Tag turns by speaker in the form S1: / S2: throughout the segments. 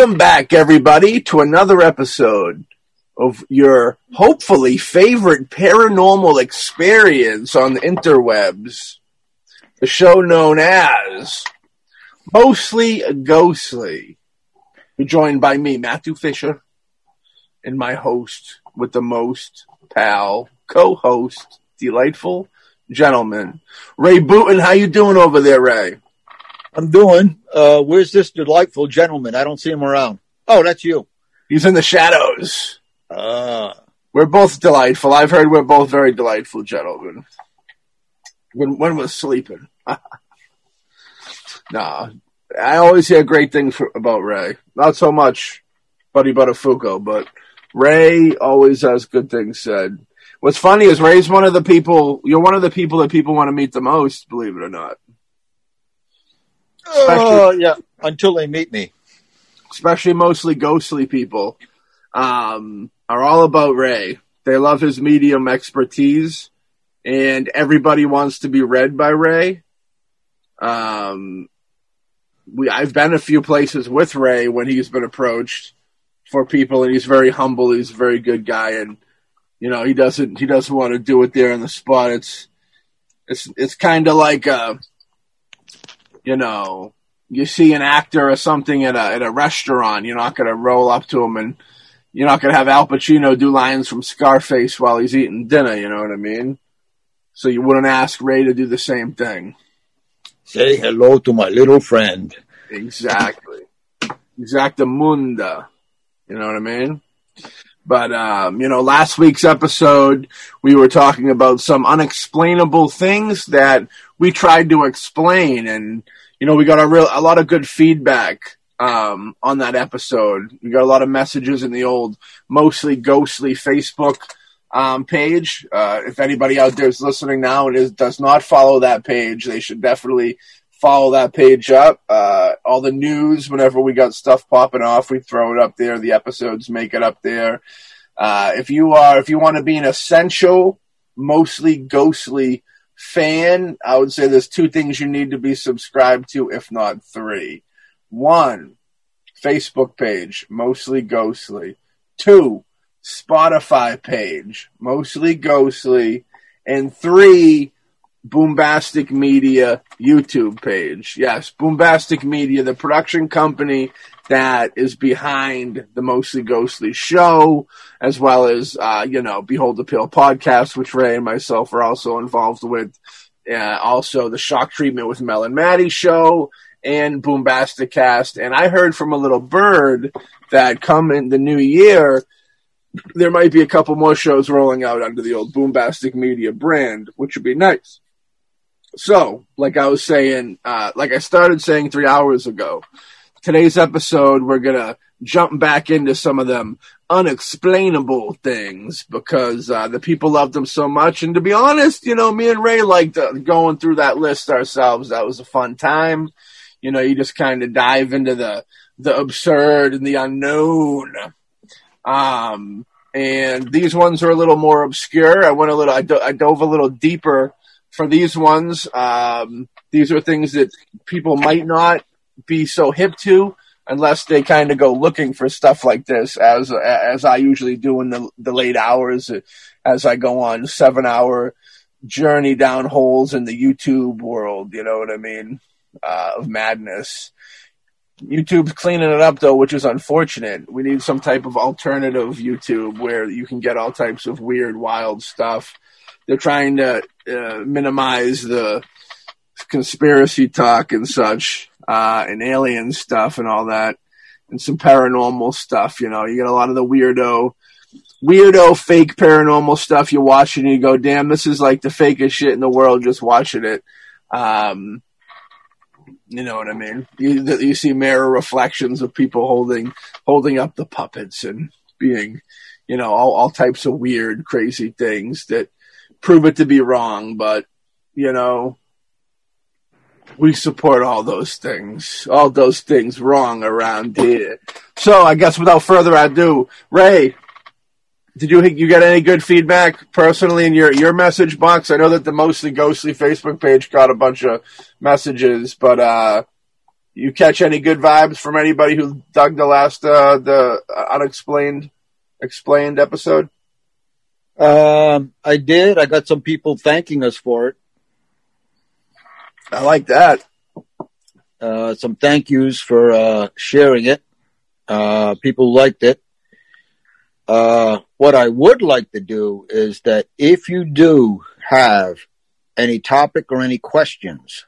S1: Welcome back, everybody, to another episode of your hopefully favorite paranormal experience on the interwebs. The show known as Mostly Ghostly. You're joined by me, Matthew Fisher, and my host with the most pal, co-host, delightful gentleman, Ray Booten. How you doing over there, Ray?
S2: I'm doing. Uh, where's this delightful gentleman? I don't see him around. Oh, that's you.
S1: He's in the shadows.
S2: Ah,
S1: We're both delightful. I've heard we're both very delightful gentlemen. When when we're sleeping. nah. I always hear great things for, about Ray. Not so much Buddy Buttafuoco, but Ray always has good things said. What's funny is Ray's one of the people, you're one of the people that people want to meet the most, believe it or not.
S2: Oh, yeah. Until they meet me.
S1: especially mostly ghostly people, um, are all about Ray. They love his medium expertise, and everybody wants to be read by Ray. Um, we I've been a few places with Ray when he's been approached for people, and he's very humble. He's a very good guy, and you know he doesn't he doesn't want to do it there on the spot. It's it's it's kind of like uh, you know you see an actor or something at a at a restaurant, you're not going to roll up to him and you're not going to have Al Pacino do lines from Scarface while he's eating dinner. You know what I mean? So you wouldn't ask Ray to do the same thing.
S2: Say hello to my little friend.
S1: Exactly. Exactamunda. You know what I mean? But um, you know, last week's episode we were talking about some unexplainable things that we tried to explain and you know, we got a real a lot of good feedback um, on that episode. We got a lot of messages in the old mostly ghostly Facebook um, page. Uh, if anybody out there is listening now and is, does not follow that page, they should definitely follow that page up. Uh, all the news, whenever we got stuff popping off, we throw it up there. The episodes make it up there. Uh, if you are, if you want to be an essential, mostly ghostly fan, I would say there's two things you need to be subscribed to, if not three. One, Facebook page, mostly ghostly. Two, Spotify page, mostly ghostly. And three, Boombastic Media YouTube page. Yes, Boombastic Media, the production company that is behind the Mostly Ghostly show, as well as, uh, you know, Behold the Pill podcast, which Ray and myself are also involved with. Uh, also, the Shock Treatment with Mel and Maddie show and Boombastic Cast. And I heard from a little bird that come in the new year, there might be a couple more shows rolling out under the old Boombastic Media brand, which would be nice. So, like I was saying, uh, like I started saying three hours ago, today's episode, we're gonna jump back into some of them unexplainable things because uh, the people loved them so much. And to be honest, you know, me and Ray liked uh, going through that list ourselves. That was a fun time. You know, you just kind of dive into the the absurd and the unknown. Um, and these ones are a little more obscure. I went a little, I, do- I dove a little deeper for these ones. Um, these are things that people might not be so hip to unless they kind of go looking for stuff like this, as as I usually do in the, the late hours, as I go on seven hour journey down holes in the YouTube world. You know what I mean? Uh, of madness. YouTube's cleaning it up though, which is unfortunate. We need some type of alternative YouTube where you can get all types of weird, wild stuff. They're trying to uh, minimize the conspiracy talk and such, uh, and alien stuff and all that, and some paranormal stuff. You know, you get a lot of the weirdo, weirdo, fake paranormal stuff you watch and you go, "Damn, this is like the fakest shit in the world." Just watching it. Um, you know what I mean? You, you see mirror reflections of people holding holding up the puppets and being, you know, all, all types of weird, crazy things that prove it to be wrong. But you know, we support all those things, all those things wrong around here. So I guess without further ado, Ray, did you you get any good feedback personally in your your message box? I know that the mostly ghostly Facebook page got a bunch of messages, but uh, You catch any good vibes from anybody who dug the last uh, the unexplained explained episode?
S2: Um, I did. I got some people thanking us for it.
S1: I like that.
S2: Uh, some thank yous for uh, sharing it. Uh, people liked it. Uh, what I would like to do is that if you do have any topic or any questions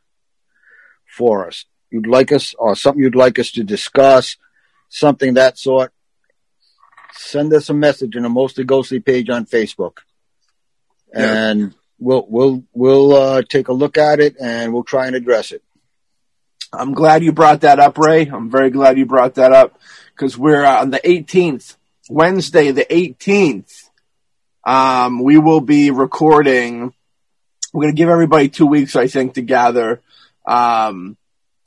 S2: for us, you'd like us, or something you'd like us to discuss, something that sort, send us a message in a mostly ghostly page on Facebook, yeah. and we'll we'll we'll uh, take a look at it and we'll try and address it.
S1: I'm glad you brought that up, Ray. I'm very glad you brought that up because we're uh, on the 18th, Wednesday, the 18th. Um, we will be recording. We're going to give everybody two weeks, I think, to gather, um,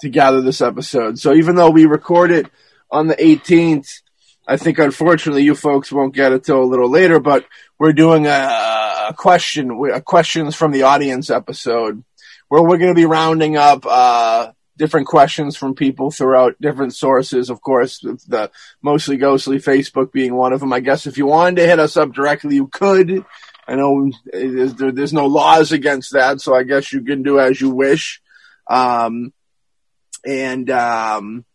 S1: to gather this episode. So even though we record it on the 18th, I think unfortunately you folks won't get it till a little later, but we're doing a, a question, a questions from the audience episode where we're going to be rounding up, uh, different questions from people throughout different sources. Of course, the mostly ghostly Facebook being one of them. I guess if you wanted to hit us up directly, you could. I know there's no laws against that, so I guess you can do as you wish. Um, and, um,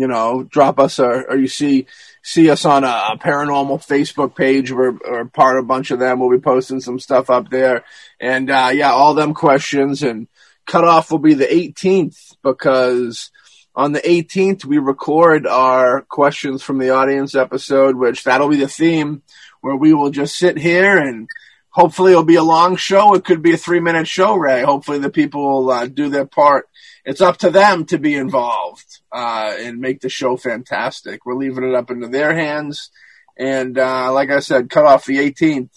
S1: you know, drop us or, or you see, see us on a, a paranormal Facebook page. We're, part of a bunch of them. We'll be posting some stuff up there. And, uh, yeah, all them questions and cutoff will be the 18th because on the 18th we record our questions from the audience episode, which that'll be the theme where we will just sit here and hopefully it'll be a long show. It could be a three minute show, Ray. Hopefully the people will uh, do their part. It's up to them to be involved uh, and make the show fantastic. We're leaving it up into their hands. And uh, like I said, cut off the 18th.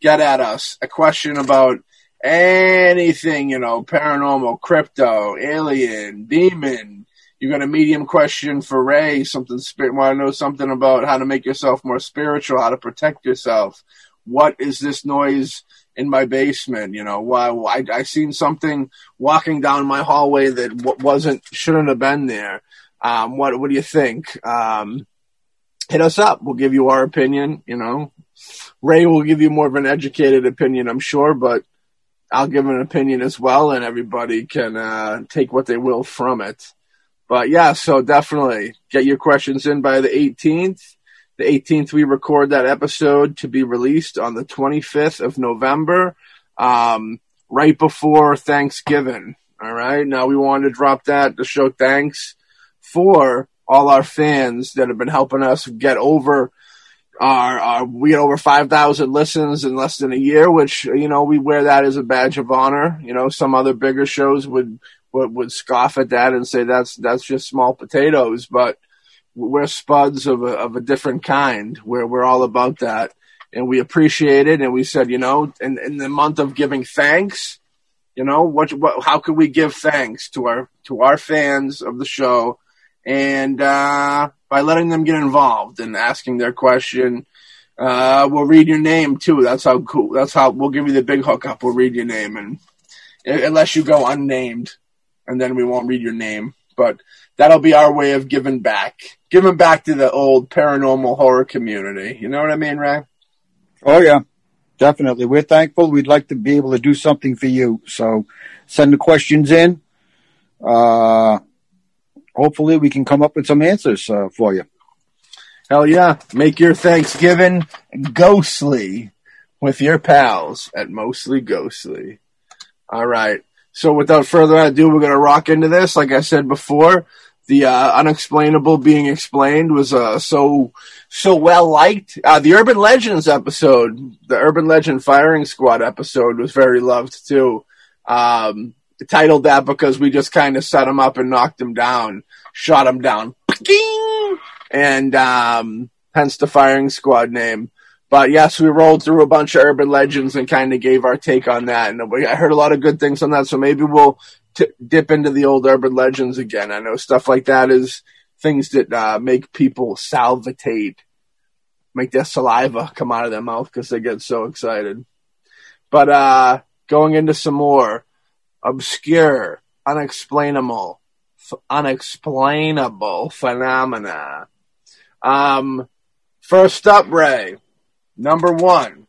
S1: Get at us. A question about anything, you know, paranormal, crypto, alien, demon. You got a medium question for Ray, something spirit, want to know something about how to make yourself more spiritual, how to protect yourself. What is this noise in my basement? You know, why, I, I seen something walking down my hallway that wasn't, shouldn't have been there. Um, what, what do you think? Um, hit us up. We'll give you our opinion, you know. Ray will give you more of an educated opinion, I'm sure, but I'll give an opinion as well, and everybody can uh, take what they will from it. But yeah, so definitely get your questions in by the 18th. The 18th, we record that episode to be released on the 25th of November, um, right before Thanksgiving. All right. Now we wanted to drop that to show thanks for all our fans that have been helping us get over our, our we get over 5,000 listens in less than a year, which, you know, we wear that as a badge of honor. You know, some other bigger shows would, would, would scoff at that and say that's, that's just small potatoes, but we're spuds of a, of a different kind where we're all about that. And we appreciate it. And we said, you know, in, in the month of giving thanks, you know, what, what, how could we give thanks to our, to our fans of the show? And, uh, by letting them get involved and asking their question. Uh, we'll read your name too. That's how cool. That's how we'll give you the big hookup. We'll read your name, and unless you go unnamed, and then we won't read your name. But that'll be our way of giving back, giving back to the old paranormal horror community. You know what I mean, Ray?
S2: Oh yeah, definitely. We're thankful. We'd like to be able to do something for you. So send the questions in. Uh, hopefully we can come up with some answers uh, for you.
S1: Hell yeah. Make your Thanksgiving ghostly with your pals at Mostly Ghostly. All right. So without further ado, we're going to rock into this. Like I said before, the uh, unexplainable being explained was uh, so so well liked. Uh, the Urban Legends episode, the Urban Legend Firing Squad episode, was very loved too. Um, titled that because we just kind of set him up and knocked him down, shot him down, and um, hence the firing squad name. But yes, we rolled through a bunch of urban legends and kind of gave our take on that. And I heard a lot of good things on that. So maybe we'll t- dip into the old urban legends again. I know stuff like that is things that uh, make people salivate, make their saliva come out of their mouth because they get so excited. But uh, going into some more obscure, unexplainable, f- unexplainable phenomena. Um, first up, Ray, number one,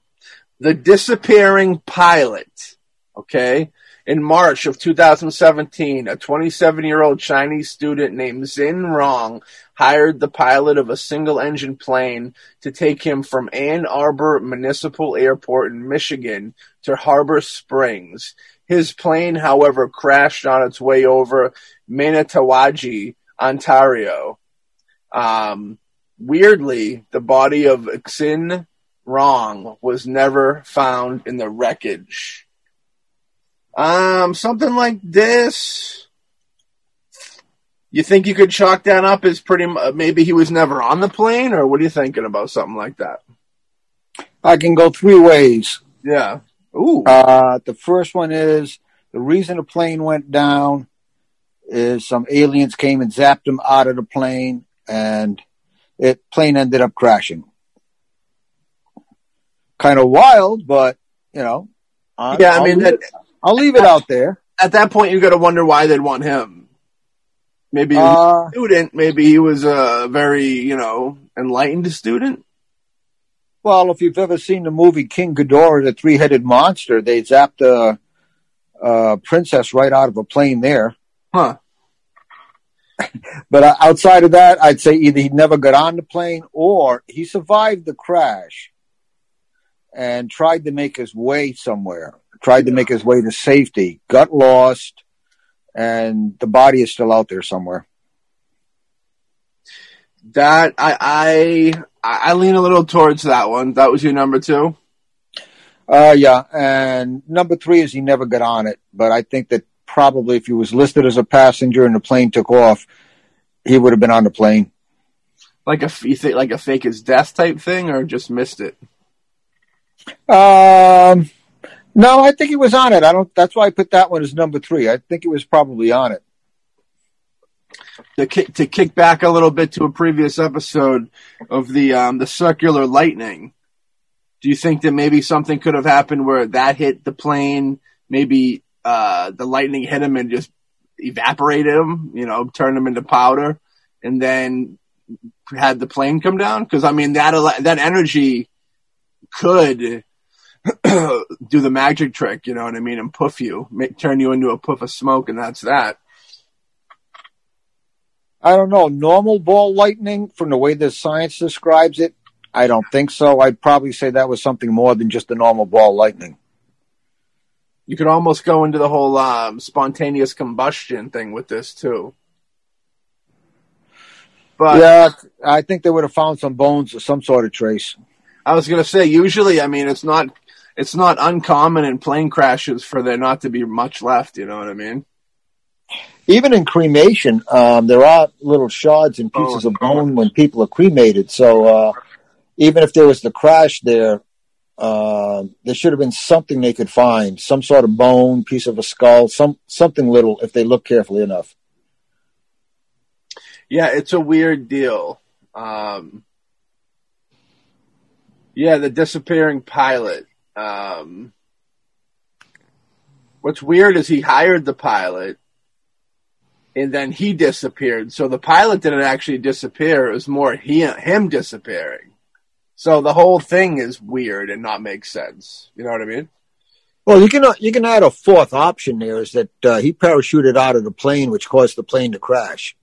S1: the disappearing pilot. Okay. In March of 2017, a 27 year old Chinese student named Xin Rong hired the pilot of a single engine plane to take him from Ann Arbor Municipal Airport in Michigan to Harbor Springs. His plane, however, crashed on its way over Manitouwadge, Ontario. Um, weirdly, the body of Xin Rong was never found in the wreckage. Um, something like this. You think you could chalk that up as pretty maybe he was never on the plane, or what are you thinking about something like that?
S2: I can go three ways.
S1: Yeah. Ooh.
S2: Uh, the first one is the reason the plane went down is some aliens came and zapped him out of the plane, and it plane ended up crashing. Kind of wild, but you know. I-
S1: yeah, I
S2: I'll
S1: mean,
S2: leave
S1: that,
S2: it- I'll leave it out there.
S1: at that point, you got to wonder why they'd want him. Maybe he was
S2: Uh,
S1: a student. Maybe he was a very, you know, enlightened student.
S2: Well, if you've ever seen the movie King Ghidorah, the three-headed monster, they zapped a, a princess right out of a plane there.
S1: Huh.
S2: But uh, outside of that, I'd say either he never got on the plane or he survived the crash and tried to make his way somewhere, tried to make his way to safety, got lost, and the body is still out there somewhere.
S1: That I I I lean a little towards that one. That was your number two.
S2: Uh, yeah. And number three is he never got on it. But I think that probably if he was listed as a passenger and the plane took off, he would have been on the plane.
S1: Like a you think like a fake his death type thing, or just missed it.
S2: Um, no, I think he was on it. I don't, that's why I put that one as number three. I think it was probably on it.
S1: to kick to kick back a little bit to a previous episode of the um, the circular lightning. Do you think that maybe something could have happened where that hit the plane? Maybe uh, the lightning hit him and just evaporated him, you know, turned him into powder, and then had the plane come down? Because I mean that that energy could do the magic trick, you know what I mean, and puff you, make, turn you into a puff of smoke, and that's that.
S2: I don't know. Normal ball lightning, from the way the science describes it, I don't think so. I'd probably say that was something more than just a normal ball lightning.
S1: You could almost go into the whole um, spontaneous combustion thing with this too. But
S2: yeah, I think they would have found some bones or some sort of trace.
S1: I was gonna say, usually, I mean, it's not it's not uncommon in plane crashes for there not to be much left. You know what I mean?
S2: Even in cremation, um, there are little shards and pieces
S1: Oh.
S2: of bone when people are cremated. So uh, even if there was the crash there, uh, there should have been something they could find, some sort of bone, piece of a skull, some something little if they look carefully enough.
S1: Yeah, it's a weird deal. Um, yeah, the disappearing pilot. Um, what's weird is he hired the pilot, and then he disappeared. So the pilot didn't actually disappear; it was more he him disappearing. So the whole thing is weird and not make sense. You know what I mean?
S2: Well, you can you can add a fourth option there is that uh, he parachuted out of the plane, which caused the plane to crash.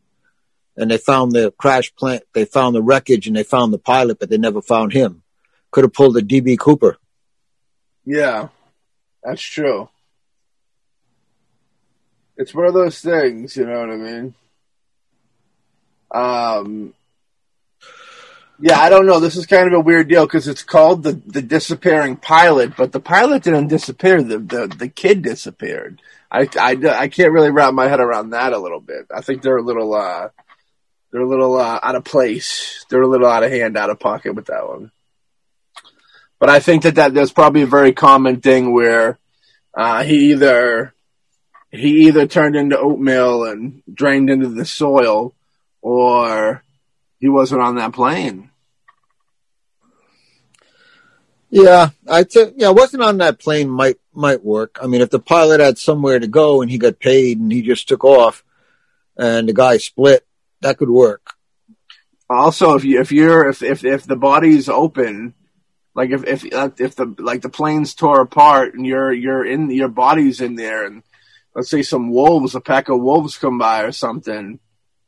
S2: And they found the crash plant, they found the wreckage, and they found the pilot, but they never found him. Could have pulled a DB Cooper.
S1: Yeah, that's true. It's one of those things, you know what I mean? Um, yeah, I don't know. This is kind of a weird deal because it's called the the disappearing pilot, but the pilot didn't disappear. The the, the kid disappeared. I, I, I can't really wrap my head around that a little bit. I think they're a little uh they're a little uh, out of place. They're a little out of hand, out of pocket with that one. But I think that, that there's probably a very common thing where uh, he either he either turned into oatmeal and drained into the soil, or he wasn't on that plane.
S2: Yeah, I'd say yeah, wasn't on that plane might might work. I mean, if the pilot had somewhere to go and he got paid and he just took off, and the guy split, that could work.
S1: Also, if you if you're if if if the body's open, like if if if the like the planes tore apart and you're you're in your body's in there, and let's say some wolves, a pack of wolves come by or something,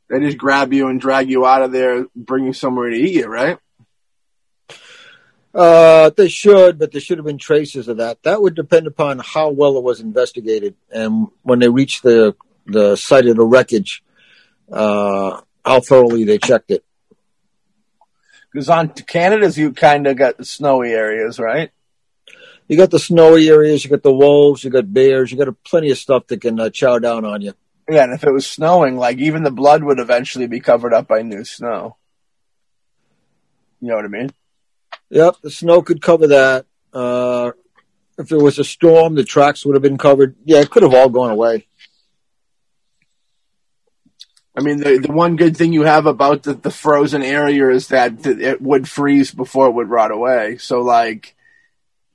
S1: they just grab you and drag you out of there, bring you somewhere to eat you, right?
S2: Uh, they should, but there should have been traces of that. That would depend upon how well it was investigated, and when they reached the the site of the wreckage, uh, how thoroughly they checked it.
S1: Because on Canada's, you kind of got the snowy areas, right?
S2: You got the snowy areas, you got the wolves, you got bears, you got plenty of stuff that can uh, chow down on you.
S1: Yeah, and if it was snowing, like even the blood would eventually be covered up by new snow. You know what I mean?
S2: Yep, the snow could cover that. Uh, if it was a storm, the tracks would have been covered. Yeah, it could have all gone away.
S1: I mean, the the one good thing you have about the, the frozen area is that it would freeze before it would rot away. So, like,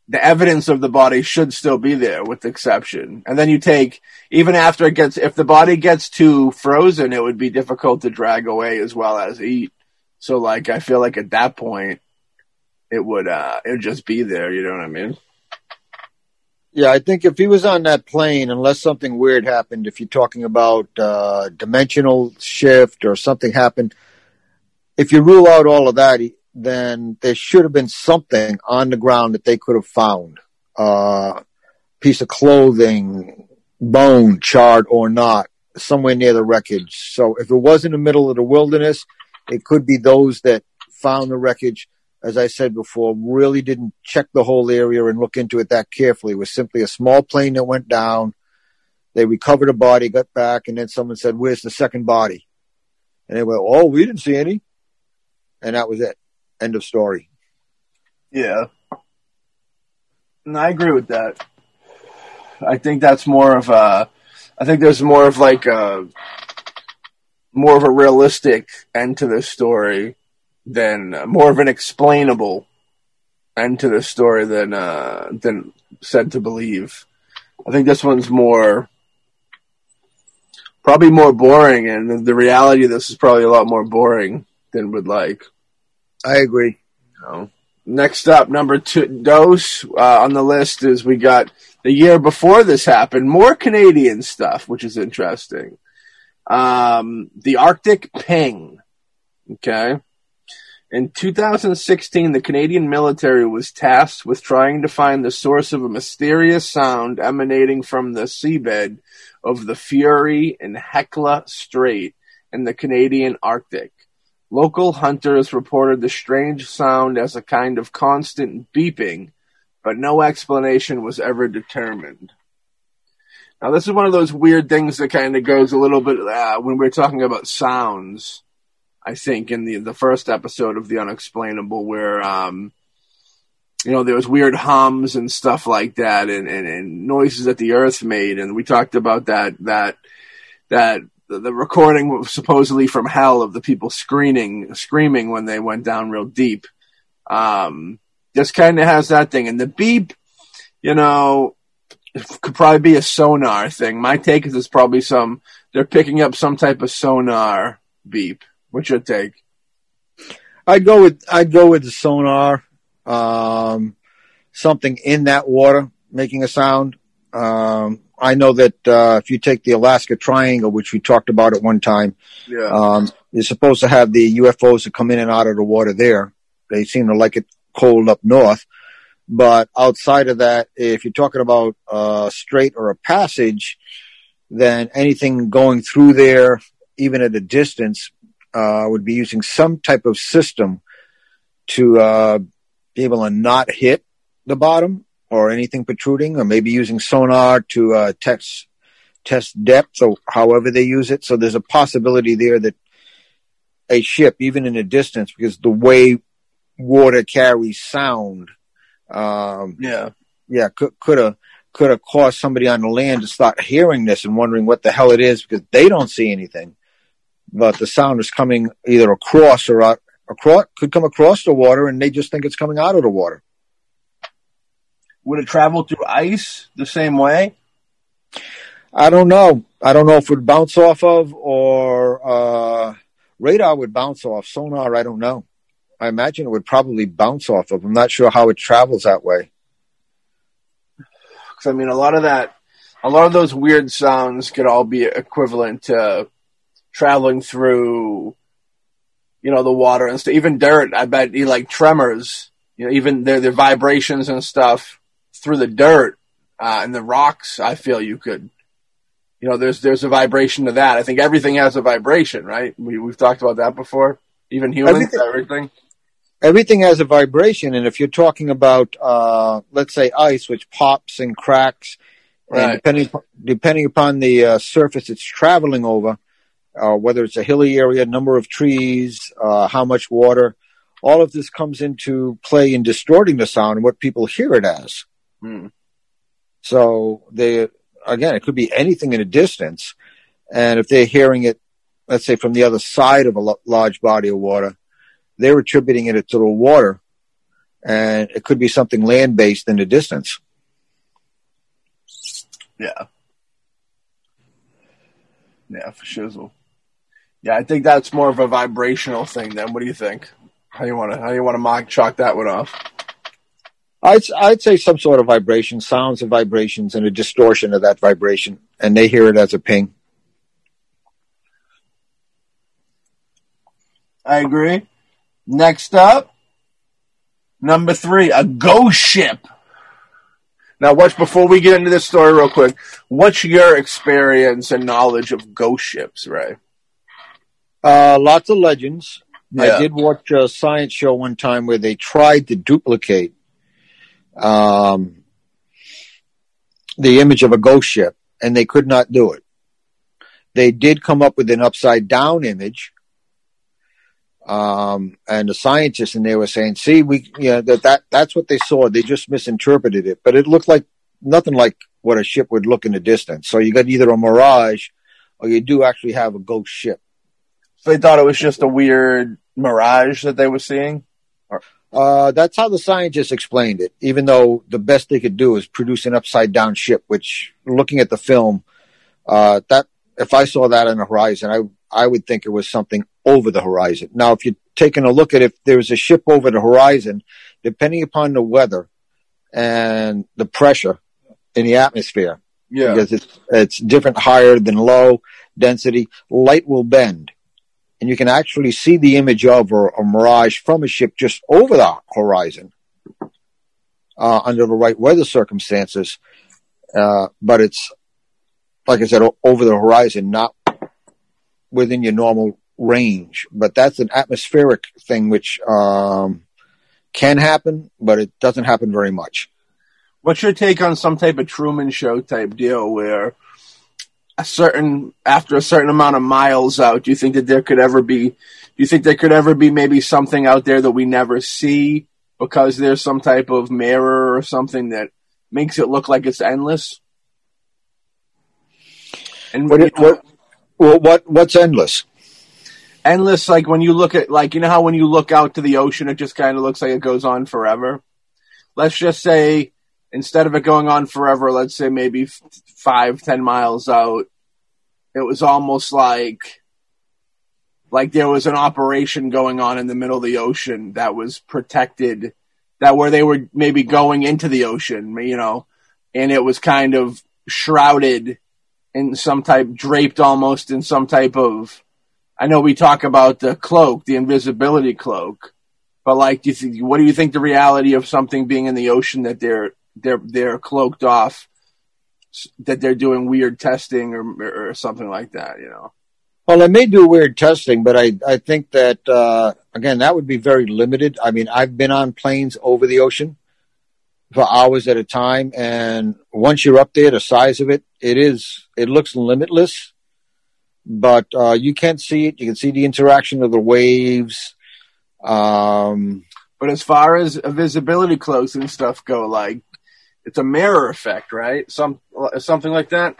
S1: the evidence of the body should still be there, with the exception. And then you take even after it gets, if the body gets too frozen, it would be difficult to drag away as well as eat. So, like, I feel like at that point, it would uh it would just be there. You know what I mean?
S2: Yeah, I think if he was on that plane, unless something weird happened, if you're talking about uh, dimensional shift or something happened, if you rule out all of that, then there should have been something on the ground that they could have found. Uh, piece of clothing, bone, charred or not, somewhere near the wreckage. So if it was in the middle of the wilderness, it could be those that found the wreckage as I said before, really didn't check the whole area and look into it that carefully. It was simply a small plane that went down. They recovered a body, got back, and then someone said, Where's the second body? And they went, Oh, we didn't see any. And that was it. End of story.
S1: Yeah. And I agree with that. I think that's more of a, I think there's more of like a, more of a realistic end to this story than uh, more of an explainable end to the story than uh, than said to believe. I think this one's more probably more boring, and the reality of this is probably a lot more boring than would like.
S2: I agree.
S1: Next up, number two, dose uh, on the list is we got the year before this happened, more Canadian stuff, which is interesting. Um, the Arctic Ping. Okay. In 2016, the Canadian military was tasked with trying to find the source of a mysterious sound emanating from the seabed of the Fury and Hecla Strait in the Canadian Arctic. Local hunters reported the strange sound as a kind of constant beeping, but no explanation was ever determined. Now, this is one of those weird things that kind of goes a little bit uh, when we're talking about sounds I think, in the the first episode of the Unexplainable, where um, you know there was weird hums and stuff like that, and, and, and noises that the Earth made, and we talked about that that that the recording was supposedly from hell of the people screaming screaming when they went down real deep. Um, this kind of has that thing, and the beep, you know, could probably be a sonar thing. My take is it's probably some they're picking up some type of sonar beep. What's your take?
S2: I'd go with I'd go with the sonar. Um, something in that water making a sound. Um, I know that uh, if you take the Alaska Triangle, which we talked about at one time,
S1: yeah.
S2: um, you're supposed to have the UFOs that come in and out of the water there. They seem to like it cold up north. But outside of that, if you're talking about a strait or a passage, then anything going through there, even at a distance, uh, would be using some type of system to uh, be able to not hit the bottom or anything protruding, or maybe using sonar to uh, test test depth or however they use it. So there's a possibility there that a ship, even in a distance, because the way water carries sound, um,
S1: yeah,
S2: yeah, could could have could have caused somebody on the land to start hearing this and wondering what the hell it is because they don't see anything but the sound is coming either across or out, across, could come across the water and they just think it's coming out of the water.
S1: Would it travel through ice the same way?
S2: I don't know. I don't know if it would bounce off of or uh, radar would bounce off. Sonar, I don't know. I imagine it would probably bounce off of. I'm not sure how it travels that way.
S1: Because I mean, a lot of that, a lot of those weird sounds could all be equivalent to traveling through, you know, the water and stuff. Even dirt, I bet, you like tremors, you know, even their their vibrations and stuff through the dirt uh, and the rocks. I feel you could, you know, there's there's a vibration to that. I think everything has a vibration, right? We we've talked about that before. Even humans, everything. everything
S2: everything has a vibration. And if you're talking about, uh, let's say ice, which pops and cracks, right. and depending, depending upon the uh, surface it's traveling over, uh, whether it's a hilly area, number of trees, uh, how much water, all of this comes into play in distorting the sound and what people hear it as. Hmm. So they, again, it could be anything in a distance. And if they're hearing it, let's say from the other side of a large body of water, they're attributing it to the water, and it could be something land based in the distance.
S1: Yeah. Yeah, for shizzle. Yeah, I think that's more of a vibrational thing. Then, what do you think? How you want to how you want to mock chalk that one off?
S2: I'd I'd say some sort of vibration, sounds of vibrations, and a distortion of that vibration, and they hear it as a ping.
S1: I agree. Next up, number three, a ghost ship. Now, what's before we get into this story real quick? What's your experience and knowledge of ghost ships, Ray?
S2: Uh, lots of legends. Yeah. I did watch a science show one time where they tried to duplicate um, the image of a ghost ship, and they could not do it. They did come up with an upside down image, um, and the scientists and they were saying, see, we, you know, that, that, that's what they saw. They just misinterpreted it, but it looked like nothing like what a ship would look in the distance. So you got either a mirage or you do actually have a ghost ship.
S1: They thought it was just a weird mirage that they were seeing?
S2: Uh, that's how the scientists explained it, even though the best they could do is produce an upside down ship, which looking at the film, uh, that, if I saw that on the horizon, I, I would think it was something over the horizon. Now, if you're taking a look at if there's a ship over the horizon, depending upon the weather and the pressure in the atmosphere,
S1: yeah.
S2: because it's, it's different higher than low density, light will bend. And you can actually see the image of or a mirage from a ship just over the horizon uh, under the right weather circumstances. Uh, but it's, like I said, over the horizon, not within your normal range. But that's an atmospheric thing which um, can happen, but it doesn't happen very much.
S1: What's your take on some type of Truman Show type deal where a certain after a certain amount of miles out, do you think that there could ever be? Do you think there could ever be maybe something out there that we never see because there's some type of mirror or something that makes it look like it's endless?
S2: And what, what, what, what's endless?
S1: endless like when you look at like you know how when you look out to the ocean it just kind of looks like it goes on forever let's just say instead of it going on forever let's say maybe five ten miles out it was almost like like there was an operation going on in the middle of the ocean that was protected that where they were maybe going into the ocean you know and it was kind of shrouded in some type draped almost in some type of I know we talk about the cloak, the invisibility cloak, but like, do you think, what do you think the reality of something being in the ocean that they're they're they're cloaked off, that they're doing weird testing or or something like that? You know.
S2: Well, they may do weird testing, but I I think that uh, again that would be very limited. I mean, I've been on planes over the ocean for hours at a time, and once you're up there, the size of it, it is it looks limitless but uh, you can't see it. You can see the interaction of the waves. Um,
S1: but as far as visibility close and stuff go, like it's a mirror effect, right? Some something like that.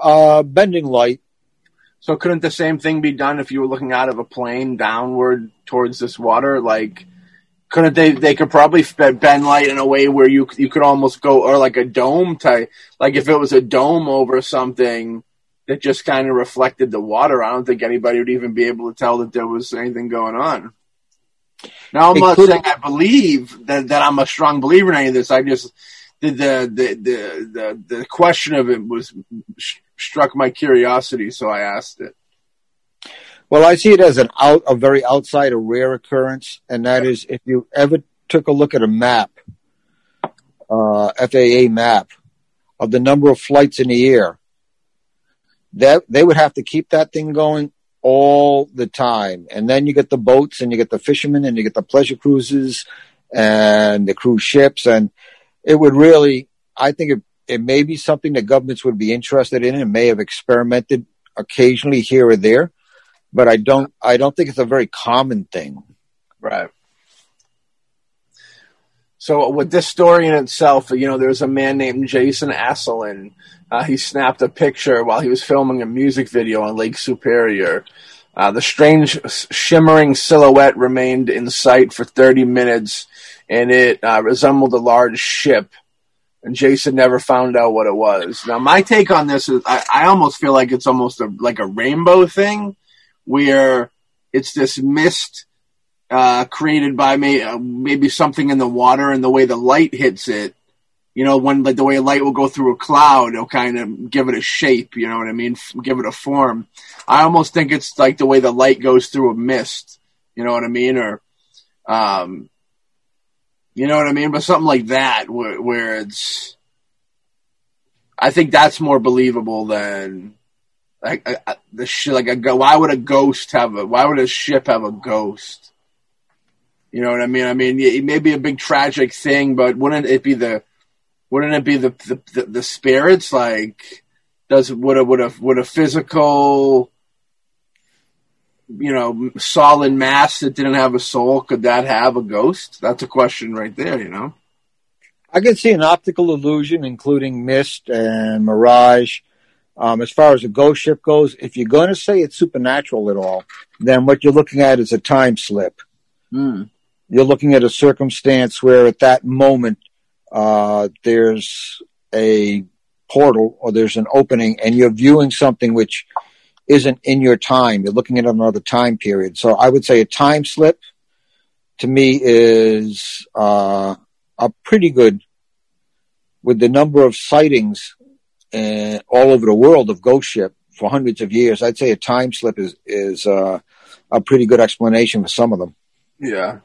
S2: Uh, bending light.
S1: So couldn't the same thing be done if you were looking out of a plane downward towards this water? Like, couldn't they? They could probably bend light in a way where you you could almost go or like a dome type. Like if it was a dome over something that just kind of reflected the water. I don't think anybody would even be able to tell that there was anything going on. Now, I'm
S2: It
S1: not saying I believe that, that I'm a strong believer in any of this. I just the the the the the, question of it was struck my curiosity, so I asked it.
S2: Well, I see it as an out, a very outside, a rare occurrence, and that is if you ever took a look at a map, uh, FAA map of the number of flights in the air, that they would have to keep that thing going all the time. And then you get the boats, and you get the fishermen, and you get the pleasure cruises, and the cruise ships, and it would really, I think it, it may be something that governments would be interested in, and may have experimented occasionally here or there but I don't I don't think it's a very common thing.
S1: Right. So with this story in itself, you know, there's a man named Jason Asselin. Uh, he snapped a picture while he was filming a music video on Lake Superior. Uh, the strange shimmering silhouette remained in sight for 30 minutes, and it uh, resembled a large ship. And Jason never found out what it was. Now, my take on this is, I, I almost feel like it's almost a, like a rainbow thing, where it's this mist uh, created by may, uh, maybe something in the water and the way the light hits it. You know, when like the way light will go through a cloud, it'll kind of give it a shape. You know what I mean? Give it a form. I almost think it's like the way the light goes through a mist. You know what I mean? Or, um, you know what I mean? But something like that, where, where it's. I think that's more believable than like the sh- like a. Why would a ghost have a? Why would a ship have a ghost? You know what I mean? I mean, it may be a big tragic thing, but wouldn't it be the? Wouldn't it be the the, the, the spirits? Like, does would a would a would a physical, you know, solid mass that didn't have a soul could that have a ghost? That's a question right there. You know.
S2: I can see an optical illusion, including mist and mirage. Um, as far as a ghost ship goes, if you're going to say it's supernatural at all, then what you're looking at is a time slip.
S1: Mm.
S2: You're looking at a circumstance where at that moment uh, there's a portal or there's an opening, and you're viewing something which isn't in your time. You're looking at another time period. So I would say a time slip to me is uh, a pretty good with the number of sightings uh, all over the world of ghost ship for hundreds of years. I'd say a time slip is is uh, a pretty good explanation for some of them.
S1: Yeah.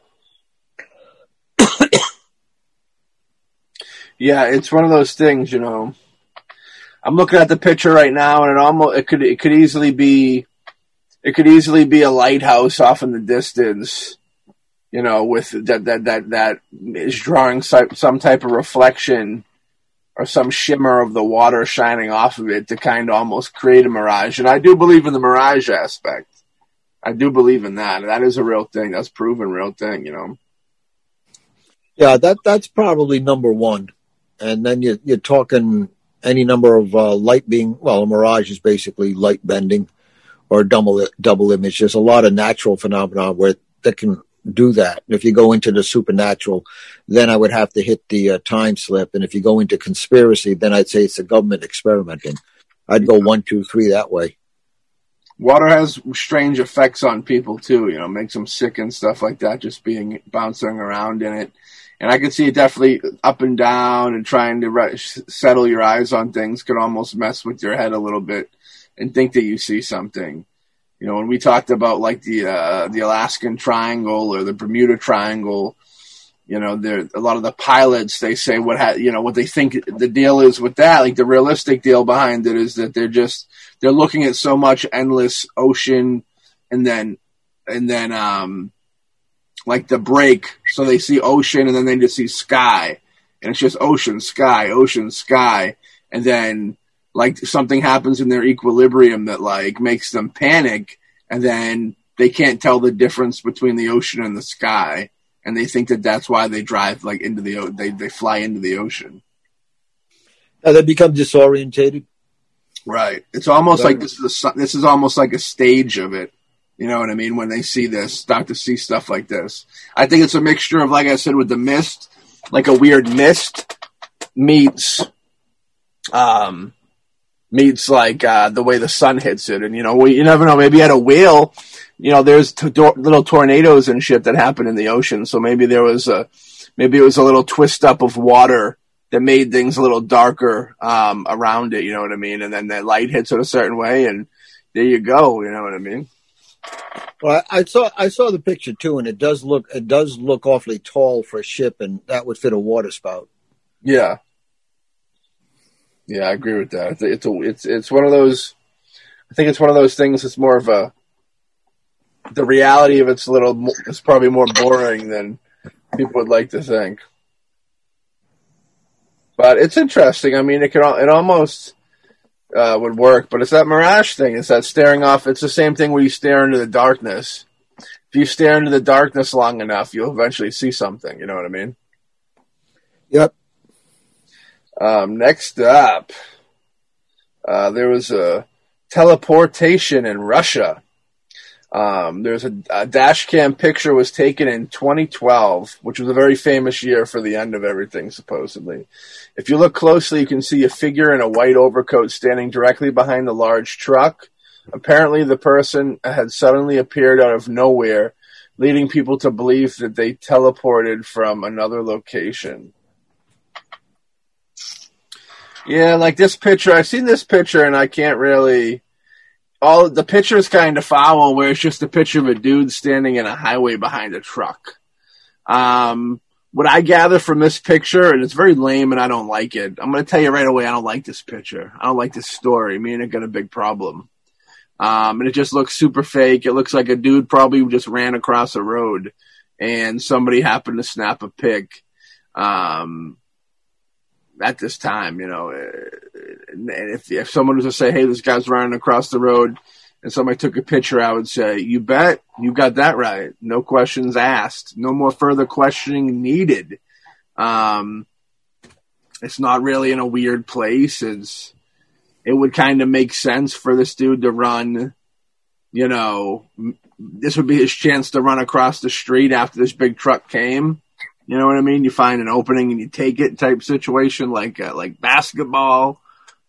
S1: Yeah, it's one of those things, you know. I'm looking at the picture right now, and it almost it could it could easily be it could easily be a lighthouse off in the distance, you know, with that that that that is drawing some type of reflection or some shimmer of the water shining off of it to kind of almost create a mirage. And I do believe in the mirage aspect. I do believe in that. That is a real thing. That's proven real thing, you know.
S2: Yeah, that that's probably number one, and then you, you're talking any number of uh, light being well, a mirage is basically light bending or double double image. There's a lot of natural phenomena where that can do that. If you go into the supernatural, then I would have to hit the uh, time slip, and if you go into conspiracy, then I'd say it's the government experimenting. I'd go one, two, three that way.
S1: Water has strange effects on people too. You know, makes them sick and stuff like that. Just being bouncing around in it, and I can see it definitely up and down and trying to re- settle your eyes on things could almost mess with your head a little bit and think that you see something. You know, when we talked about like the uh, the Alaskan Triangle or the Bermuda Triangle, you know, there a lot of the pilots they say what ha- you know what they think the deal is with that. Like the realistic deal behind it is that they're just they're looking at so much endless ocean, and then and then um like the break, so they see ocean and then they just see sky, and it's just ocean, sky, ocean, sky, and then like something happens in their equilibrium that like makes them panic. And then they can't tell the difference between the ocean and the sky. And they think that that's why they drive like into the o- they they fly into the ocean.
S2: Uh, they become disorientated.
S1: right. It's almost like this is a, this is almost like a stage of it you know what i mean when they see this start to see stuff like this i think it's a mixture of like i said with the mist like a weird mist meets um meets like uh, the way the sun hits it, and you know, we, you never know. Maybe at a whale, you know, there's t- little tornadoes and shit that happen in the ocean. So maybe there was a maybe it was a little twist up of water that made things a little darker um, around it. You know what I mean? And then the light hits it a certain way, and there you go. You know what I mean?
S2: Well, I saw I saw the picture too, and it does look it does look awfully tall for a ship, and that would fit a water spout.
S1: Yeah, yeah, I agree with that. It's a, it's it's one of those. I think it's one of those things. It's more of a. The reality of it's a little. It's probably more boring than people would like to think. But it's interesting. I mean, it can it almost uh, would work, but it's that mirage thing. It's that staring off. It's the same thing where you stare into the darkness. If you stare into the darkness long enough, you'll eventually see something. You know what I mean?
S2: Yep.
S1: Um, next up, uh, there was a teleportation in Russia. Um, there's a, a dash cam picture was taken in 2012, which was a very famous year for the end of everything, supposedly. If you look closely, you can see a figure in a white overcoat standing directly behind the large truck. Apparently, the person had suddenly appeared out of nowhere, leading people to believe that they teleported from another location. Yeah, like this picture, I've seen this picture and I can't really all the picture is kind of foul, where it's just a picture of a dude standing in a highway behind a truck. Um, what I gather from this picture, and it's very lame, and I don't like it. I'm going to tell you right away, I don't like this picture. I don't like this story. Me and it got a big problem. Um, and it just looks super fake. It looks like a dude probably just ran across a road, and somebody happened to snap a pic. Um, at this time, you know, and if if someone was to say, "Hey, this guy's running across the road," and somebody took a picture, I would say, "You bet, you got that right. No questions asked. No more further questioning needed." Um, it's not really in a weird place. It's it would kind of make sense for this dude to run. You know, this would be his chance to run across the street after this big truck came you know what I mean? You find an opening and you take it type situation, like uh, like basketball,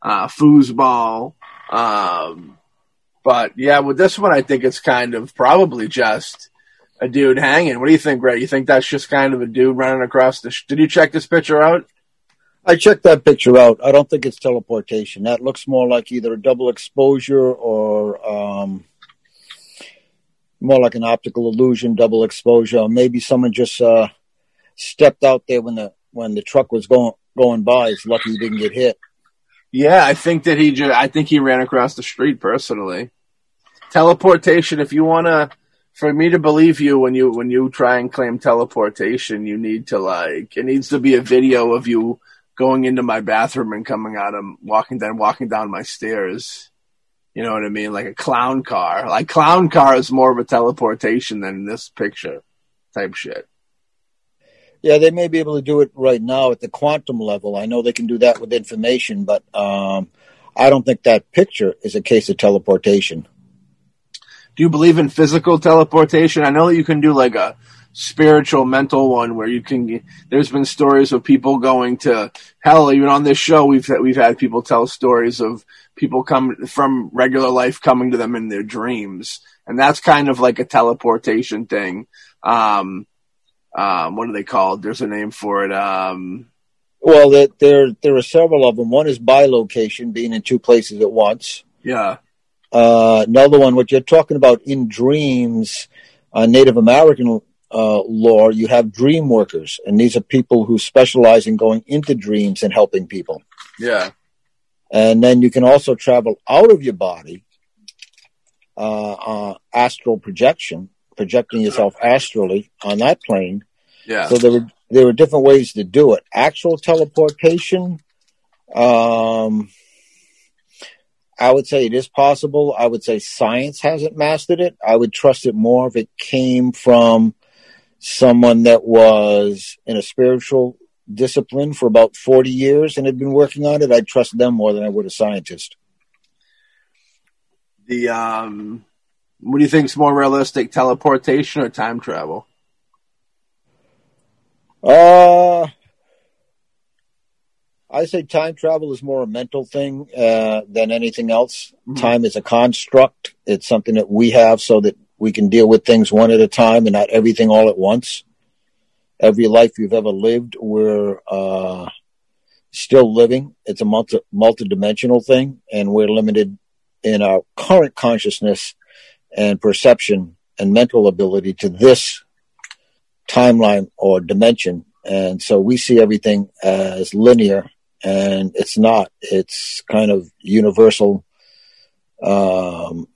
S1: uh, foosball. Um, but yeah, with this one, I think it's kind of probably just a dude hanging. What do you think, Ray? You think that's just kind of a dude running across the? Sh- Did you check this picture out?
S2: I checked that picture out. I don't think it's teleportation. That looks more like either a double exposure or um, more like an optical illusion, double exposure. Maybe someone just uh, stepped out there when the when the truck was going going by. It's lucky he didn't get hit.
S1: Yeah, I think that he just, I think he ran across the street personally. Teleportation, if you want to, for me to believe you when you, when you try and claim teleportation, you need to like, it needs to be a video of you going into my bathroom and coming out of walking down, walking down my stairs. You know what I mean? Like a clown car. Like clown car is more of a teleportation than this picture type shit.
S2: Yeah, they may be able to do it right now at the quantum level. I know they can do that with information, but um, I don't think that picture is a case of teleportation.
S1: Do you believe in physical teleportation? I know that you can do like a spiritual mental one where you can there's been stories of people going to hell even on this show we've we've had people tell stories of people come from regular life coming to them in their dreams and that's kind of like a teleportation thing um um, what are they called? There's a name for it. Um,
S2: well, there, there there are several of them. One is bilocation, being in two places at once.
S1: Yeah.
S2: Uh, another one, what you're talking about in dreams, uh, Native American uh, lore, you have dream workers, and these are people who specialize in going into dreams and helping people.
S1: Yeah.
S2: And then you can also travel out of your body, uh, uh, astral projection, projecting yourself astrally on that plane.
S1: Yeah.
S2: So there were there were different ways to do it. Actual teleportation, um, I would say it is possible. I would say science hasn't mastered it. I would trust it more if it came from someone that was in a spiritual discipline for about 40 years and had been working on it. I'd trust them more than I would a scientist.
S1: The um what do you think is more realistic, teleportation or time travel?
S2: Uh, I say time travel is more a mental thing uh, than anything else.
S1: Mhm.
S2: Time is a construct. It's something that we have so that we can deal with things one at a time and not everything all at once. Every life you've ever lived, we're uh, still living. It's a multi multi-dimensional thing, and we're limited in our current consciousness and perception and mental ability to this timeline or dimension. And so we see everything as linear and it's not. It's kind of universal. Um,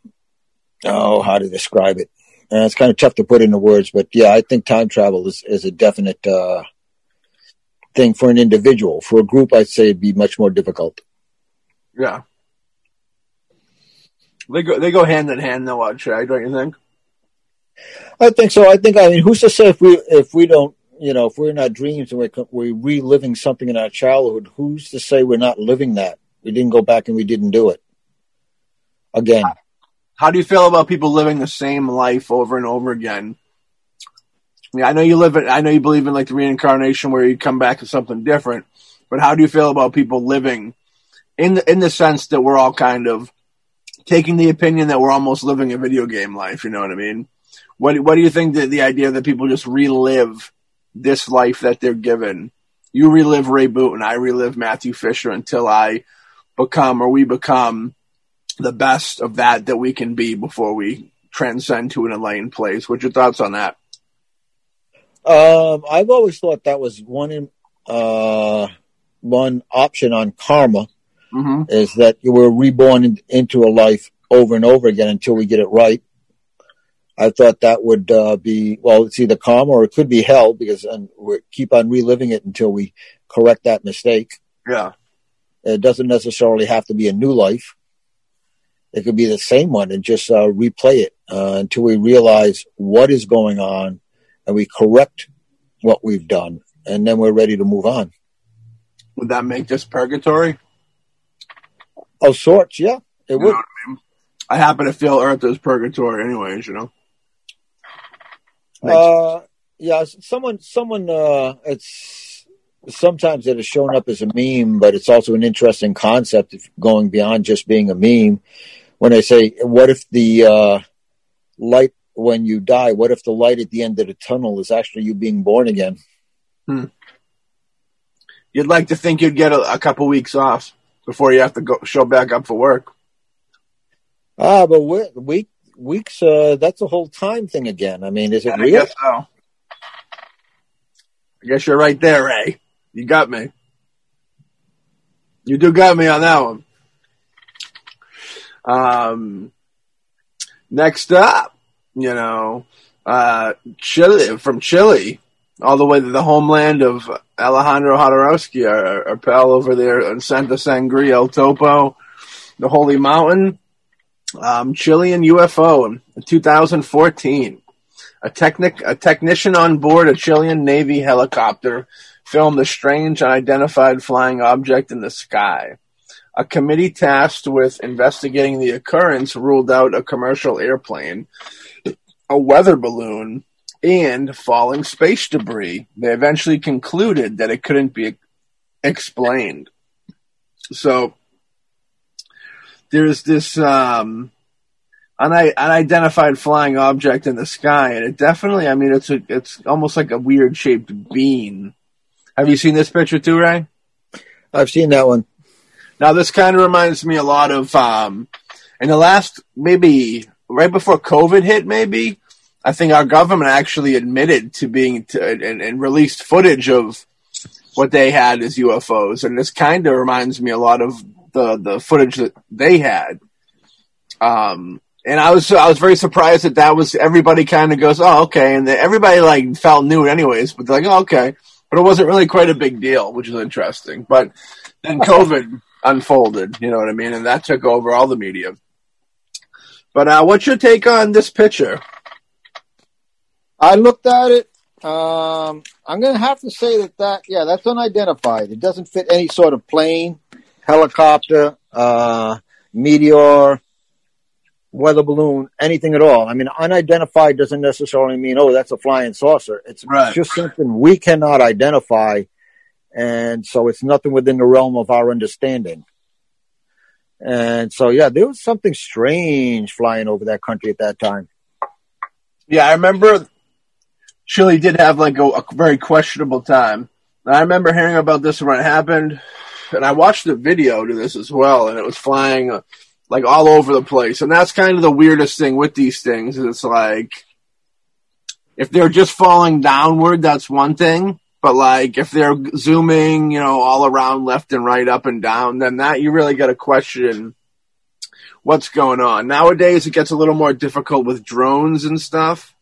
S2: oh, how to describe it? And it's kind of tough to put into words, but yeah, I think time travel is, is a definite, uh, thing for an individual. For a group, I'd say it'd be much more difficult.
S1: Yeah. They go they go hand in hand though, Ray, don't you think?
S2: I think so. I think, I mean, who's to say if we, if we don't, you know, if we're in our dreams and we're, we're reliving something in our childhood, who's to say we're not living that? We didn't go back and we didn't do it. Again,
S1: How do you feel about people living the same life over and over again? I, mean, I know you live in, I know you believe in like the reincarnation where you come back to something different, but how do you feel about people living in the, in the sense that we're all kind of taking the opinion that we're almost living a video game life, you know what I mean? What what do you think that the idea that people just relive this life that they're given? You relive Ray Boot and I relive Matthew Fisher until I become or we become the best of that that we can be before we transcend to an enlightened place. What's your thoughts on that?
S2: Um, I've always thought that was one uh, one option on karma
S1: Mm-hmm.
S2: is that we're reborn in, into a life over and over again until we get it right. I thought that would uh, be well, it's either karma or it could be hell because um, we keep on reliving it until we correct that mistake.
S1: Yeah.
S2: It doesn't necessarily have to be a new life. It could be the same one and just uh, replay it uh, until we realize what is going on and we correct what we've done, and then we're ready to move on.
S1: Would that make this purgatory?
S2: Of sorts, yeah, it
S1: You
S2: would.
S1: I mean? I happen to feel Earth is purgatory, anyways. You know. Makes-
S2: Uh, yeah, someone, someone, uh, it's sometimes it has shown up as a meme, but it's also an interesting concept if going beyond just being a meme. When I say, what if the, uh, light when you die, what if the light at the end of the tunnel is actually you being born again? Hmm.
S1: You'd like to think you'd get a, a couple weeks off before you have to go show back up for work.
S2: Ah, but week, weeks, uh, that's a whole time thing again. I mean, is it
S1: I
S2: real?
S1: guess so. I guess you're right there, Ray. You got me. You do got me on that one. Um, next up, you know, uh, Chile from Chile, all the way to the homeland of Alejandro Jodorowsky, our, our pal over there in Santa Sangria, El Topo, the Holy Mountain. Um, Chilean UFO in 2014. A technic, a technician on board a Chilean Navy helicopter filmed a strange unidentified flying object in the sky. A committee tasked with investigating the occurrence ruled out a commercial airplane, a weather balloon, and falling space debris. They eventually concluded that it couldn't be explained. So there's this um, unidentified flying object in the sky, and it definitely, I mean, it's a, it's almost like a weird shaped bean. Have you seen this picture too, Ray?
S2: I've seen that one.
S1: Now, this kind of reminds me a lot of, um, in the last, maybe right before COVID hit, maybe, I think our government actually admitted to being, to, and, and released footage of what they had as UFOs. And this kind of reminds me a lot of the, the footage that they had. Um, and I was, I was very surprised that that was, everybody kind of goes, oh, okay. And then everybody like felt new anyways, but they're like, oh, okay. But it wasn't really quite a big deal, which is interesting. But then COVID unfolded, you know what I mean? And that took over all the media. But uh, what's your take on this picture?
S2: I looked at it. Um, I'm going to have to say that that yeah, that's unidentified. It doesn't fit any sort of plane, helicopter, uh, meteor, weather balloon, anything at all. I mean, unidentified doesn't necessarily mean oh that's a flying saucer. It's
S1: Right.
S2: just something we cannot identify And so it's nothing within the realm of our understanding. And so, yeah, there was something strange flying over that country at that time.
S1: Yeah, I remember Chile did have like a, a very questionable time. And I remember hearing about this when it happened, and I watched the video to this as well, and it was flying uh, like all over the place. And that's kind of the weirdest thing with these things is it's like if they're just falling downward, that's one thing. But like if they're zooming, you know, all around left and right, up and down, then that you really got to question what's going on. Nowadays it gets a little more difficult with drones and stuff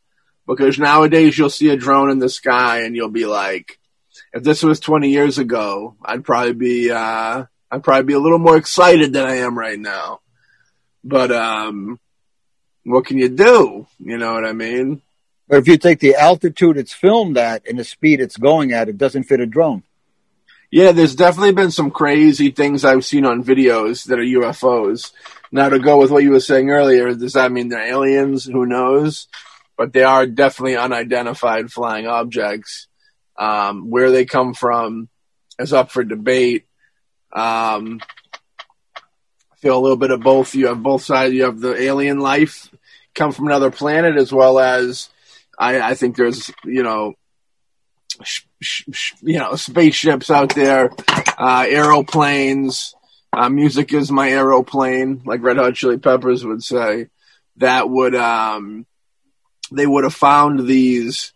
S1: because nowadays you'll see a drone in the sky and you'll be like, if this was 20 years ago, I'd probably be, uh, I'd probably be a little more excited than I am right now. But, um, what can you do? You know what I mean?
S2: But if you take the altitude it's filmed at and the speed it's going at, it doesn't fit a drone.
S1: Yeah, there's definitely been some crazy things I've seen on videos that are UFOs. Now, to go with what you were saying earlier, does that mean they're aliens? Who knows? But they are definitely unidentified flying objects. Um, where they come from is up for debate. Um, I feel a little bit of both. You have both sides. You have the alien life come from another planet, as well as I, I think there's you know sh- sh- you know spaceships out there, uh, aeroplanes. Uh, music is my aeroplane, like Red Hot Chili Peppers would say. That would um, they would have found these,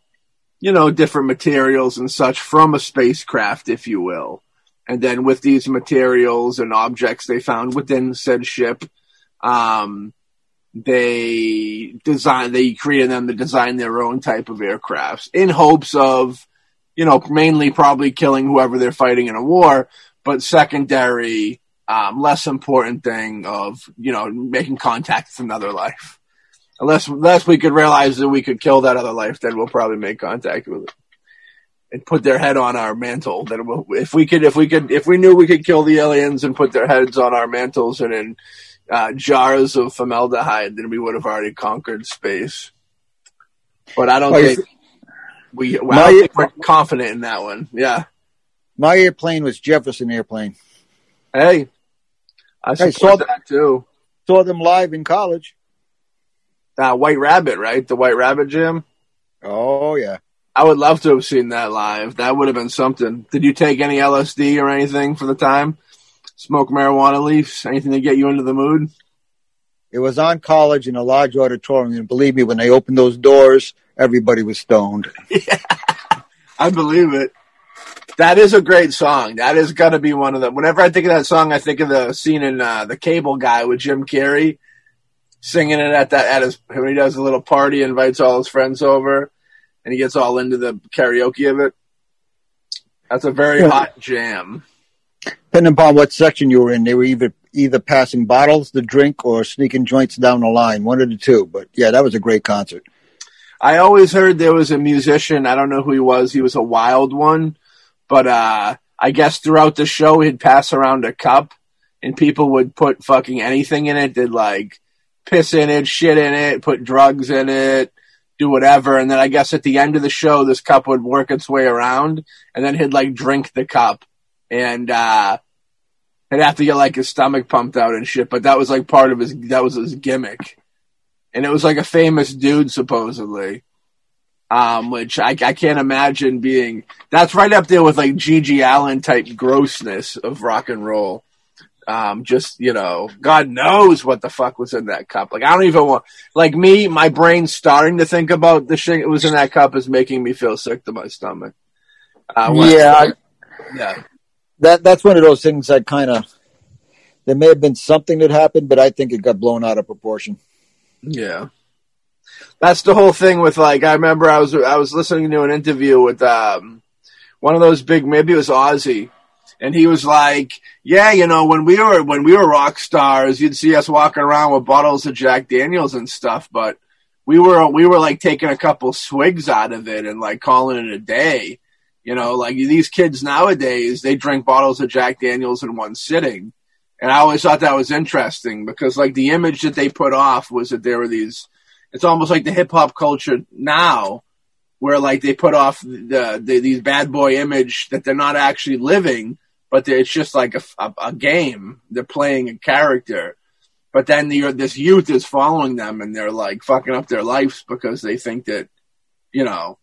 S1: you know, different materials and such from a spacecraft, if you will. And then with these materials and objects they found within said ship, um, they design, they created them to design their own type of aircrafts in hopes of, you know, mainly probably killing whoever they're fighting in a war, but secondary, um, less important thing of, you know, making contact with another life unless unless we could realize that we could kill that other life, then we'll probably make contact with it and put their head on our mantle. Then we'll, if we could, if we could, if we knew we could kill the aliens and put their heads on our mantles and in uh, jars of formaldehyde, then we would have already conquered space. But I don't think we. Well, I think we're confident in that one. Yeah.
S2: My airplane was Jefferson airplane.
S1: Hey, I saw that too.
S2: Saw them live in college
S1: uh, White Rabbit, right? The White Rabbit Jam.
S2: Oh yeah.
S1: I would love to have seen that live. That would have been something. Did you take any LSD or anything for the time? Smoke marijuana leaves? Anything to get you into the mood?
S2: It was on college in a large auditorium, and believe me, when they opened those doors, everybody was stoned.
S1: Yeah, I believe it. That is a great song. That is gonna be one of them. Whenever I think of that song, I think of the scene in uh, The Cable Guy with Jim Carrey singing it at that at his when he does a little party, invites all his friends over, and he gets all into the karaoke of it. That's a very hot jam.
S2: Depending upon what section you were in, they were either either passing bottles to drink or sneaking joints down the line, one of the two. But yeah, that was a great concert.
S1: I always heard there was a musician. I don't know who he was. He was a wild one, but uh, I guess throughout the show he'd pass around a cup, and people would put fucking anything in it. Did like piss in it, shit in it, put drugs in it, do whatever. And then I guess at the end of the show, this cup would work its way around and then he'd like drink the cup and, uh, he'd have to get like his stomach pumped out and shit. But that was like part of his, that was his gimmick. And it was like a famous dude supposedly. Um, which I, I can't imagine being, that's right up there with like GG Allin type grossness of rock and roll um, just you know, God knows what the fuck was in that cup. Like I don't even want, like me, my brain starting to think about the shit that was in that cup is making me feel sick to my stomach.
S2: Uh, yeah, I,
S1: yeah.
S2: That that's one of those things that kind of there may have been something that happened, but I think it got blown out of proportion.
S1: Yeah, that's the whole thing with like I remember I was I was listening to an interview with um, one of those big maybe it was Ozzy and he was like, "Yeah, you know, when we were when we were rock stars, you'd see us walking around with bottles of Jack Daniels and stuff, but we were we were like taking a couple swigs out of it and like calling it a day. You know, like these kids nowadays, they drink bottles of Jack Daniels in one sitting." And I always thought that was interesting because like the image that they put off was that there were these it's almost like the hip hop culture now where like they put off the, the these bad boy image that they're not actually living, but it's just like a, a, a, game. They're playing a character, but then the, this youth is following them, and they're like fucking up their lives because they think that you know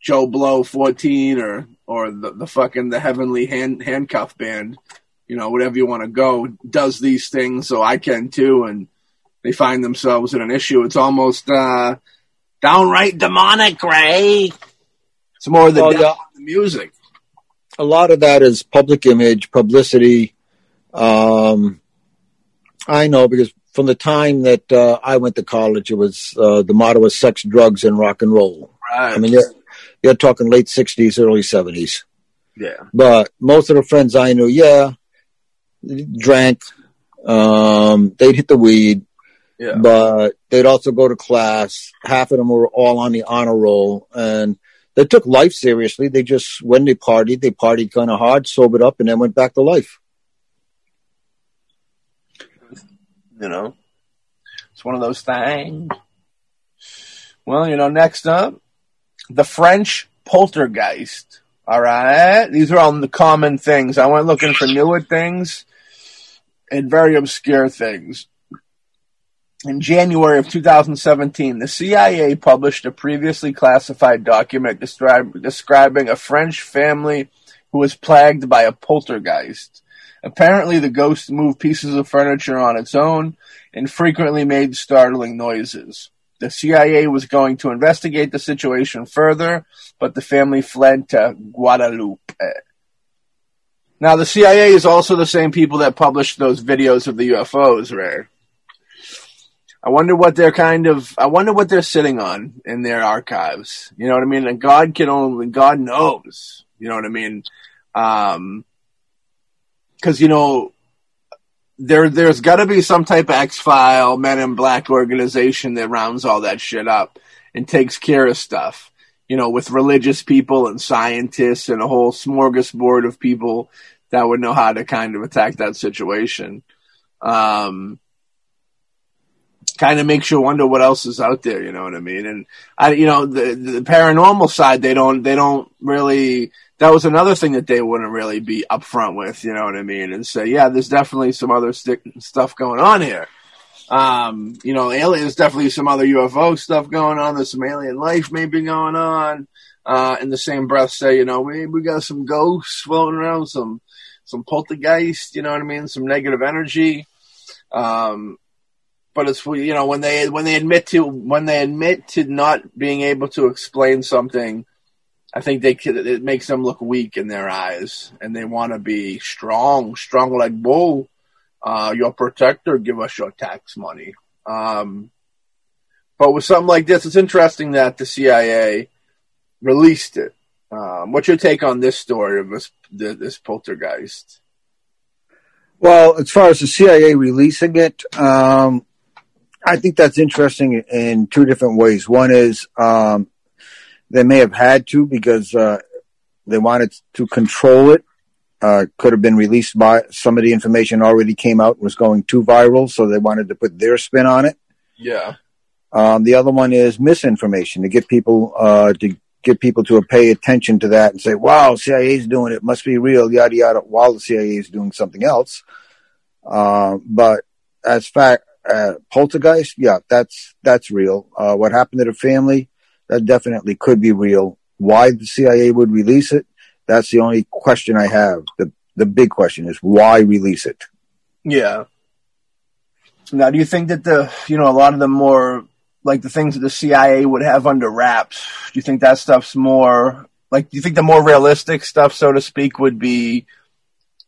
S1: Joe Blow fourteen or or the, the fucking the Heavenly Hand, Handcuff Band, you know whatever you want to go does these things, so I can too, and they find themselves in an issue. It's almost. uh downright demonic, Ray. It's more the, yeah. the music.
S2: A lot of that is public image, publicity. Um, I know because from the time that uh, I went to college, it was uh, the motto was sex, drugs, and rock and roll.
S1: Right.
S2: I mean, you're, you're talking late '60s, early '70s.
S1: Yeah.
S2: But most of the friends I knew, yeah, drank. Um, they'd hit the weed.
S1: Yeah.
S2: But they'd also go to class. Half of them were all on the honor roll and they took life seriously. They just, when they partied, they partied kind of hard, sobered up, and then went back to life.
S1: You know, it's one of those things. Well, you know, next up, the French poltergeist. All right. These are all the common things. I went looking for newer things and very obscure things. In January of 2017, the CIA published a previously classified document describing a French family who was plagued by a poltergeist. Apparently, the ghost moved pieces of furniture on its own and frequently made startling noises. The CIA was going to investigate the situation further, but the family fled to Guadeloupe. Now, the CIA is also the same people that published those videos of the UFOs, Ray. I wonder what they're kind of. I wonder what they're sitting on in their archives. You know what I mean? And God can only. God knows. You know what I mean? Um, because you know there there's got to be some type of X file Men in Black organization that rounds all that shit up and takes care of stuff. You know, with religious people and scientists and a whole smorgasbord of people that would know how to kind of attack that situation. Um, kind of makes you wonder what else is out there. You know what I mean? And I, you know, the the paranormal side, they don't they don't really. That was another thing that they wouldn't really be upfront with. You know what I mean? And say, yeah, there's definitely some other stick, stuff going on here. Um, you know, alien, there's definitely some other UFO stuff going on. There's some alien life maybe going on. Uh, in the same breath, say, you know, we we got some ghosts floating around, some some poltergeist. You know what I mean? Some negative energy. Um, but it's you know when they when they admit to when they admit to not being able to explain something, I think they it makes them look weak in their eyes, and they want to be strong, strong like bull. Uh, your protector, give us your tax money. Um, but with something like this, it's interesting that the CIA released it. Um, what's your take on this story of this this poltergeist?
S2: Well, as far as the CIA releasing it, um, I think that's interesting in two different ways. One is um, they may have had to because uh, they wanted to control it. Uh, could have been released by some of the information already came out was going too viral, so they wanted to put their spin on it.
S1: Yeah.
S2: Um, the other one is misinformation to get people uh, to get people to pay attention to that and say, "Wow, CIA's doing it, must be real," yada yada, while the CIA is doing something else. Uh, but as fact, uh, poltergeist, yeah, that's that's real. Uh, what happened to the family, that definitely could be real. Why the CIA would release it, that's the only question I have. The the big question is why release it?
S1: Yeah. Now, do you think that the you know a lot of the more like the things that the CIA would have under wraps? Do you think that stuff's more like? Do you think the more realistic stuff, so to speak, would be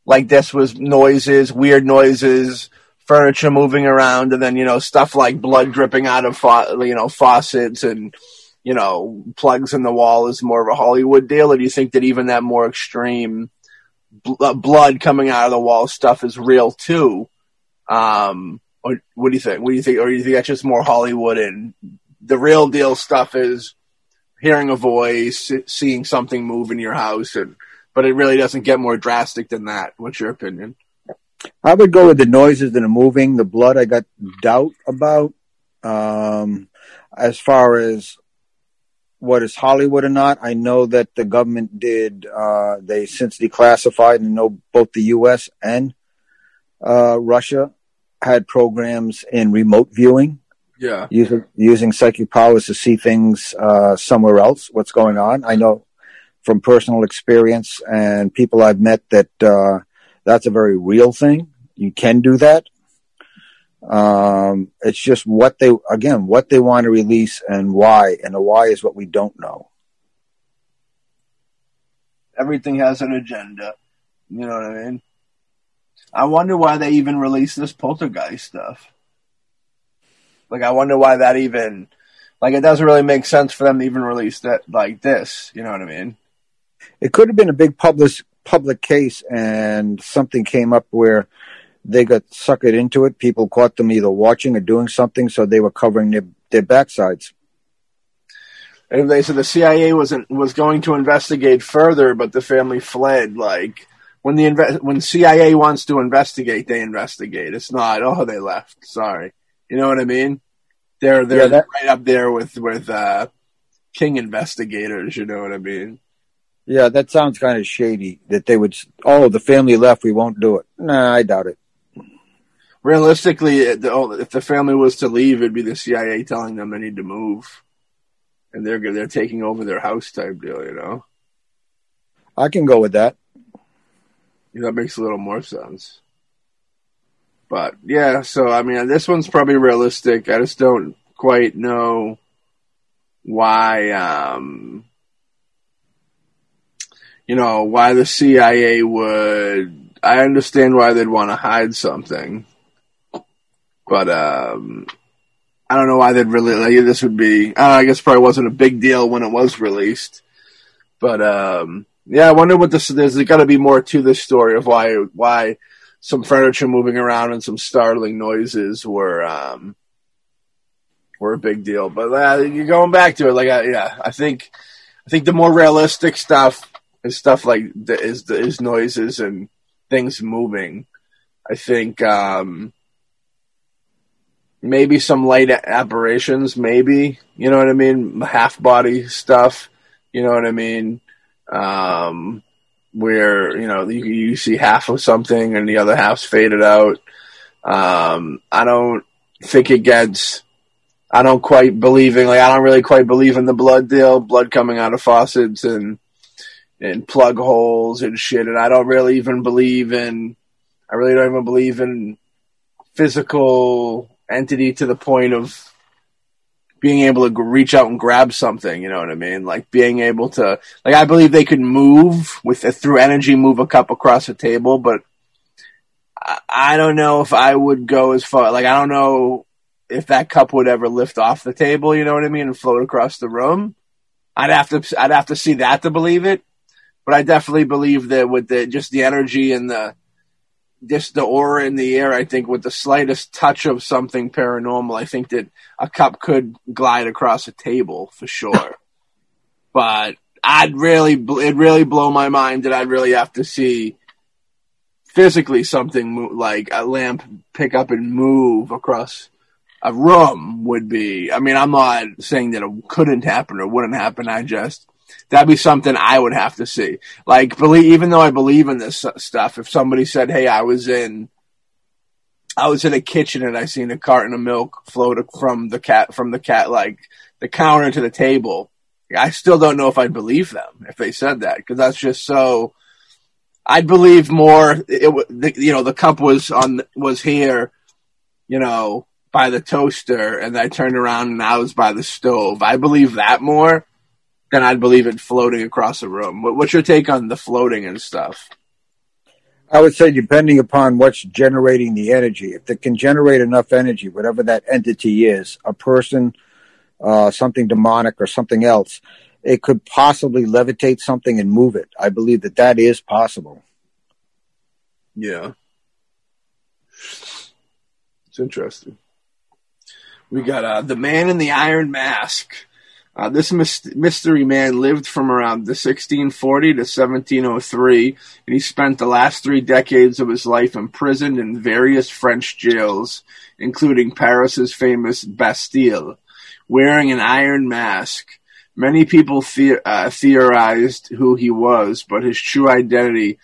S1: like this was noises, weird noises, furniture moving around, and then you know stuff like blood dripping out of fa- you know faucets and you know plugs in the wall is more of a Hollywood deal, or do you think that even that more extreme bl- uh, blood coming out of the wall stuff is real too? Um, or what do you think? What do you think? Or do you think that's just more Hollywood and the real deal stuff is hearing a voice, seeing something move in your house, and but it really doesn't get more drastic than that. What's your opinion?
S2: I would go with the noises and the moving. The blood, I got doubt about. Um, as far as what is Hollywood or not. I know that the government did. Uh, they since declassified, and know both the U.S. and uh, Russia had programs in remote viewing.
S1: Yeah,
S2: using using psychic powers to see things uh, somewhere else. What's going on? I know from personal experience and people I've met that uh, that's a very real thing. You can do that. Um, it's just what they, again, what they want to release and why. And the why is what we don't know.
S1: Everything has an agenda. You know what I mean? I wonder why they even released this poltergeist stuff. Like, I wonder why that even, like, it doesn't really make sense for them to even release that, like this. You know what I mean?
S2: It could have been a big public, public case and something came up where they got suckered into it. People caught them either watching or doing something, so they were covering their, their backsides.
S1: And they said the CIA wasn't was going to investigate further, but the family fled. Like when the inve- when CIA wants to investigate, they investigate. It's not oh they left. Sorry, you know what I mean? They're they're yeah, that- right up there with with uh, King investigators. You know what I mean?
S2: Yeah, that sounds kind of shady. That they would. Oh, the family left. We won't do it. Nah, I doubt it
S1: realistically, if the family was to leave, it'd be the CIA telling them they need to move, and they're they're taking over their house type deal. You know,
S2: I can go with that.
S1: Yeah, that makes a little more sense. But yeah, so I mean, this one's probably realistic. I just don't quite know why, um, you know, why the CIA would. I understand why they'd want to hide something but um, I don't know why they'd really like this would be. I, I guess probably wasn't a big deal when it was released, but um, yeah, I wonder what this. There's got to be more to this story of why why some furniture moving around and some startling noises were um, were a big deal. But uh, you're going back to it, like yeah, I think I think the more realistic stuff is stuff like the, is the, is noises and things moving. I think um, maybe some light aberrations, maybe, you know what I mean? Half body stuff, you know what I mean? Um, where, you know, you, you see half of something and the other half's faded out. Um, I don't think it gets, I don't quite believing, like, I don't really quite believe in the blood deal, blood coming out of faucets and, and plug holes and shit. And I don't really even believe in, I really don't even believe in physical entity to the point of being able to reach out and grab something. You know what I mean? Like being able to, like I believe they could move with uh, through energy, move a cup across a table, but I, I don't know if I would go as far. Like I don't know if that cup would ever lift off the table. You know what I mean? And float across the room. I'd have to, I'd have to see that to believe it. But I definitely believe that with the just the energy and the just the aura in the air, I think with the slightest touch of something paranormal, I think that a cup could glide across a table for sure. but I'd really, it really blow my mind that I'd really have to see physically something like a lamp pick up and move across a room would be. I mean, I'm not saying that it couldn't happen or wouldn't happen. I just that'd be something I would have to see. Like, believe, even though I believe in this stuff, if somebody said, "Hey, I was in, I was in a kitchen and I seen a carton of milk float from the cat from the cat like the counter to the table," I still don't know if I'd believe them if they said that because that's just so. I'd believe more. It, the, you know, the cup was on was here, you know, by the toaster, and I turned around and I was by the stove. I believe that more then I'd believe it floating across the room. What's your take on the floating and stuff?
S2: I would say depending upon what's generating the energy. If it can generate enough energy, whatever that entity is, a person, uh, something demonic or something else, it could possibly levitate something and move it. I believe that that is possible.
S1: Yeah. It's interesting. We got uh, The Man in the Iron Mask. Uh, this mystery man lived from around the 1640 to 1703, and he spent the last three decades of his life imprisoned in various French jails, including Paris's famous Bastille. Wearing an iron mask, Many people the- uh, theorized who he was, but his true identity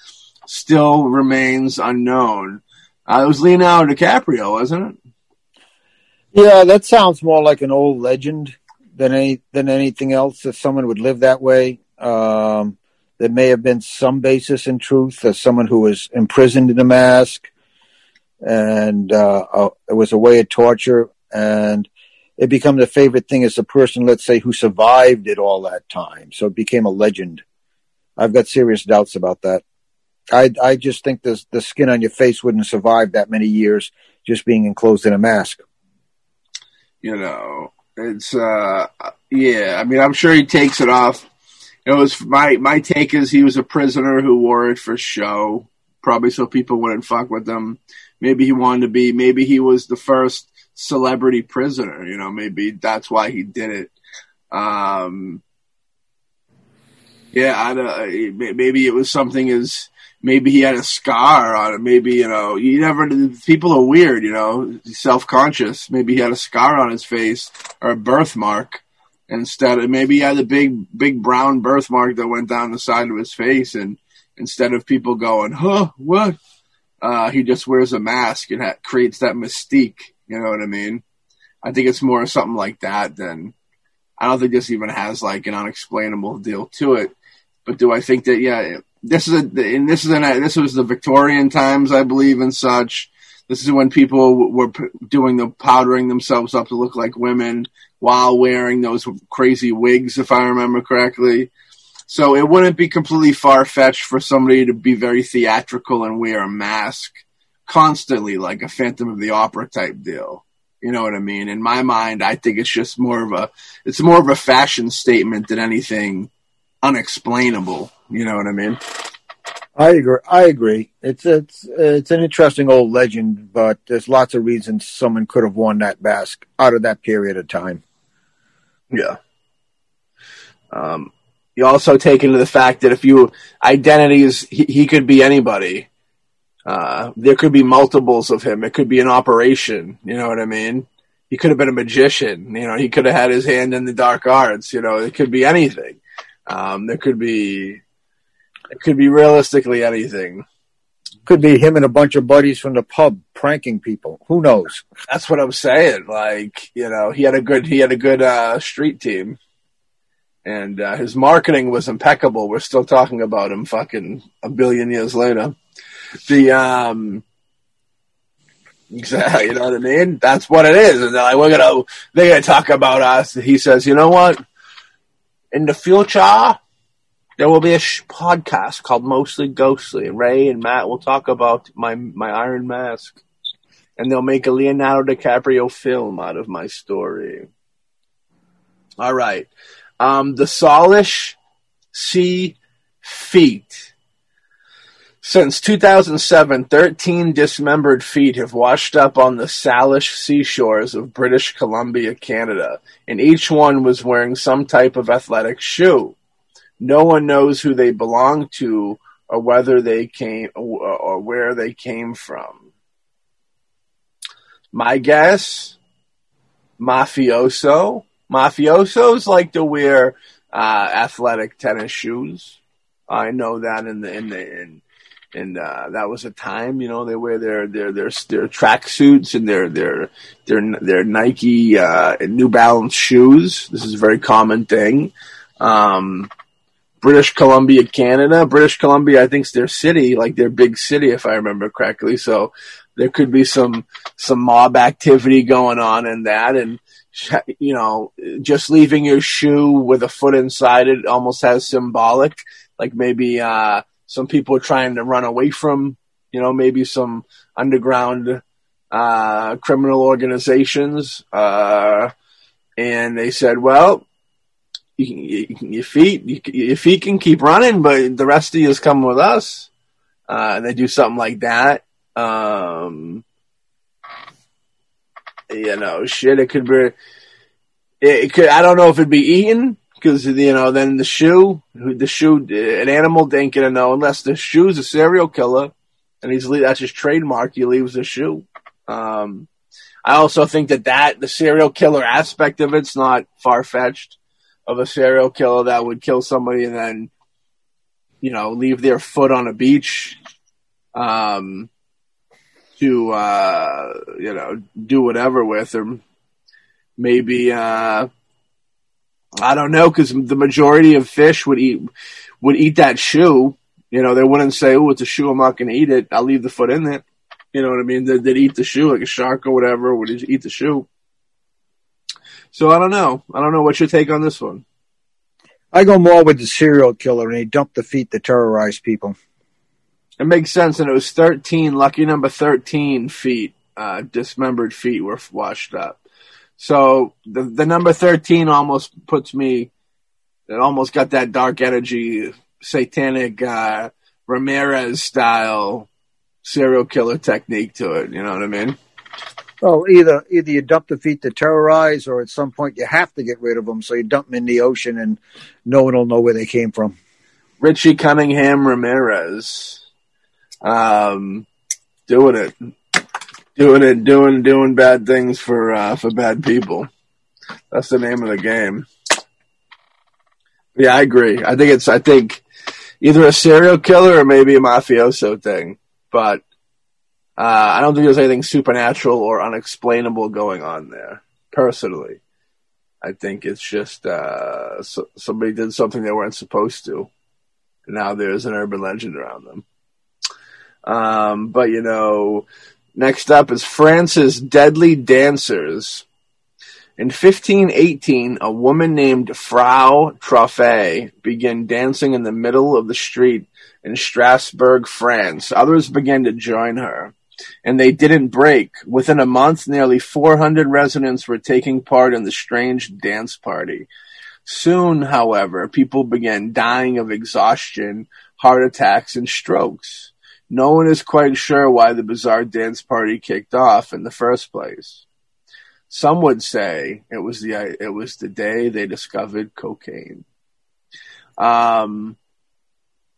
S1: still remains unknown. Uh, it was Leonardo DiCaprio, wasn't it?
S2: Yeah, that sounds more like an old legend than any than anything else. If someone would live that way, um, there may have been some basis in truth. As someone who was imprisoned in a mask, and uh, uh, it was a way of torture, and it becomes a favorite thing as a person, let's say, who survived it all that time. So it became a legend. I've got serious doubts about that. I I just think the the skin on your face wouldn't survive that many years just being enclosed in a mask.
S1: You know, it's uh, yeah. I mean, I'm sure he takes it off. It was my my take is he was a prisoner who wore it for show, probably so people wouldn't fuck with him. Maybe he wanted to be. Maybe he was the first celebrity prisoner. You know, maybe that's why he did it. Um, yeah, I don't, maybe it was something as maybe he had a scar on it. Maybe you know, you never. People are weird, you know, self conscious. Maybe he had a scar on his face or a birthmark instead of maybe he had a big big brown birthmark that went down the side of his face, and instead of people going, "Huh, what?" Uh, he just wears a mask and ha- creates that mystique. You know what I mean? I think it's more something like that than. I don't think this even has like an unexplainable deal to it. But do I think that yeah, this is a and this is an this was the Victorian times, I believe, and such. This is when people were doing the powdering themselves up to look like women while wearing those crazy wigs, if I remember correctly. So it wouldn't be completely far fetched for somebody to be very theatrical and wear a mask constantly, like a Phantom of the Opera type deal. You know what I mean? In my mind, I think it's just more of a it's more of a fashion statement than anything unexplainable. You know what I mean?
S2: I agree. I agree. It's it's it's an interesting old legend, but there's lots of reasons someone could have worn that mask out of that period of time.
S1: Yeah. Um, you also take into the fact that if you identities, he, he could be anybody. Uh, there could be multiples of him. It could be an operation. You know what I mean? He could have been a magician. You know, he could have had his hand in the dark arts. You know, it could be anything. Um, there could be, it could be realistically anything.
S2: Could be him and a bunch of buddies from the pub pranking people. Who knows?
S1: That's what I'm saying. Like, you know, he had a good, he had a good, uh, street team and, uh, his marketing was impeccable. We're still talking about him fucking a billion years later. The, um, Exactly, you know what I mean? That's what it is. And they're like, we're gonna, they're gonna talk about us. He says, you know what? In the future, there will be a sh- podcast called Mostly Ghostly. Ray and Matt will talk about my my Iron Mask, and they'll make a Leonardo DiCaprio film out of my story. All right, um, the Salish Sea Feet. Since 2007, 13 dismembered feet have washed up on the Salish seashores of British Columbia, Canada, and each one was wearing some type of athletic shoe. No one knows who they belong to or whether they came or where they came from. My guess, mafioso. Mafiosos like to wear uh, athletic tennis shoes. I know that in the in the in and uh, that was a time. You know, they wear their their their their track suits and their their their their Nike uh, New Balance shoes. This is a very common thing. Um, British Columbia, Canada. British Columbia, I think, is their city, like their big city, if I remember correctly. So there could be some some mob activity going on in that, and you know, just leaving your shoe with a foot inside it almost has symbolic, like maybe. uh some people are trying to run away from, you know, maybe some underground uh, criminal organizations. Uh, and they said, well, you, you, your feet, you, your feet can keep running, but the rest of you is coming with us. Uh, and they do something like that. Um, you know, shit, it could be, it could, I don't know if it'd be eaten because you know then the shoe, the shoe, an animal ain't gonna know unless the shoe's a serial killer, and he's that's his trademark. He leaves the shoe. Um, I also think that that the serial killer aspect of it's not far fetched. of a serial killer that would kill somebody and then, you know, leave their foot on a beach, um, to, uh, you know, do whatever with, or maybe, uh, I don't know, because the majority of fish would eat would eat that shoe. You know, they wouldn't say, "Oh, it's a shoe. I'm not going to eat it. I'll leave the foot in it." You know what I mean? They'd, they'd eat the shoe like a shark or whatever. Would eat the shoe. So I don't know. I don't know. What's your take on this one?
S2: I go more with the serial killer, and he dumped the feet that terrorize people.
S1: It makes sense, and it was 13, lucky number 13 feet, uh, dismembered feet were washed up. So the the number 13 almost puts me, it almost got that dark energy, satanic, uh, Ramirez style serial killer technique to it. You know what I mean?
S2: Well, either either you dump the feet to terrorize, or at some point you have to get rid of them. So you dump them in the ocean, and no one will know where they came from.
S1: Richie Cunningham Ramirez, um, doing it, doing it, doing doing bad things for uh, for bad people. That's the name of the game. Yeah, I agree. I think it's I think either a serial killer or maybe a mafioso thing, but uh, I don't think there's anything supernatural or unexplainable going on there. Personally, I think it's just uh, so, somebody did something they weren't supposed to. And now there's an urban legend around them. Um, but you know, next up is France's Deadly Dancers. In 1518, a woman named Frau Troffea began dancing in the middle of the street in Strasbourg, France. Others began to join her and they didn't break. Within a month, nearly 400 residents were taking part in the strange dance party. Soon, however, people began dying of exhaustion, heart attacks, and strokes. No one is quite sure why the bizarre dance party kicked off in the first place. Some would say it was the it was the day they discovered cocaine. Um,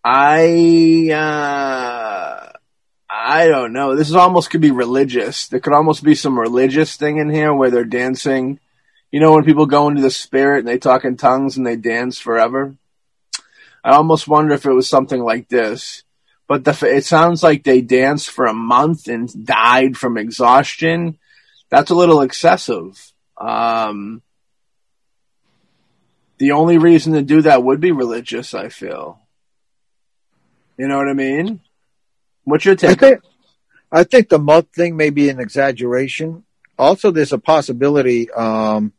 S1: I uh, I don't know. This is almost could be religious. There could almost be some religious thing in here where they're dancing. You know, when people go into the spirit and they talk in tongues and they dance forever. I almost wonder if it was something like this. But the, it sounds like they danced for a month and died from exhaustion. That's a little excessive. Um, the only reason to do that would be religious, I feel. You know what I mean? What's your take?
S2: I think, I think the month thing may be an exaggeration. Also, there's a possibility. Um,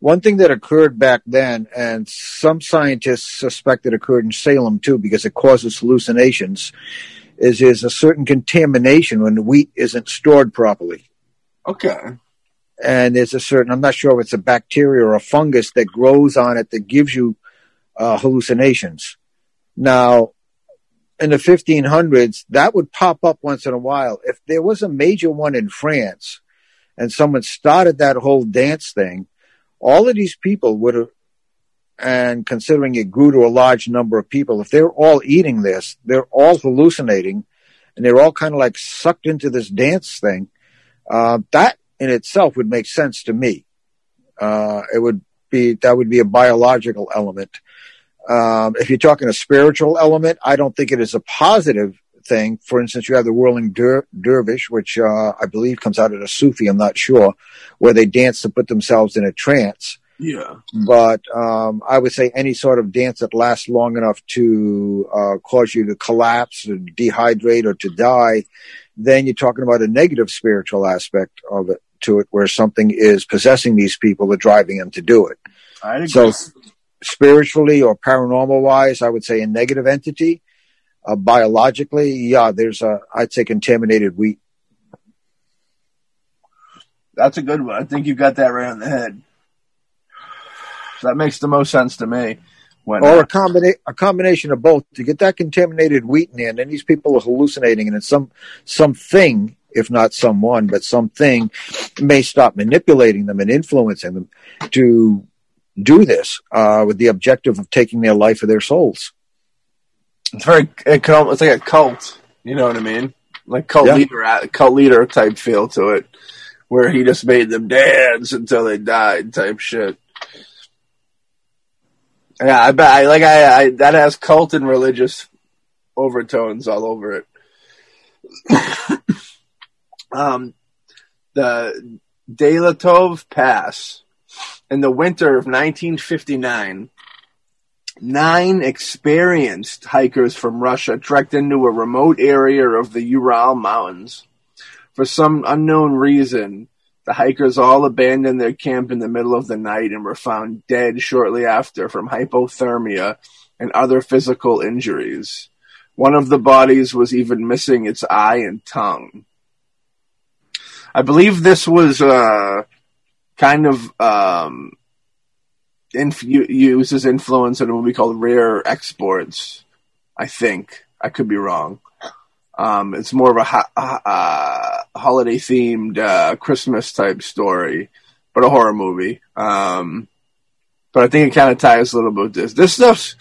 S2: one thing that occurred back then, and some scientists suspect it occurred in Salem too, because it causes hallucinations, is there's a certain contamination when the wheat isn't stored properly.
S1: Okay.
S2: And there's a certain, I'm not sure if it's a bacteria or a fungus that grows on it that gives you uh, hallucinations. Now, in the 1500s, that would pop up once in a while. If there was a major one in France and someone started that whole dance thing, all of these people would have, and considering it grew to a large number of people, if they're all eating this, they're all hallucinating and they're all kind of like sucked into this dance thing. Uh, that in itself would make sense to me. Uh, it would be, that would be a biological element. Um, if you're talking a spiritual element, I don't think it is a positive thing. For instance, you have the whirling der- dervish, which uh, I believe comes out of the Sufi. I'm not sure where they dance to put themselves in a trance.
S1: Yeah.
S2: But um, I would say any sort of dance that lasts long enough to uh, cause you to collapse or dehydrate or to die, then you're talking about a negative spiritual aspect of it to it, where something is possessing these people or driving them to do it.
S1: I agree.
S2: So spiritually or paranormal wise, I would say a negative entity. Uh, biologically, yeah, there's a, I'd say contaminated wheat.
S1: That's a good one. I think you've got that right on the head. That makes the most sense to me. When,
S2: Or a, combina- a combination of both. To get that contaminated wheat in and these people are hallucinating, and it's some something, if not someone, but something may stop manipulating them and influencing them to do this uh, with the objective of taking their life or their souls.
S1: It's very, it can, al- it's like a cult. You know what I mean? Like cult
S2: Yeah.
S1: leader, cult leader type feel to it, where he just made them dance until they died type shit. Yeah, I bet. I, like I, I, that has cult and religious overtones all over it. um, the Dyatlov Pass in the winter of 1959. Nine experienced hikers from Russia trekked into a remote area of the Ural Mountains. For some unknown reason, the hikers all abandoned their camp in the middle of the night and were found dead shortly after from hypothermia and other physical injuries. One of the bodies was even missing its eye and tongue. I believe this was uh, kind of um, inf- uses influence in a movie called Rare Exports. I think I could be wrong. Um, it's more of a uh, holiday themed uh, Christmas type story, but a horror movie. Um, but I think it kind of ties a little bit with this. This stuff's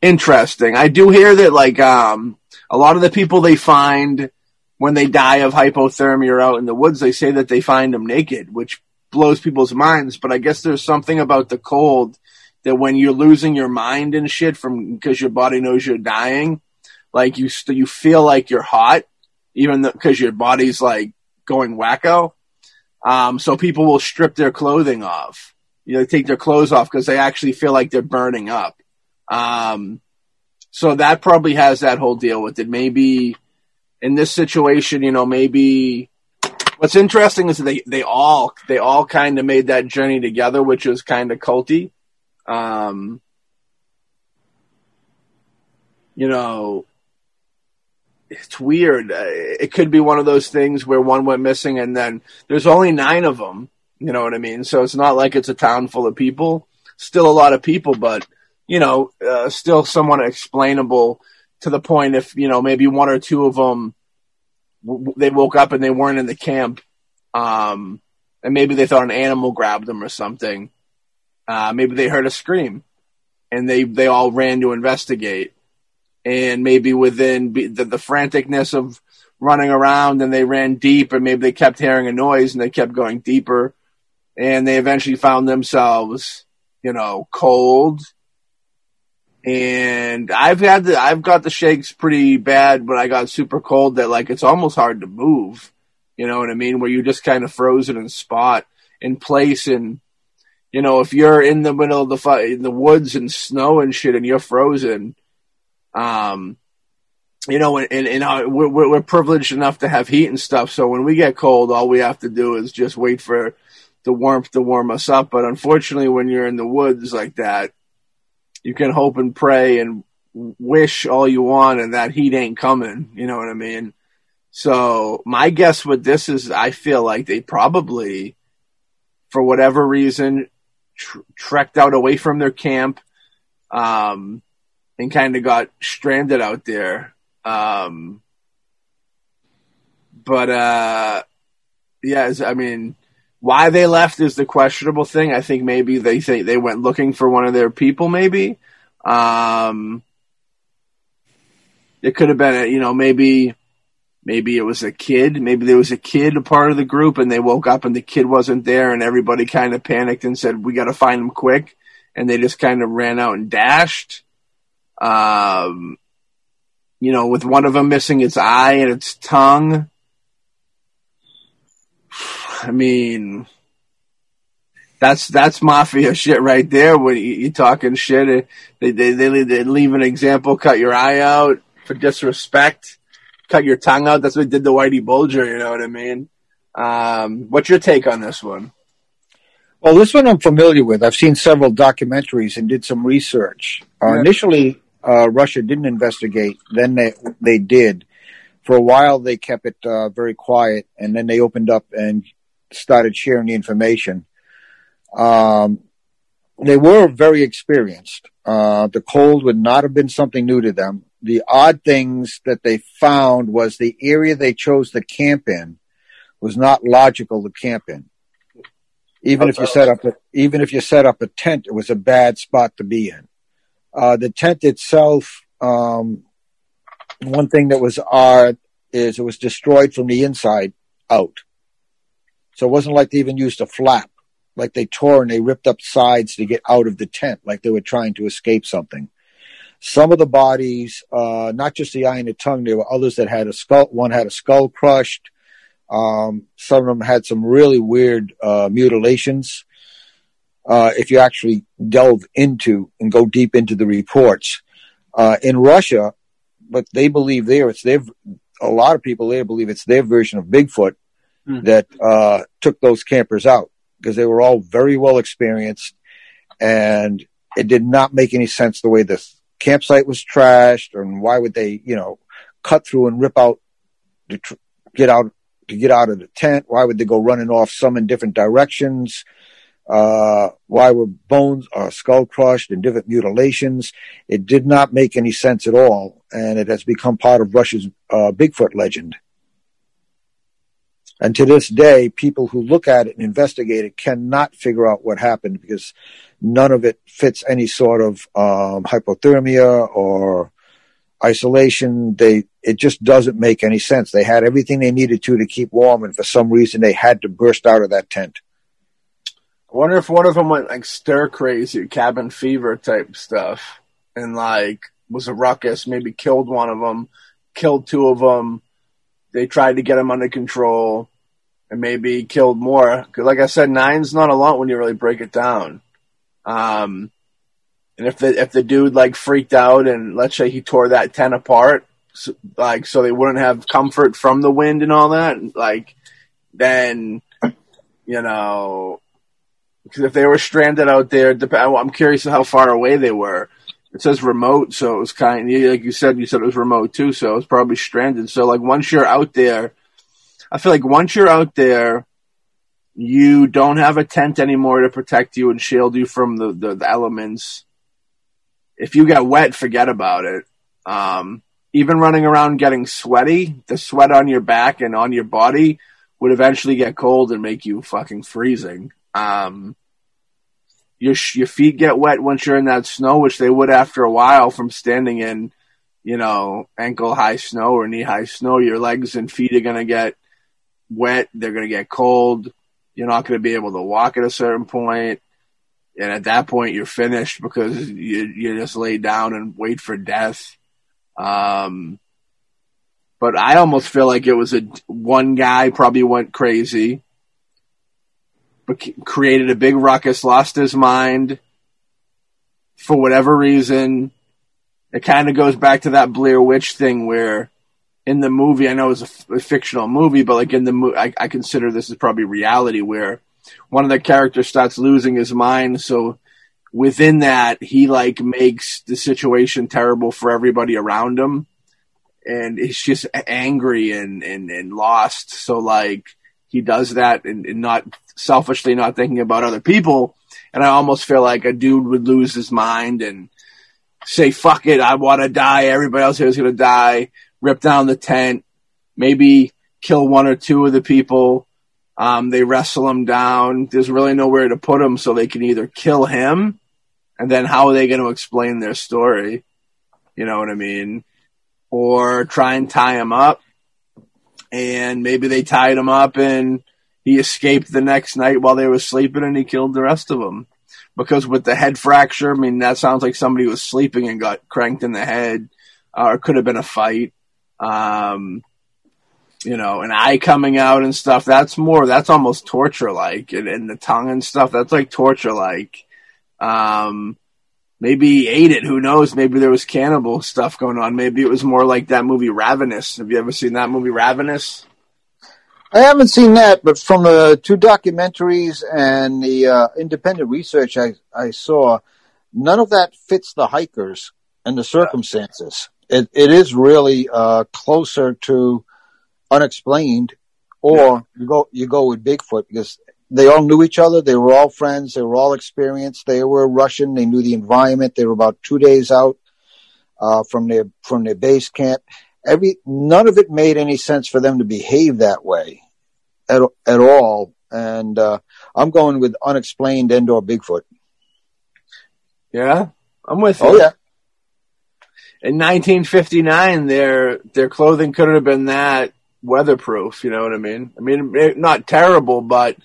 S1: interesting. I do hear that like um, a lot of the people they find when they die of hypothermia or out in the woods, they say that they find them naked, which blows people's minds. But I guess there's something about the cold that when you're losing your mind and shit from because your body knows you're dying like you st- you feel like you're hot, even because your body's like going wacko. Um, so people will strip their clothing off. You know, take their clothes off because they actually feel like they're burning up. Um, so that probably has that whole deal with it. Maybe in this situation, you know, maybe what's interesting is they, they all, they all kind of made that journey together, which was kind of culty. Um, you know, it's weird. Uh, it could be one of those things where one went missing and then there's only nine of them. You know what I mean? So it's not like it's a town full of people. Still a lot of people, but you know, uh, still somewhat explainable to the point if you know maybe one or two of them they woke up and they weren't in the camp, um, and maybe they thought an animal grabbed them or something. Uh, maybe they heard a scream, and they they all ran to investigate and maybe within the, the franticness of running around and they ran deep and maybe they kept hearing a noise and they kept going deeper and they eventually found themselves, you know, cold. And I've had the, I've got the shakes pretty bad, but I got super cold that like it's almost hard to move. You know what I mean? Where you're just kind of frozen in spot in place and, you know, if you're in the middle of the in the woods and snow and shit and you're frozen, um, you know, and, and, and we're, we're privileged enough to have heat and stuff. So when we get cold, all we have to do is just wait for the warmth to warm us up. But unfortunately, when you're in the woods like that, you can hope and pray and wish all you want, and that heat ain't coming. You know what I mean? So my guess with this is, I feel like they probably, for whatever reason, tr- trekked out away from their camp. Um, and kind of got stranded out there. Um, but uh, yeah, I mean, why they left is the questionable thing. I think maybe they think they went looking for one of their people. Maybe um, it could have been, a, you know, maybe maybe it was a kid. Maybe there was a kid a part of the group, and they woke up and the kid wasn't there, and everybody kind of panicked and said, "We got to find him quick." And they just kind of ran out and dashed. Um, you know, with one of them missing its eye and its tongue. I mean, that's that's mafia shit right there. When you, are talking shit, they, they they they leave an example: cut your eye out for disrespect, cut your tongue out. That's what they did to Whitey Bulger. You know what I mean? Um, what's your take on this one?
S2: Well, this one I'm familiar with. I've seen several documentaries and did some research. Uh, yeah. Initially, uh, Russia didn't investigate. Then they they did. For a while, they kept it uh, very quiet, and then they opened up and started sharing the information. Um, they were very experienced. Uh, the cold would not have been something new to them. The odd things that they found was the area they chose to camp in was not logical to camp in. Even if you set up a, even if you set up a tent, it was a bad spot to be in. Uh, the tent itself, um, one thing that was odd is it was destroyed from the inside out. So it wasn't like they even used a flap. like they tore and they ripped up sides to get out of the tent, like they were trying to escape something. Some of the bodies, uh, not just the eye and the tongue, there were others that had a skull. One had a skull crushed. Um, some of them had some really weird uh, mutilations. Uh, if you actually delve into and go deep into the reports, uh, in Russia, but they believe there it's their. A lot of people there believe it's their version of Bigfoot
S1: Hmm.
S2: that uh, took those campers out because they were all very well experienced, and it did not make any sense the way the campsite was trashed, and why would they, you know, cut through and rip out to tr- get out to get out of the tent? Why would they go running off some in different directions? Uh, why were bones or skull crushed and different mutilations? It did not make any sense at all, and it has become part of Russia's uh, Bigfoot legend. And to this day, people who look at it and investigate it cannot figure out what happened because none of it fits any sort of um, hypothermia or isolation. They it just doesn't make any sense. They had everything they needed to to keep warm, and for some reason, they had to burst out of that tent.
S1: I wonder if one of them went like stir crazy, cabin fever type stuff, and like was a ruckus. Maybe killed one of them, killed two of them. They tried to get him under control, and maybe killed more. Because, like I said, nine's not a lot when you really break it down. Um, and if the if the dude like freaked out and let's say he tore that tent apart, so, like so they wouldn't have comfort from the wind and all that, like then you know because if they were stranded out there, I'm curious how far away they were. It says remote, so it was kind of like you said. You said it was remote too, so it was probably stranded. So like once you're out there, I feel like once you're out there, you don't have a tent anymore to protect you and shield you from the, the, the elements. If you get wet, forget about it. Um, even running around getting sweaty, the sweat on your back and on your body would eventually get cold and make you fucking freezing. Um, your your feet get wet once you're in that snow, which they would after a while from standing in, you know, ankle high snow or knee high snow. Your legs and feet are gonna get wet. They're gonna get cold. You're not gonna be able to walk at a certain point, and at that point you're finished because you you just lay down and wait for death. Um, but I almost feel like it was a one guy probably went crazy created a big ruckus, lost his mind for whatever reason. It kind of goes back to that Blair Witch thing where in the movie, I know it was a, f- a fictional movie, but like in the movie, I, I consider this is probably reality where one of the characters starts losing his mind. So within that, he like makes the situation terrible for everybody around him. And he's just angry and, and, and lost. So like, he does that and, and, not selfishly not thinking about other people. And I almost feel like a dude would lose his mind and say, fuck it, I want to die. Everybody else here is going to die. Rip down the tent, maybe kill one or two of the people. Um, they wrestle him down. There's really nowhere to put him, so they can either kill him, and then how are they going to explain their story? You know what I mean? Or try and tie him up and maybe they tied him up and he escaped the next night while they were sleeping and he killed the rest of them. Because with the head fracture, I mean, that sounds like somebody was sleeping and got cranked in the head, uh, or could have been a fight. Um, you know, an eye coming out and stuff. That's more, that's almost torture like. And, and the tongue and stuff, that's like torture like. Um, maybe he ate it. Who knows? Maybe there was cannibal stuff going on. Maybe it was more like that movie Ravenous. Have you ever seen that movie Ravenous?
S2: I haven't seen that, but from the two documentaries and the uh, independent research I, I saw, none of that fits the hikers and the circumstances. It, it is really uh, closer to unexplained, or you go you go with Bigfoot because they all knew each other. They were all friends. They were all experienced. They were Russian. They knew the environment. They were about two days out uh, from their from their base camp. Every none of it made any sense for them to behave that way at at all. And uh, I'm going with unexplained and/or Bigfoot.
S1: Yeah, I'm with you.
S2: Oh yeah.
S1: In 1959, their their clothing couldn't have been that weatherproof. You know what I mean? I mean, it, not terrible, but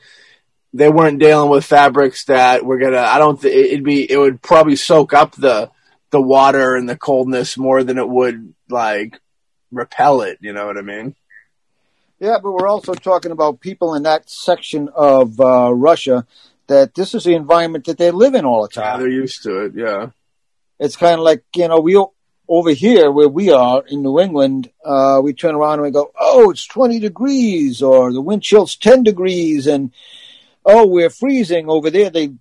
S1: they weren't dealing with fabrics that were gonna. I don't. Th- it'd be. It would probably soak up the the water and the coldness more than it would like repel it. You know what I mean?
S2: Yeah, but we're also talking about people in that section of uh, Russia that this is the environment that they live in all the time.
S1: Yeah, they're used to it. Yeah.
S2: it's kind of like you know we over here where we are in New England, uh, we turn around and we go, oh, it's twenty degrees, or the wind chill's ten degrees, and oh, we're freezing over there. They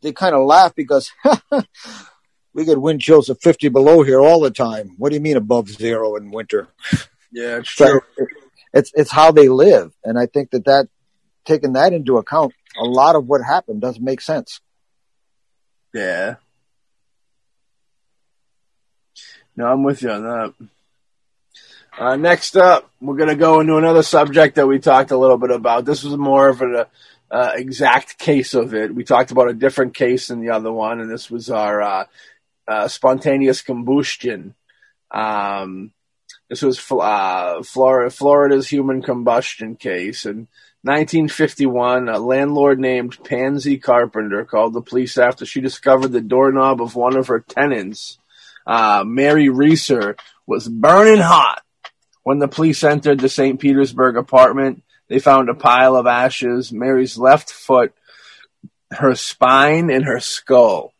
S2: they kind of laugh because we get wind chills of fifty below here all the time. What do you mean above zero in winter?
S1: Yeah, it's
S2: So
S1: true.
S2: it's it's how they live, and I think that that taking that into account, a lot of what happened doesn't make sense.
S1: Yeah. No, I'm with you on that. Uh, next up, we're going to go into another subject that we talked a little bit about. This was more of an uh, exact case of it. We talked about a different case than the other one, and this was our uh, uh, spontaneous combustion. Um, this was uh, Florida, Florida's human combustion case. In 1951, a landlord named Pansy Carpenter called the police after she discovered the doorknob of one of her tenants, uh, Mary Reeser, was burning hot. When the police entered the St. Petersburg apartment, they found a pile of ashes, Mary's left foot, her spine, and her skull.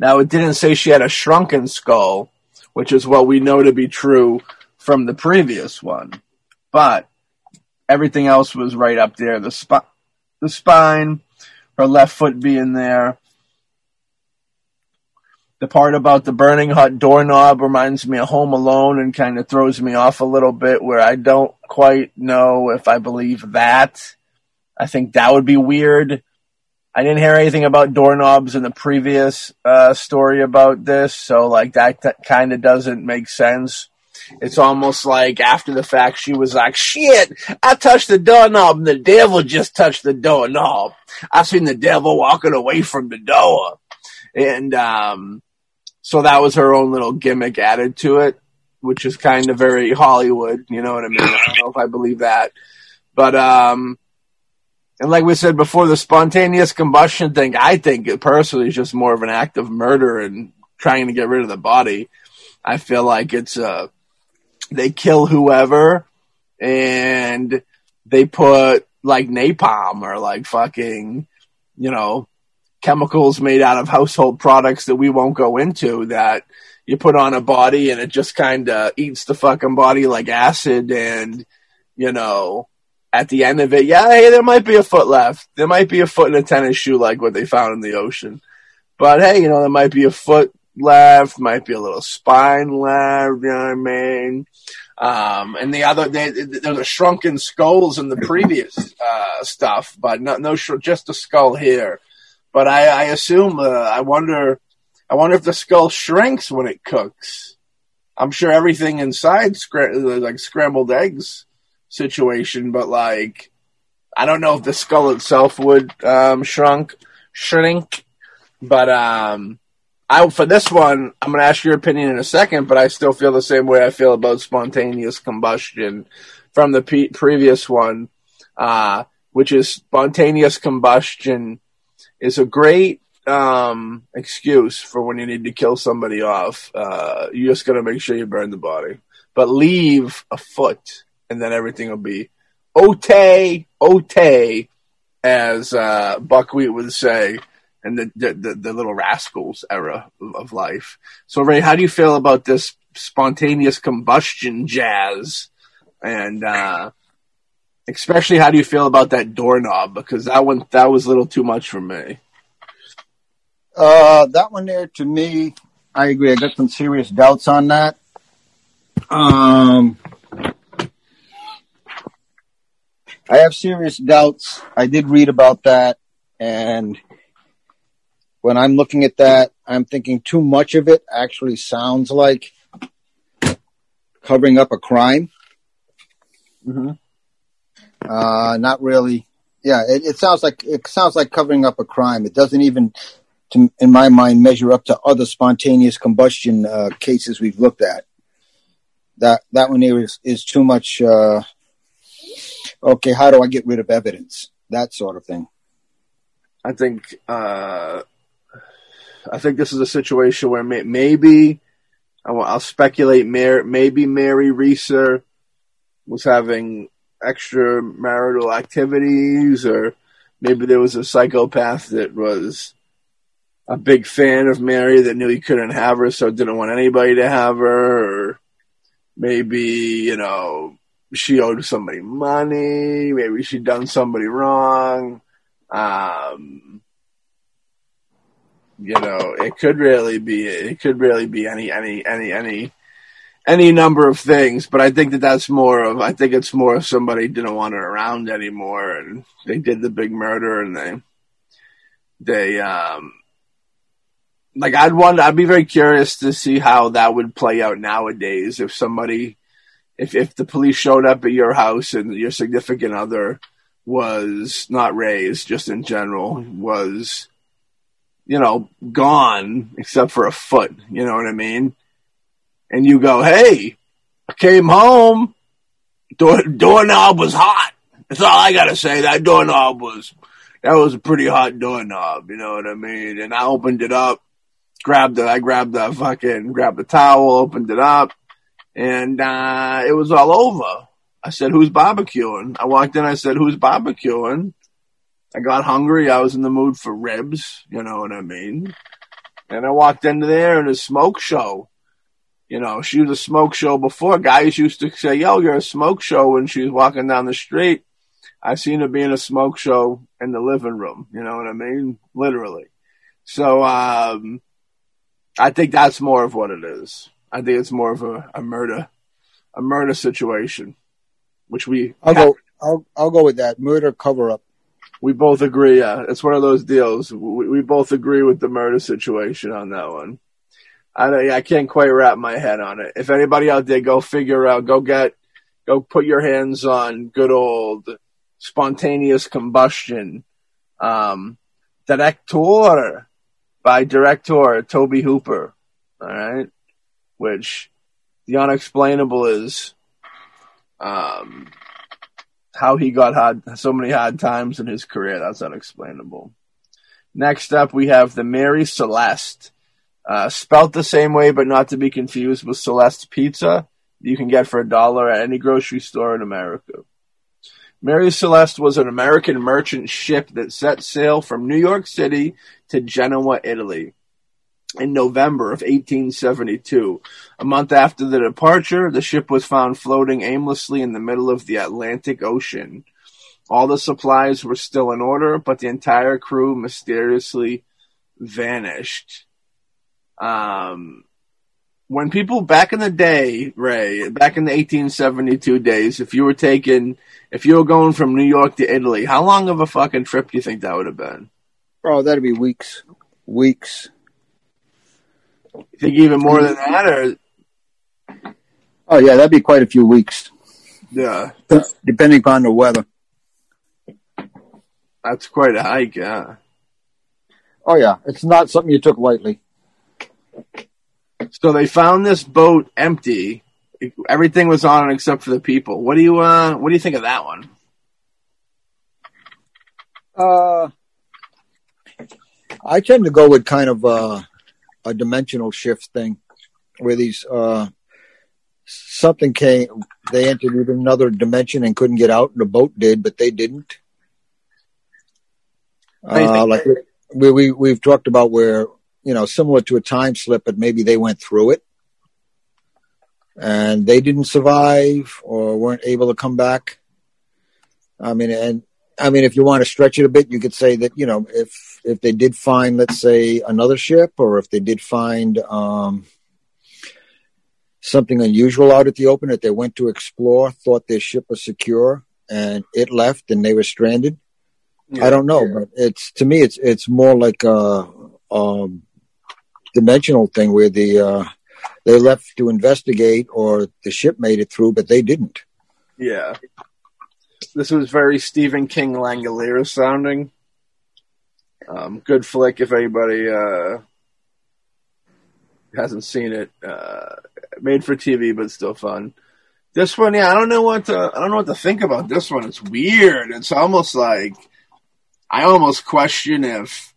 S1: Now, it didn't say she had a shrunken skull, which is what we know to be true from the previous one. But everything else was right up there. The, sp- the spine, her left foot being there. The part about the burning hot doorknob reminds me of Home Alone and kind of throws me off a little bit where I don't quite know if I believe that. I think that would be weird. I didn't hear anything about doorknobs in the previous uh, story about this, so like that, that kind of doesn't make sense. It's almost like after the fact, she was like, "Shit, I touched the doorknob, and the devil just touched the doorknob. I've seen the devil walking away from the door," and um, so that was her own little gimmick added to it, which is kind of very Hollywood. You know what I mean? I don't know if I believe that, but um, and like we said before, the spontaneous combustion thing, I think personally is just more of an act of murder and trying to get rid of the body. I feel like it's uh they kill whoever and they put like napalm or like fucking, you know, chemicals made out of household products that we won't go into that you put on a body and it just kind of eats the fucking body like acid and, you know, at the end of it, yeah, hey, there might be a foot left. There might be a foot in a tennis shoe like what they found in the ocean. But hey, you know, there might be a foot left, might be a little spine left, you know what I mean? Um, and the other, they, there's a shrunken skulls in the previous uh, stuff, but no, no, just a skull here. But I, I assume, uh, I wonder, I wonder if the skull shrinks when it cooks. I'm sure everything inside, like scrambled eggs situation, but like, I don't know if the skull itself would um, shrunk, shrink. But um, I for this one, I'm to ask your opinion in a second. But I still feel the same way I feel about spontaneous combustion from the pe- previous one, uh, which is spontaneous combustion is a great um, excuse for when you need to kill somebody off. Uh, you just got to make sure you burn the body, but leave a foot, and then everything will be ote ote, as uh, Buckwheat would say in the, the the, little rascals era of, of life. So Ray, how do you feel about this spontaneous combustion jazz? And uh, especially, how do you feel about that doorknob? Because that one that was a little too much for me.
S2: Uh, that one there, to me, I agree. I got some serious doubts on that. Um, I have serious doubts. I did read about that, and when I'm looking at that, I'm thinking too much of it actually sounds like covering up a crime.
S1: Mm-hmm.
S2: Uh, not really. Yeah, it, it sounds like it sounds like covering up a crime. It doesn't even, to, in my mind, measure up to other spontaneous combustion uh, cases we've looked at. That that one is is too much. Uh, okay, how do I get rid of evidence? that sort of thing.
S1: I think uh, I think this is a situation where may, maybe I'll speculate. Maybe Mary Reeser was having extramarital activities, or maybe there was a psychopath that was a big fan of Mary that knew he couldn't have her, so didn't want anybody to have her, or maybe you know she owed somebody money, maybe she'd done somebody wrong. Um, you know, it could really be it could really be any any any any any number of things, but I think that that's more of I think it's more of somebody didn't want her around anymore, and they did the big murder, and they they um like I'd want I'd be very curious to see how that would play out nowadays if somebody if if the police showed up at your house and your significant other was not raised, just in general, was you know, gone except for a foot, you know what I mean? And you go, Hey, I came home, door doorknob was hot. That's all I gotta say. That doorknob was that was a pretty hot doorknob, you know what I mean? And I opened it up, grabbed it, I grabbed the fucking grabbed the towel, opened it up, and uh, it was all over. I said, "Who's barbecuing?" I walked in. I said, "Who's barbecuing?" I got hungry. I was in the mood for ribs. You know what I mean? And I walked into there and a smoke show. You know, she was a smoke show before. Guys used to say, "Yo, you're a smoke show." When she was walking down the street, I seen her being a smoke show in the living room. You know what I mean? Literally. So um, I think that's more of what it is. I think it's more of a, a murder, a murder situation, which we.
S2: I'll go. I'll I'll go with that murder cover up.
S1: We both agree. Yeah, it's one of those deals. We, we both agree with the murder situation on that one. I I can't quite wrap my head on it. If anybody out there, go figure out. Go get. Go put your hands on good old spontaneous combustion. Um, Director by director Tobe Hooper. All right which the unexplainable is um, how he got hard, so many hard times in his career. That's unexplainable. Next up, we have the Mary Celeste, uh, spelt the same way, but not to be confused with Celeste Pizza. You can get for a dollar at any grocery store in America. Mary Celeste was an American merchant ship that set sail from New York City to Genoa, Italy in November of 1872. A month after the departure, the ship was found floating aimlessly in the middle of the Atlantic Ocean. All the supplies were still in order, but the entire crew mysteriously vanished. Um, when people back in the day, Ray, back in the 1872 days, if you were taking, if you were going from New York to Italy, how long of a fucking trip do you think that would have been?
S2: Oh, that'd be weeks. Weeks.
S1: You think even more than that, or?
S2: Oh yeah, that'd be quite a few weeks.
S1: Yeah,
S2: depending upon the weather.
S1: That's quite a hike, yeah.
S2: Oh yeah, it's not something you took lightly.
S1: So they found this boat empty. Everything was on it except for the people. What do you uh what do you think of that one?
S2: Uh I tend to go with kind of uh a dimensional shift thing where these uh, something came they entered another dimension and couldn't get out and the boat did but they didn't. Uh, like we, we we've talked about where you know similar to a time slip but maybe they went through it. And they didn't survive or weren't able to come back. I mean and I mean, if you want to stretch it a bit, you could say that you know if if they did find, let's say, another ship, or if they did find um, something unusual out at the open that they went to explore, thought their ship was secure, and it left, and they were stranded. Yeah, I don't know, yeah. but it's to me, it's it's more like a, a dimensional thing where the uh, they left to investigate, or the ship made it through, but they didn't.
S1: Yeah, this was very Stephen King Langoliers sounding. Um, good flick if anybody uh, hasn't seen it. Uh, made for TV, but still fun. This one, yeah, I don't know what to I don't know what to think about this one. It's weird. It's almost like I almost question if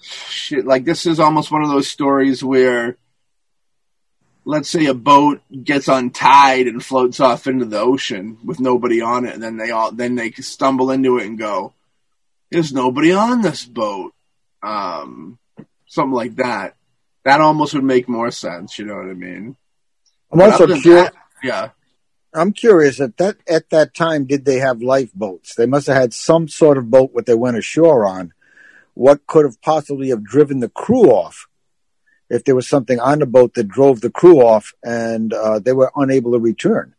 S1: shit like this is almost one of those stories where let's say a boat gets untied and floats off into the ocean with nobody on it and then they all then they stumble into it and go there's nobody on this boat um something like that that almost would make more sense you know what i mean
S2: I'm also curious.
S1: yeah
S2: I'm curious at that at that time did they have lifeboats? They must have had some sort of boat what they went ashore on. What could have possibly have driven the crew off if there was something on the boat that drove the crew off and uh, they were unable to return?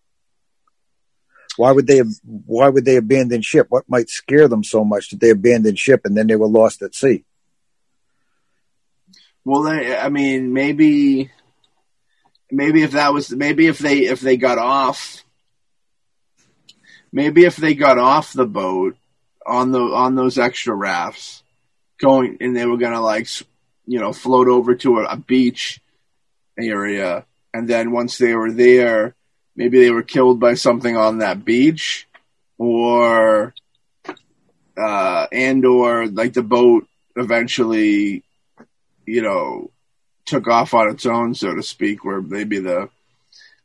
S2: Why would they have, why would they abandon ship? What might scare them so much that they abandoned ship and then they were lost at sea?
S1: Well, I mean, maybe, maybe if that was, maybe if they, if they got off, maybe if they got off the boat on the, on those extra rafts going and they were going to like, you know, float over to a, a beach area. And then once they were there, maybe they were killed by something on that beach or, uh, and or like the boat eventually you know, took off on its own, so to speak, where maybe the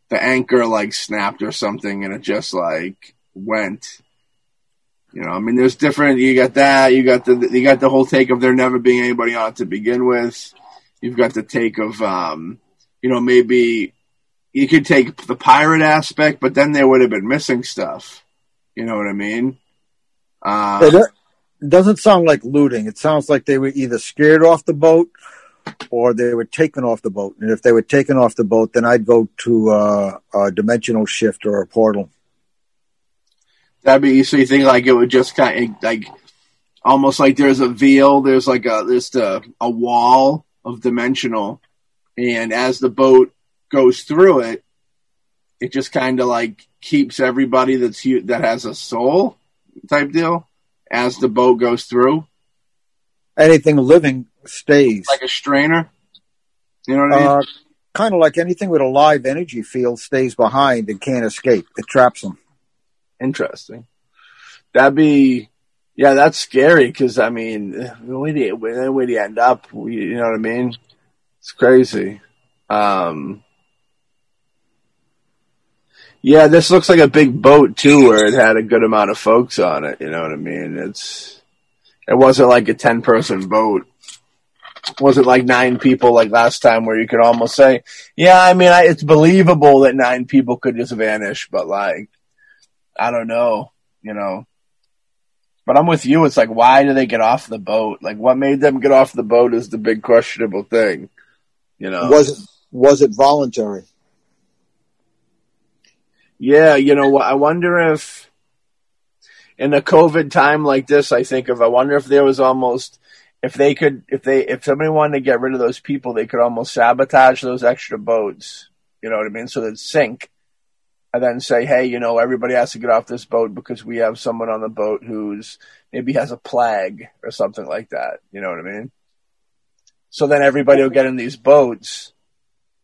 S1: the anchor like snapped or something, and it just like went. You know, I mean, there's different. You got that. You got the you got the whole take of there never being anybody on to begin with. You've got the take of, um, you know, maybe you could take the pirate aspect, but then they would have been missing stuff. You know what I mean? Uh,
S2: It it doesn't sound like looting. It sounds like they were either scared off the boat or they were taken off the boat. And if they were taken off the boat, then I'd go to uh, a dimensional shift or a portal.
S1: That'd be so you think like it would just kind of like almost like there's a veil, there's like a there's a, a wall of dimensional, and as the boat goes through it, it just kind of like keeps everybody that's that has a soul type deal as the boat goes through,
S2: Anything living stays.
S1: like a strainer. You know what I mean?
S2: Uh, kind of like anything with a live energy field stays behind and can't escape. It traps them.
S1: Interesting. That'd be, yeah, that's scary because I mean, where do you, where do you end up? You know what I mean? It's crazy. Um, yeah, this looks like a big boat too, where it had a good amount of folks on it. You know what I mean? It's, it wasn't like a ten person boat. It wasn't like nine people like last time, where you could almost say, yeah, I mean, I, it's believable that nine people could just vanish, but like. I don't know, you know. But I'm with you. It's like, why do they get off the boat? Like, what made them get off the boat is the big questionable thing, you know.
S2: Was it was it voluntary?
S1: Yeah, you know, I wonder if in a COVID time like this, I think of, I wonder if there was almost, if they could, if they, if somebody wanted to get rid of those people, they could almost sabotage those extra boats. You know what I mean? So they'd sink. And then say, hey, you know, everybody has to get off this boat because we have someone on the boat who's maybe has a plague or something like that. You know what I mean? So then everybody will get in these boats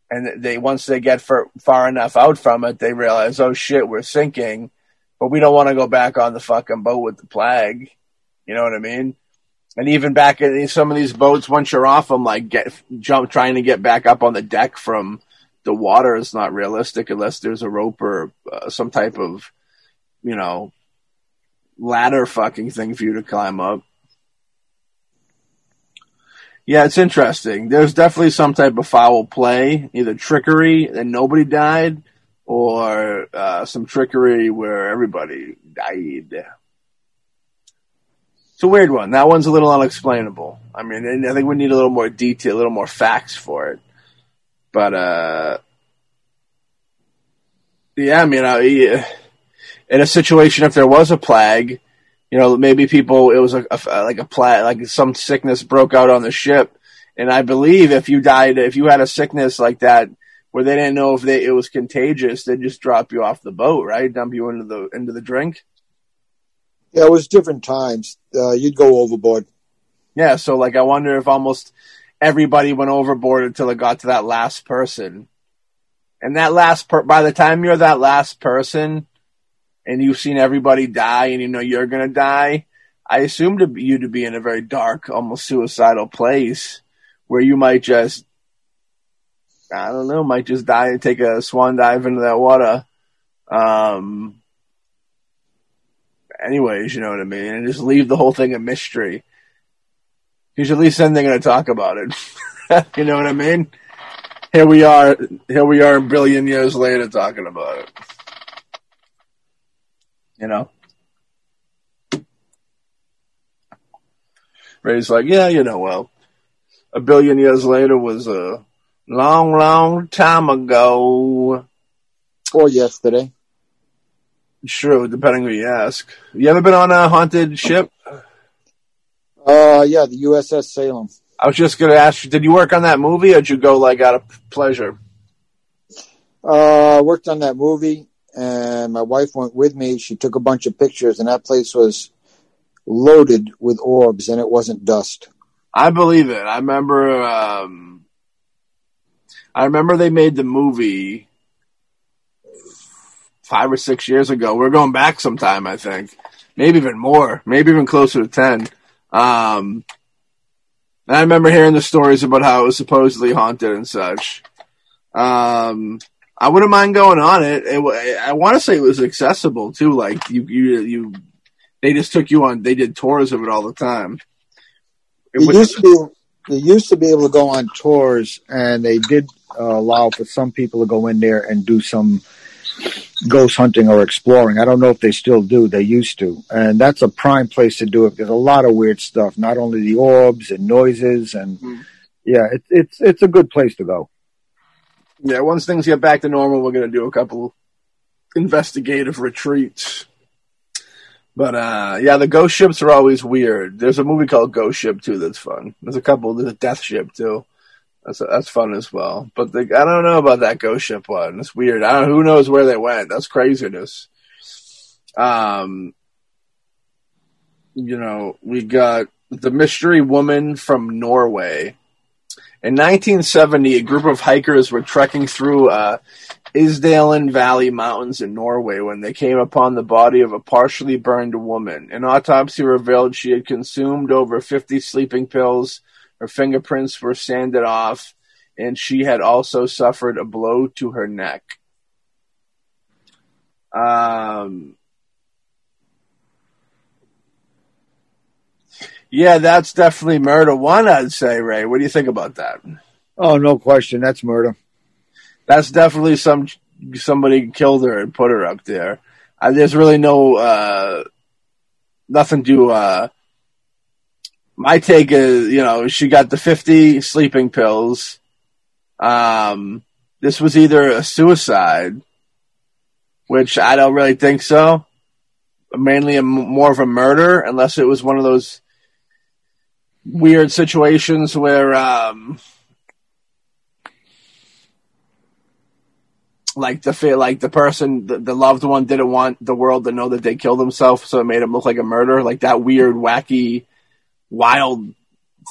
S1: and they once they get far, far enough out from it, they realize, oh shit, we're sinking, but we don't want to go back on the fucking boat with the plague. You know what I mean? And even back in some of these boats, once you're off them, like get jump, trying to get back up on the deck from the water is not realistic unless there's a rope or uh, some type of, you know, ladder fucking thing for you to climb up. Yeah, it's interesting. There's definitely some type of foul play, either trickery and nobody died, or uh, some trickery where everybody died. It's a weird one. That one's a little unexplainable. I mean, I think we need a little more detail, a little more facts for it. But uh, yeah, I mean, I, in a situation if there was a plague, you know, maybe people it was a, a like a plat like some sickness broke out on the ship, and I believe if you died, if you had a sickness like that where they didn't know if they, it was contagious, they'd just drop you off the boat, right? Dump you into the into the drink.
S2: Yeah, it was different times. Uh, you'd go overboard.
S1: Yeah, so like I wonder if almost everybody went overboard until it got to that last person. And that last per- by the time you're that last person and you've seen everybody die and you know you're going to die, I assumed you to be in a very dark, almost suicidal place where you might just, I don't know, might just die and take a swan dive into that water. Um, anyways, you know what I mean? And just leave the whole thing a mystery. Because at least then they're going to talk about it. you know what I mean? Here we are, here we are a billion years later talking about it. You know? Ray's like, yeah, you know, well, a billion years later was a long, long time ago.
S2: Or yesterday.
S1: Sure, depending who you ask. You ever been on a haunted ship?
S2: Uh, yeah, the USS Salem.
S1: I was just gonna ask you, did you work on that movie or did you go like out of pleasure?
S2: Uh, worked on that movie and my wife went with me. She took a bunch of pictures and that place was loaded with orbs and it wasn't dust.
S1: I believe it. I remember, um, I remember they made the movie five or six years ago. We're going back sometime, I think. Maybe even more. Maybe even closer to 10. Um, I remember hearing the stories about how it was supposedly haunted and such. Um, I wouldn't mind going on it. it I want to say it was accessible too. Like you, you, you, they just took you on. They did tours of it all the time.
S2: It they used to be, they used to be able to go on tours, and they did uh, allow for some people to go in there and do some ghost hunting or exploring. I don't know if they still do. They used to, and that's a prime place to do it. There's a lot of weird stuff. Not only the orbs and noises, and mm. yeah, it's it's it's a good place to go.
S1: Yeah, once things get back to normal, we're gonna do a couple investigative retreats. But uh, yeah, the ghost ships are always weird. There's a movie called Ghost Ship too that's fun. There's a couple. There's a Death Ship too. That's that's fun as well. But the, I don't know about that ghost ship one. It's weird. I don't. Who knows where they went? That's craziness. Um, you know, we got the mystery woman from Norway. In 1970, a group of hikers were trekking through uh, Isdalen Valley Mountains in Norway when they came upon the body of a partially burned woman. An autopsy revealed she had consumed over 50 sleeping pills her fingerprints were sanded off, and she had also suffered a blow to her neck. Um, yeah, that's definitely murder one, I'd say, Ray. What do you think about that?
S2: Oh, no question. That's murder.
S1: That's definitely some somebody killed her and put her up there. Uh, there's really no uh, nothing to uh, my take is, you know, she got the 50 sleeping pills. Um, this was either a suicide, which I don't really think so. Mainly a, more of a murder, unless it was one of those weird situations where, um, like the like the person, the, the loved one didn't want the world to know that they killed themselves, so it made it look like a murder. Like that weird, wacky wild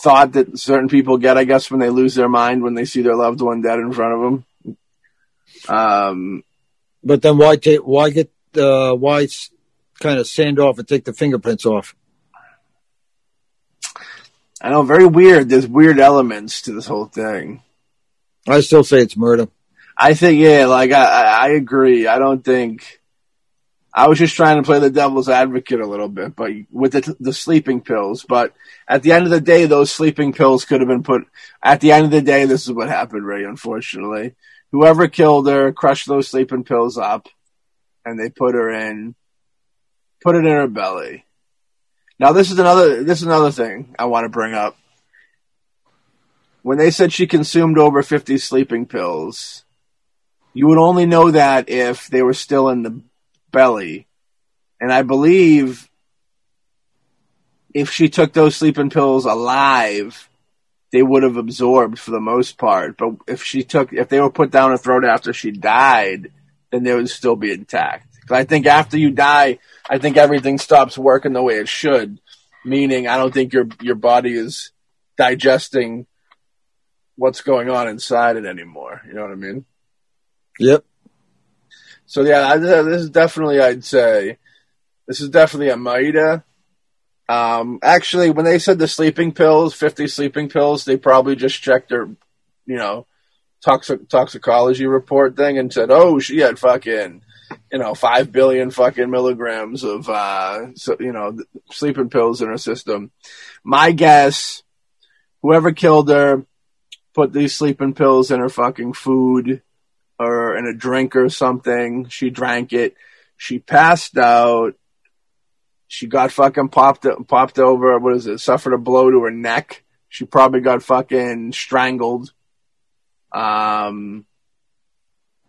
S1: thought that certain people get, I guess, when they lose their mind when they see their loved one dead in front of them. Um,
S2: but then why take why get uh, why kind of sand off and take the fingerprints off?
S1: I know, very weird. There's weird elements to this whole thing.
S2: I still say it's murder.
S1: I think, yeah, like I, I agree. I don't think I was just trying to play the devil's advocate a little bit, but with the, the sleeping pills. But at the end of the day, those sleeping pills could have been put. At the end of the day, this is what happened, Ray. Unfortunately, whoever killed her crushed those sleeping pills up, and they put her in, put it in her belly. Now, this is another. This is another thing I want to bring up. When they said she consumed over fifty sleeping pills, you would only know that if they were still in the belly. And I believe if she took those sleeping pills alive, they would have absorbed for the most part. But if she took, if they were put down her throat after she died, then they would still be intact. Because I think after you die, I think everything stops working the way it should. Meaning, I don't think your your body is digesting what's going on inside it anymore. You know what I mean?
S2: Yep.
S1: So yeah, this is definitely I'd say this is definitely a Maida. Um, actually, when they said the sleeping pills, 50 sleeping pills, they probably just checked their, you know, toxic, toxicology report thing and said, oh, she had fucking, you know, 5 billion fucking milligrams of, uh, so, you know, sleeping pills in her system. My guess, whoever killed her put these sleeping pills in her fucking food or in a drink or something. She drank it. She passed out she got fucking popped popped over. What is it? Suffered a blow to her neck. She probably got fucking strangled. Um.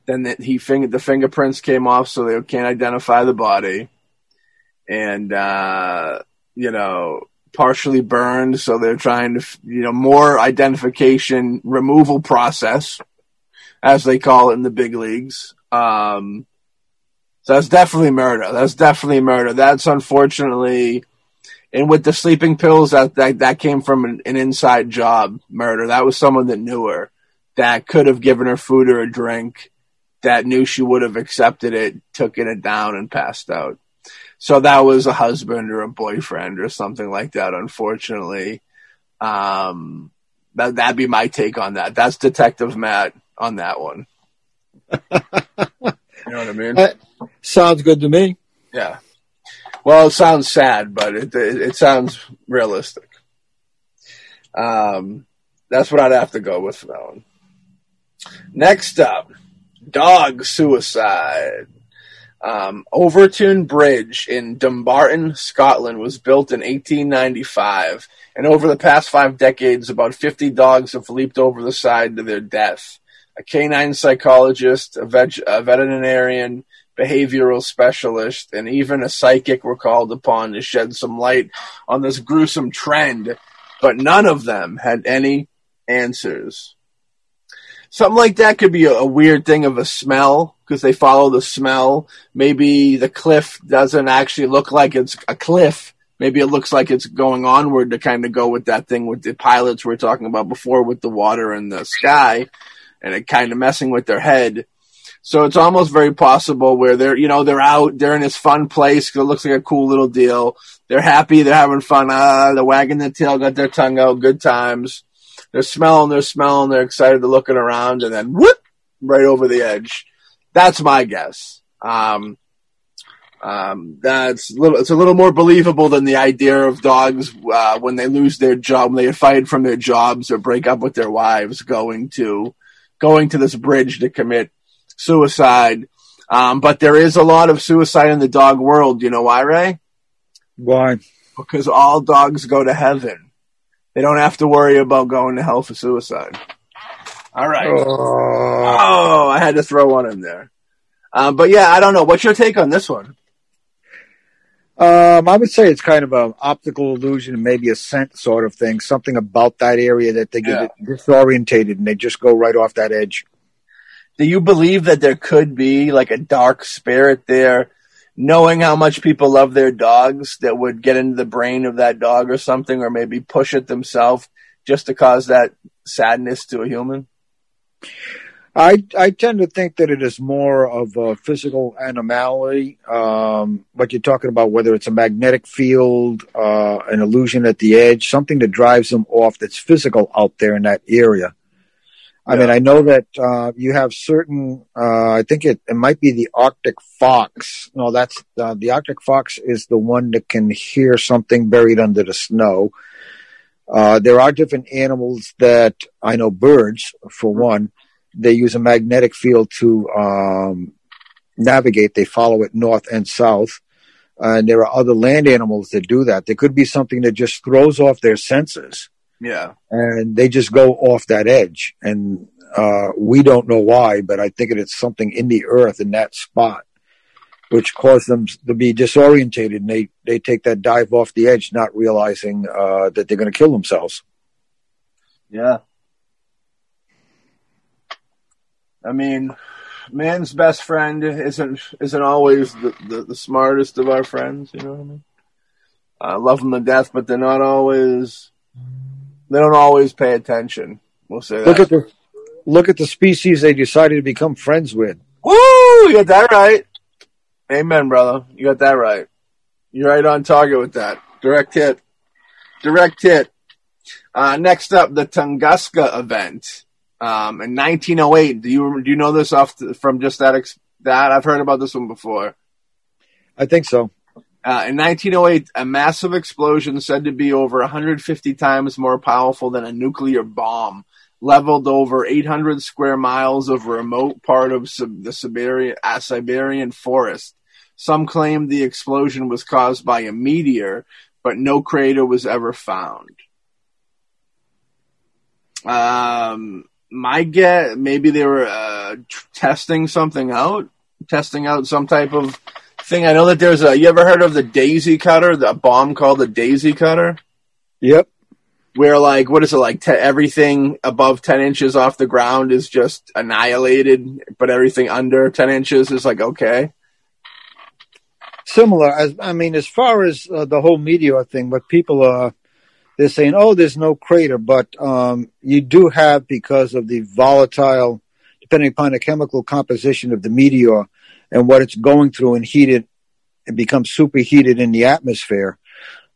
S1: Then that he finger the fingerprints came off, so they can't identify the body, and uh, you know partially burned, so they're trying to you know more identification removal process, as they call it in the big leagues. Um, so that's definitely murder. That's definitely murder. That's unfortunately, and with the sleeping pills, that that, that came from an, an inside job murder. That was someone that knew her, that could have given her food or a drink, that knew she would have accepted it, took it down, and passed out. So that was a husband or a boyfriend or something like that. Unfortunately, um, that that'd be my take on that. That's Detective Matt on that one. You know what I mean?
S2: Uh, sounds good to me.
S1: Yeah. Well, it sounds sad, but it it, it sounds realistic. Um, that's what I'd have to go with for that one. Next up, dog suicide. Um, Overtoun Bridge in Dumbarton, Scotland was built in 1895, and over the past five decades, about 50 dogs have leaped over the side to their death a canine psychologist, a, veg- a veterinarian, behavioral specialist, and even a psychic were called upon to shed some light on this gruesome trend, but none of them had any answers. Something like that could be a, a weird thing of a smell because they follow the smell. Maybe the cliff doesn't actually look like it's a cliff. Maybe it looks like it's going onward to kind of go with that thing with the pilots we were talking about before with the water and the sky and it kind of messing with their head. So it's almost very possible where they're, you know, they're out, they're in this fun place because it looks like a cool little deal. They're happy, they're having fun. Ah, they're wagging their tail, got their tongue out, good times. They're smelling, they're smelling, they're excited, they're looking around, and then whoop, right over the edge. That's my guess. Um, um, that's a little, it's a little more believable than the idea of dogs uh, when they lose their job, when they fired from their jobs or break up with their wives, going to going to this bridge to commit suicide. Um, but there is a lot of suicide in the dog world. You know why, Ray?
S2: Why?
S1: Because all dogs go to heaven. They don't have to worry about going to hell for suicide. All right.
S2: Uh,
S1: Oh, I had to throw one in there. Um, but yeah, I don't know. What's your take on this one?
S2: um, I would say it's kind of an optical illusion and maybe a scent sort of thing. Something about that area that they get disorientated and they just go right off that edge.
S1: Do you believe that there could be like a dark spirit there, knowing how much people love their dogs, that would get into the brain of that dog or something, or maybe push it themselves just to cause that sadness to a human?
S2: I I tend to think that it is more of a physical anomaly. Um, what you're talking about, whether it's a magnetic field, uh, an illusion at the edge, something that drives them off that's physical out there in that area. I
S1: Yeah.
S2: mean, I know that uh, you have certain. Uh, I think it it might be the Arctic fox. No, that's uh, the Arctic fox is the one that can hear something buried under the snow. Uh, there are different animals that I know. Birds, for one, they use a magnetic field to um, navigate. They follow it north and south. And there are other land animals that do that. There could be something that just throws off their senses
S1: Yeah.
S2: and they just go off that edge. And uh, we don't know why, but I think it's something in the earth in that spot which causes them to be disorientated and they, they take that dive off the edge, not realizing uh, that they're going to kill themselves.
S1: Yeah. I mean, man's best friend isn't isn't always the, the, the smartest of our friends. You know what I mean? I love them to death, but they're not always. They don't always pay attention. We'll say that.
S2: Look at the look at the species they decided to become friends with.
S1: Woo! You got that right. Amen, brother. You got that right. You're right on target with that. Direct hit. Direct hit. Uh, next up, the Tunguska event um, in 1908. Do you do you know this off the, from just that ex- that I've heard about this one before?
S2: I think so.
S1: Uh, in 1908, a massive explosion said to be over 150 times more powerful than a nuclear bomb leveled over 800 square miles of remote part of the Siberian, uh, Siberian forest. Some claim the explosion was caused by a meteor, but no crater was ever found. Um, my guess, maybe they were uh, tr- testing something out, testing out some type of thing. I know that there's a. You ever heard of the Daisy Cutter? The bomb called the Daisy Cutter,
S2: Yep.
S1: where like what is it like? Te- everything above ten inches off the ground is just annihilated, but everything under ten inches is like okay.
S2: Similar. As I mean, as far as uh, the whole meteor thing, what people are they're saying, oh, there's no crater, but um, you do have because of the volatile, depending upon the chemical composition of the meteor and what it's going through and heated and becomes superheated in the atmosphere.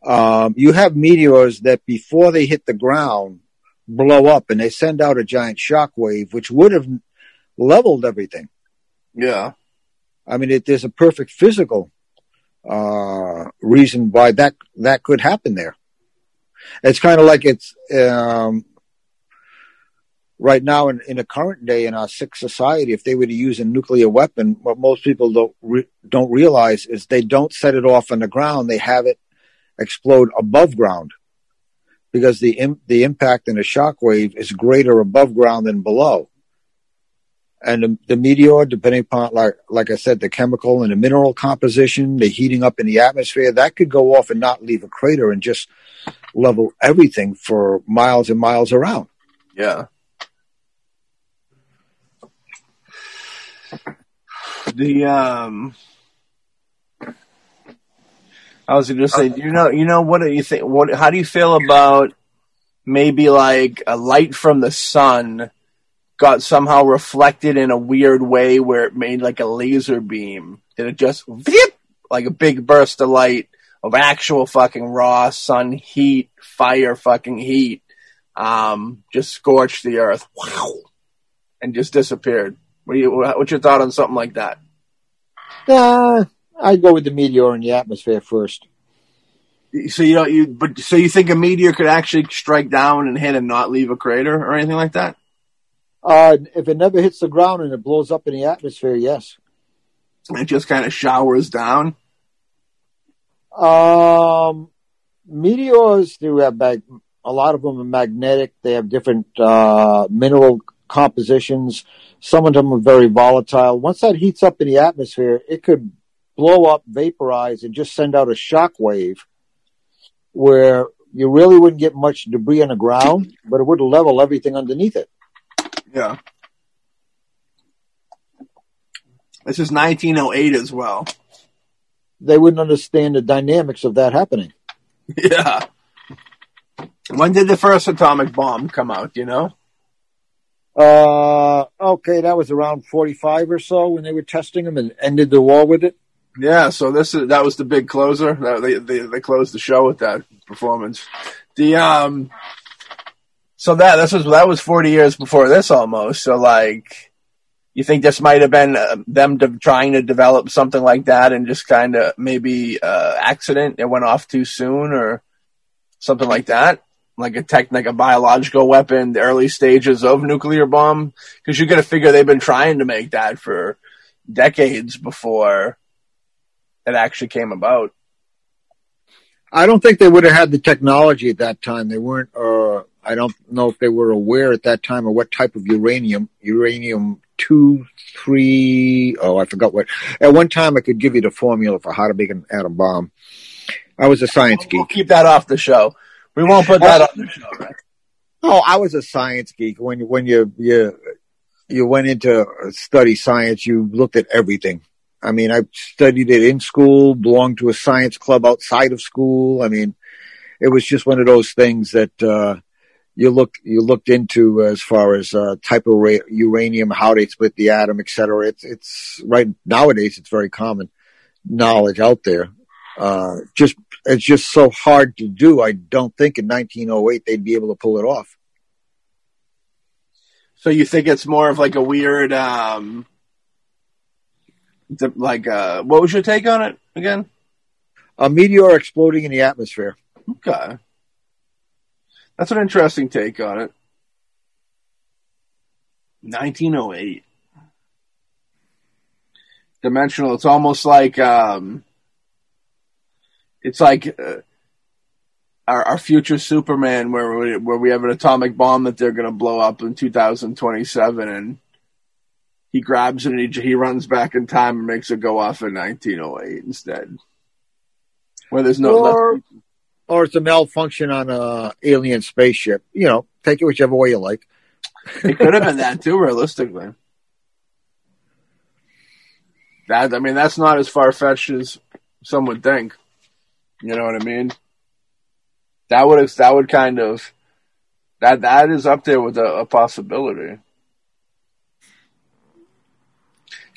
S2: Um, you have meteors that before they hit the ground blow up and they send out a giant shock wave, which would have leveled everything.
S1: Yeah,
S2: I mean, it, there's a perfect physical uh, reason why that that could happen there. It's kind of like it's um, right now in, in the current day in our sick society. If they were to use a nuclear weapon, what most people don't re- don't realize is they don't set it off on the ground; they have it explode above ground because the Im- the impact and the shock wave is greater above ground than below and the, the meteor, depending upon, like like I said, the chemical and the mineral composition, the heating up in the atmosphere, that could go off and not leave a crater and just level everything for miles and miles around.
S1: yeah. The um, I was going to say, do you know, you know, what do you think? What? How do you feel about maybe like a light from the sun got somehow reflected in a weird way where it made like a laser beam? Did it just vip, like a big burst of light of actual fucking raw sun heat, fire fucking heat, um, just scorched the earth, wow, and just disappeared? What do you? What's your thought on something like that?
S2: Uh, I'd go with the meteor in the atmosphere first.
S1: So you don't you but so you think a meteor could actually strike down and hit and not leave a crater or anything like that?
S2: Uh, if it never hits the ground and it blows up in the atmosphere, yes.
S1: It just kind of showers down.
S2: Um, meteors do have mag- a lot of them are magnetic. They have different uh, mineral compositions. Some of them are very volatile. Once that heats up in the atmosphere, it could blow up, vaporize, and just send out a shock wave where you really wouldn't get much debris on the ground, but it would level everything underneath it.
S1: Yeah. This is 1908 as well.
S2: They wouldn't understand the dynamics of that happening.
S1: Yeah. When did the first atomic bomb come out? You know?
S2: Uh, okay, that was around 45 or so when they were testing them and ended the war with it.
S1: Yeah. So this is that was the big closer. They they they closed the show with that performance. The um. So that this was that was 40 years before this almost. So like, you think this might have been uh, them de- trying to develop something like that and just kind of maybe uh, accident it went off too soon or something like that like a tech like a biological weapon the early stages of nuclear bomb because you got to figure they've been trying to make that for decades before it actually came about
S2: I don't think they would have had the technology at that time. They weren't, uh, I don't know if they were aware at that time of what type of uranium, uranium two, three, oh, I forgot what. At one time I could give you the formula for how to make an atom bomb. I was a science
S1: we'll
S2: geek.
S1: keep that off the show we won't put that on the show right
S2: Oh, I was a science geek. When, when you, you, you went into study science, you looked at everything. I mean, I studied it in school, belonged to a science club outside of school. I mean, it was just one of those things that, uh, you look, you looked into as far as, uh, type of ra- uranium, how they split the atom, et cetera. It's, it's right nowadays, it's very common knowledge out there. Uh, just it's just so hard to do. I don't think in 1908 they'd be able to pull it off.
S1: So you think it's more of like a weird, um, like, uh, what was your take on it again?
S2: A meteor exploding in the atmosphere.
S1: Okay. That's an interesting take on it. 1908. Dimensional. It's almost like, um, it's like uh, our, our future Superman, where we, where we have an atomic bomb that they're going to blow up in 2027, and he grabs it and he, he runs back in time and makes it go off in 1908 instead, where there's no.
S2: Or, or it's a malfunction on a alien spaceship. You know, take it whichever way you like.
S1: it could have been that too, realistically. That I mean, that's not as far fetched as some would think. You know what I mean? That would that would kind of that that is up there with a, a possibility.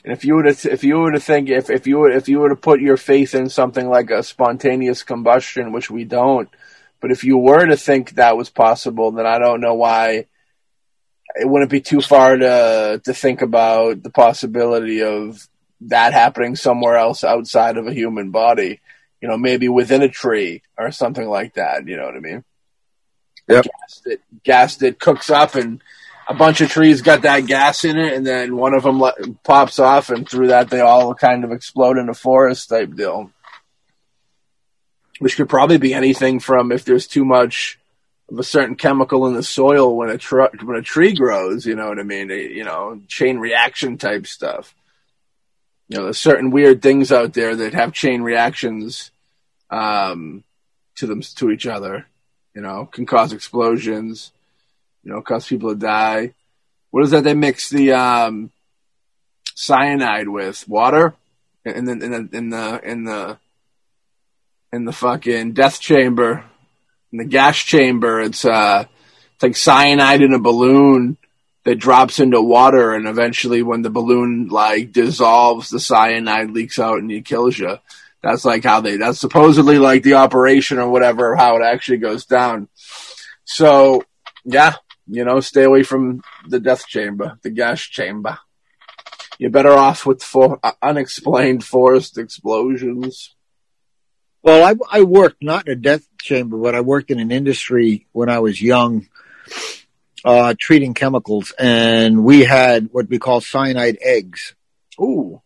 S1: And if you were to if you were to think if if you were if you were to put your faith in something like a spontaneous combustion, which we don't, but if you were to think that was possible, then I don't know why it wouldn't be too far to to think about the possibility of that happening somewhere else outside of a human body you know, maybe within a tree or something like that. You know what I mean?
S2: Yep.
S1: Gas that, gas that cooks up and a bunch of trees got that gas in it, and then one of them le- pops off, and through that they all kind of explode in a forest type deal. Which could probably be anything from if there's too much of a certain chemical in the soil when a tr- when a tree grows. You know what I mean? You know, chain reaction type stuff you know, there's certain weird things out there that have chain reactions um, to them to each other. You know, can cause explosions. You know, cause people to die. What is that? They mix the um, cyanide with water, and then in the in the in the in the fucking death chamber, in the gas chamber. It's uh, it's like cyanide in a balloon that drops into water and eventually when the balloon like dissolves the cyanide leaks out and he kills you. That's like how they that's supposedly like the operation or whatever how it actually goes down. So yeah you know stay away from the death chamber the gas chamber. You're better off with for, uh, unexplained forest explosions.
S2: Well I, I worked not in a death chamber but i worked in an industry when i was young uh, treating chemicals, and we had what we call cyanide eggs.
S1: Ooh.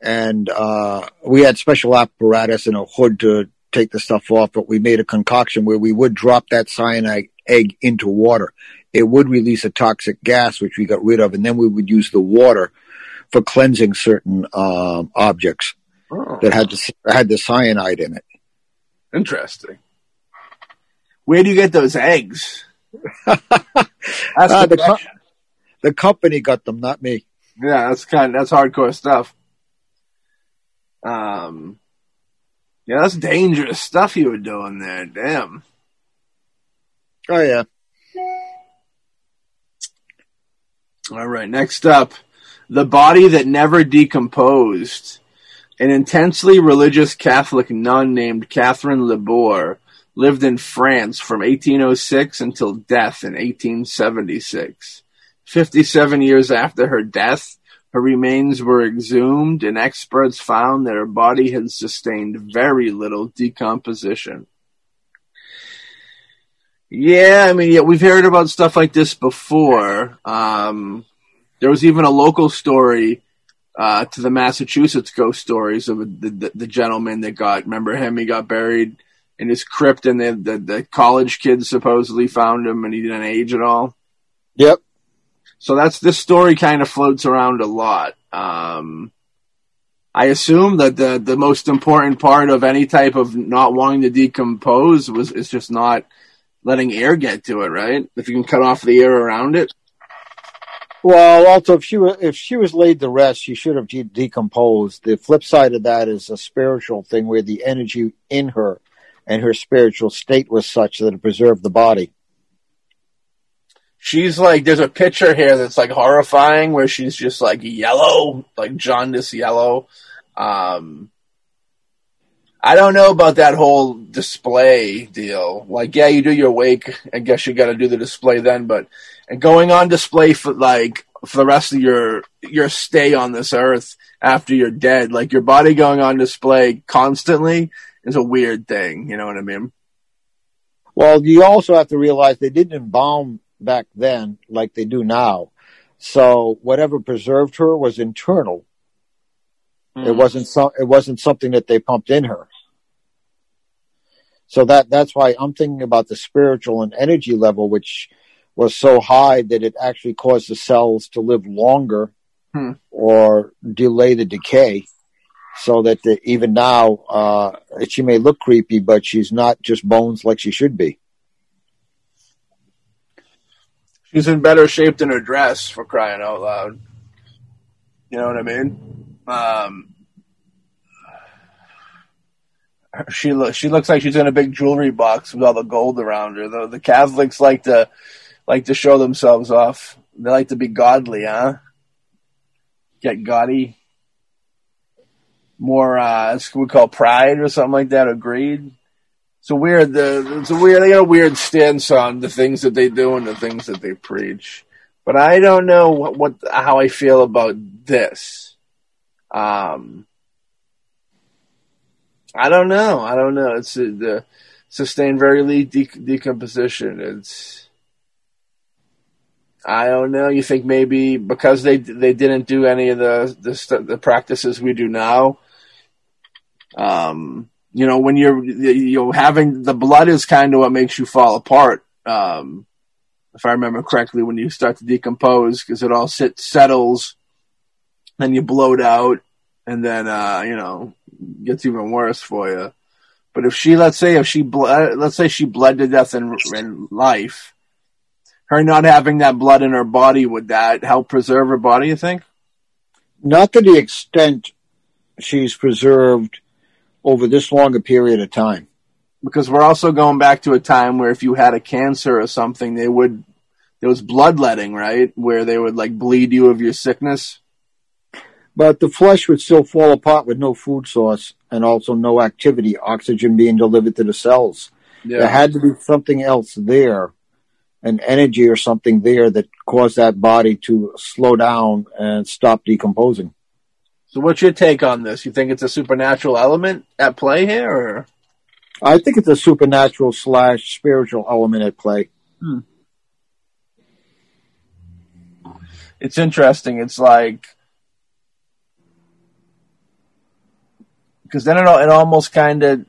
S2: And uh, we had special apparatus and a hood to take the stuff off, but we made a concoction where we would drop that cyanide egg into water. It would release a toxic gas, which we got rid of, and then we would use the water for cleansing certain um, objects oh. that had the, had the cyanide in it.
S1: Interesting. Where do you get those eggs?
S2: That's uh, the, co- the company got them, not me.
S1: Yeah, that's kind. Of, that's hardcore stuff. Um, yeah, that's dangerous stuff you were doing there. Damn.
S2: Oh yeah.
S1: All right. Next up, the body that never decomposed. An intensely religious Catholic nun named Catherine Labouré lived in France from 1806 until death in 1876. 57 years after her death, her remains were exhumed and experts found that her body had sustained very little decomposition. Yeah, I mean, yeah, we've heard about stuff like this before. Um, there was even a local story uh, to the Massachusetts ghost stories of the, the, the gentleman that got. Remember him? He got buried in his crypt, and the, the, the college kids supposedly found him, and he didn't age at all.
S2: Yep.
S1: So that's this story kind of floats around a lot. Um, I assume that the the most important part of any type of not wanting to decompose was is just not letting air get to it, right? If you can cut off the air around it.
S2: Well, also, if she was if she was laid to rest, she should have de- decomposed. The flip side of that is a spiritual thing, where the energy in her and her spiritual state was such that it preserved the body.
S1: She's like, there's a picture here that's like horrifying where she's just like yellow, like jaundice yellow. Um, I don't know about that whole display deal. Like, yeah, you do your wake. I guess you got to do the display then, but and going on display for like for the rest of your your stay on this earth after you're dead, like your body going on display constantly is a weird thing. You know what I mean?
S2: Well, you also have to realize they didn't embalm back then like they do now. So whatever preserved her was internal. Mm. It wasn't so, it wasn't something that they pumped in her. So that that's why I'm thinking about the spiritual and energy level, which was so high that it actually caused the cells to live longer hmm. or delay the decay. So that the, even now, uh, she may look creepy, but she's not just bones like she should be.
S1: She's in better shape than her dress, for crying out loud. You know what I mean? Um, she looks she looks like she's in a big jewelry box with all the gold around her. The, the Catholics like to like to show themselves off. They like to be godly, huh? Get gaudy. More uh we call pride or something like that, or greed. It's a weird the it's a weird they got a weird stance on the things that they do and the things that they preach. But I don't know what, what how I feel about this. Um I don't know. I don't know. It's uh, the sustained very lead de- decomposition. It's I don't know. You think maybe because they they didn't do any of the the, the practices we do now. Um, you know, when you're you know having the blood is kind of what makes you fall apart. Um, if I remember correctly, when you start to decompose, because it all sit, settles, then you bloat out, and then uh, you know gets even worse for you. But if she, let's say, if she, bled, let's say she bled to death in, in life, her not having that blood in her body, would that help preserve her body? You think?
S2: Not to the extent she's preserved over this long a period of time.
S1: Because we're also going back to a time where if you had a cancer or something, they would there was bloodletting, right? Where they would like bleed you of your sickness
S2: but the flesh would still fall apart with no food source and also no activity, oxygen being delivered to the cells. Yeah. There had to be something else there, an energy or something there that caused that body to slow down and stop decomposing.
S1: So, what's your take on this? You think it's a supernatural element at play here, or?
S2: I think it's a supernatural slash spiritual element at play. Hmm.
S1: It's interesting. It's like because then it, it almost kind of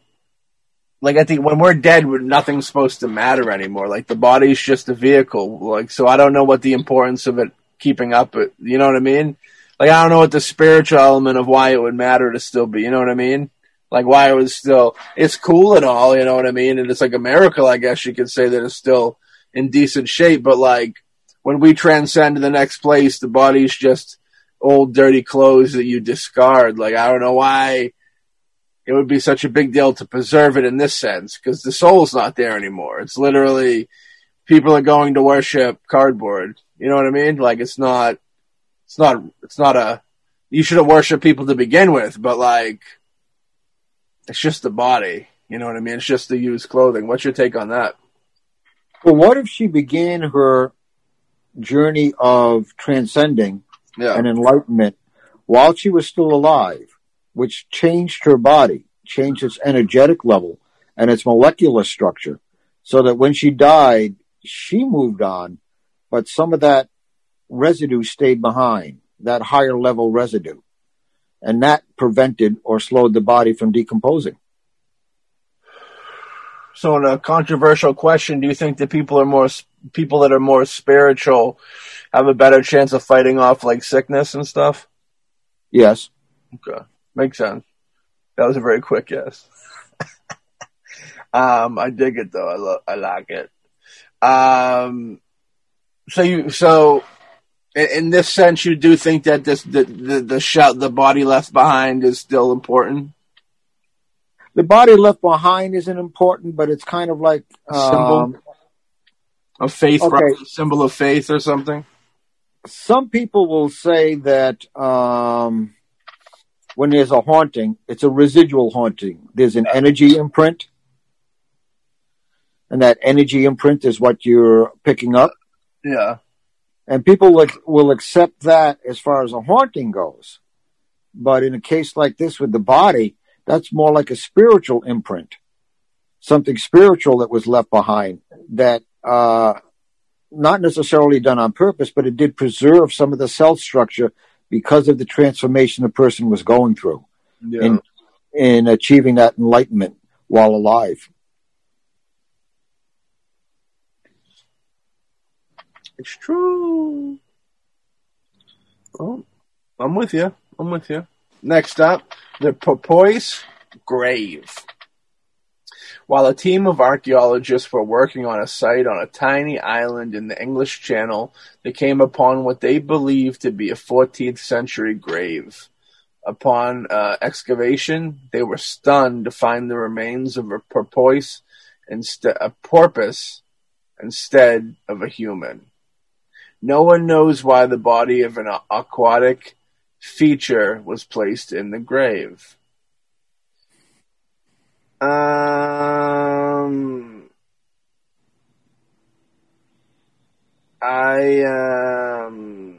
S1: like I think when we're dead, nothing's supposed to matter anymore. Like the body's just a vehicle. Like so, I don't know what the importance of it keeping up. It, you know what I mean? Like I don't know what the spiritual element of why it would matter to still be. You know what I mean? Like why it was still. It's cool and all. You know what I mean? And it's like a miracle, I guess you could say that it's still in decent shape. But like when we transcend to the next place, the body's just old dirty clothes that you discard. Like I don't know why it would be such a big deal to preserve it in this sense because the soul's not there anymore. It's literally people are going to worship cardboard. You know what I mean? Like it's not, it's not, it's not a, you shouldn't worship people to begin with, but like, it's just the body. You know what I mean? It's just the used clothing. What's your take on that?
S2: Well, what if she began her journey of transcending yeah. and enlightenment while she was still alive? which changed her body, changed its energetic level and its molecular structure, so that when she died, she moved on, but some of that residue stayed behind, that higher level residue. And that prevented or slowed the body from decomposing.
S1: So, in a controversial question, do you think that people are more people that are more spiritual have a better chance of fighting off like sickness and stuff?
S2: Yes.
S1: Okay. Makes sense. That was a very quick yes. um, I dig it though. I lo- I like it. Um, so you so in, in, this sense, you do think that this the the the the body left behind is still important.
S2: The body left behind isn't important, but it's kind of like um, symbol
S1: of faith, okay. symbol of faith or something.
S2: Some people will say that um, when there's a haunting, it's a residual haunting. There's an energy imprint. And that energy imprint is what you're picking up.
S1: Yeah.
S2: And people will, will accept that as far as a haunting goes. But in a case like this with the body, that's more like a spiritual imprint. Something spiritual that was left behind that, uh, not necessarily done on purpose, but it did preserve some of the cell structure because of the transformation the person was going through
S1: Yeah.
S2: in, in achieving that enlightenment while alive.
S1: It's true. Well, I'm with you. I'm with you. Next up, the Porpoise Grave. While a team of archaeologists were working on a site on a tiny island in the English Channel, they came upon what they believed to be a 14th century grave. Upon uh, excavation, they were stunned to find the remains of a porpoise a porpoise instead of a human. No one knows why the body of an aquatic feature was placed in the grave. Um, I um,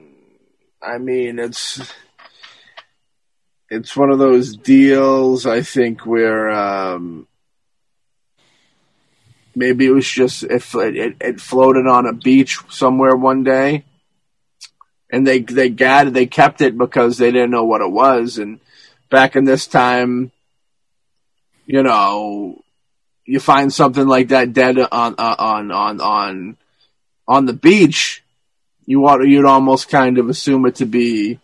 S1: I mean it's it's one of those deals. I think where um, maybe it was just if it, it, it floated on a beach somewhere one day, and they they got they kept it because they didn't know what it was. And back in this time, you know, you find something like that dead on uh, on on on on the beach, you want you'd almost kind of assume it to be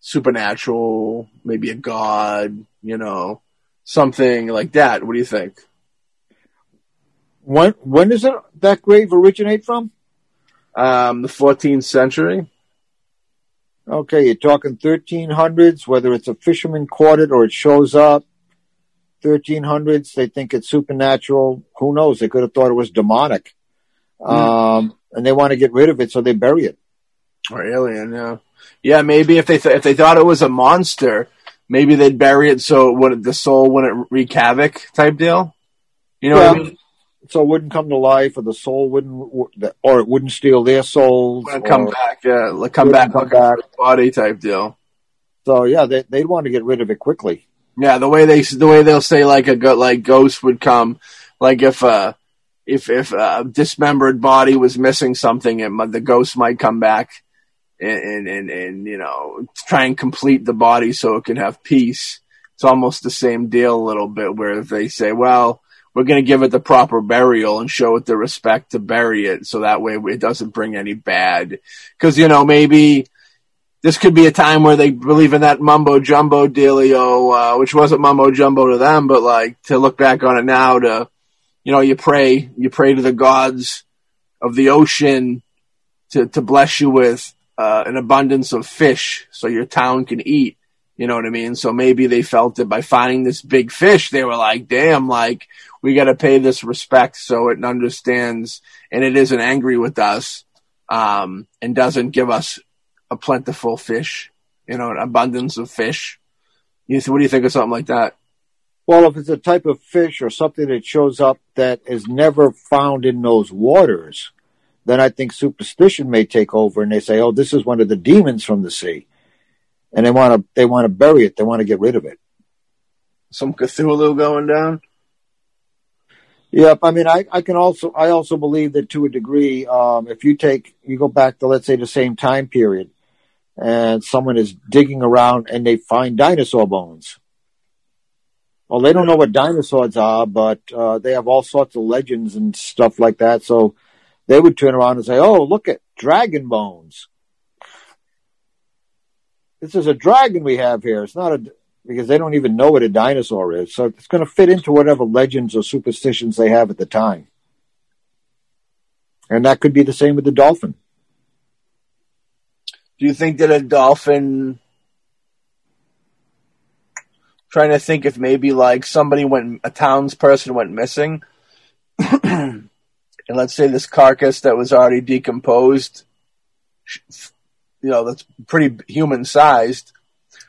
S1: supernatural, maybe a god, you know, something like that. What do you think?
S2: When when does it, that grave originate from?
S1: Um, the 14th century.
S2: Okay, you're talking 1300s, whether it's a fisherman caught it or it shows up. 1300s, they think it's supernatural. Who knows? They could have thought it was demonic. Um, and they want to get rid of it, so they bury it.
S1: Or alien, yeah. Yeah, maybe if they th- if they thought it was a monster, maybe they'd bury it so it would the soul wouldn't wreak havoc type deal. You know what I mean?
S2: So it wouldn't come to life, or the soul wouldn't, or it wouldn't steal their souls.
S1: Wanna come back, yeah, like come back
S2: come back.
S1: body type deal.
S2: So yeah, they, they'd want to get rid of it quickly.
S1: Yeah, the way they the way they'll say like a like ghost would come, like if uh if if a dismembered body was missing something, it the ghost might come back and, and and and you know try and complete the body so it can have peace. It's almost the same deal a little bit where they say, well, we're going to give it the proper burial and show it the respect to bury it, so that way it doesn't bring any bad. Because you know maybe this could be a time where they believe in that mumbo jumbo dealio, uh, which wasn't mumbo jumbo to them, but like to look back on it now to, you know, you pray, you pray to the gods of the ocean to, to bless you with, uh, an abundance of fish so your town can eat. You know what I mean? So maybe they felt that by finding this big fish, they were like, damn, like, we got to pay this respect so it understands and it isn't angry with us, um, and doesn't give us a plentiful fish, you know, an abundance of fish. You th- what do you think of something like that?
S2: Well, if it's a type of fish or something that shows up that is never found in those waters, then I think superstition may take over and they say, oh, this is one of the demons from the sea. And they want to, they want to bury it. They want to get rid of it.
S1: Some Cthulhu going down?
S2: Yep. I mean, I, I can also, I also believe that to a degree, um, if you take, you go back to, let's say, the same time period and someone is digging around and they find dinosaur bones. Well, they don't know what dinosaurs are, but, uh, they have all sorts of legends and stuff like that. So they would turn around and say, Oh, look at dragon bones. This is a dragon we have here. It's not a, because they don't even know what a dinosaur is. So it's going to fit into whatever legends or superstitions they have at the time. And that could be the same with the dolphin.
S1: Do you think that a dolphin? Trying to think if maybe like somebody went, a townsperson went missing, and let's say this carcass that was already decomposed, you know, that's pretty human sized,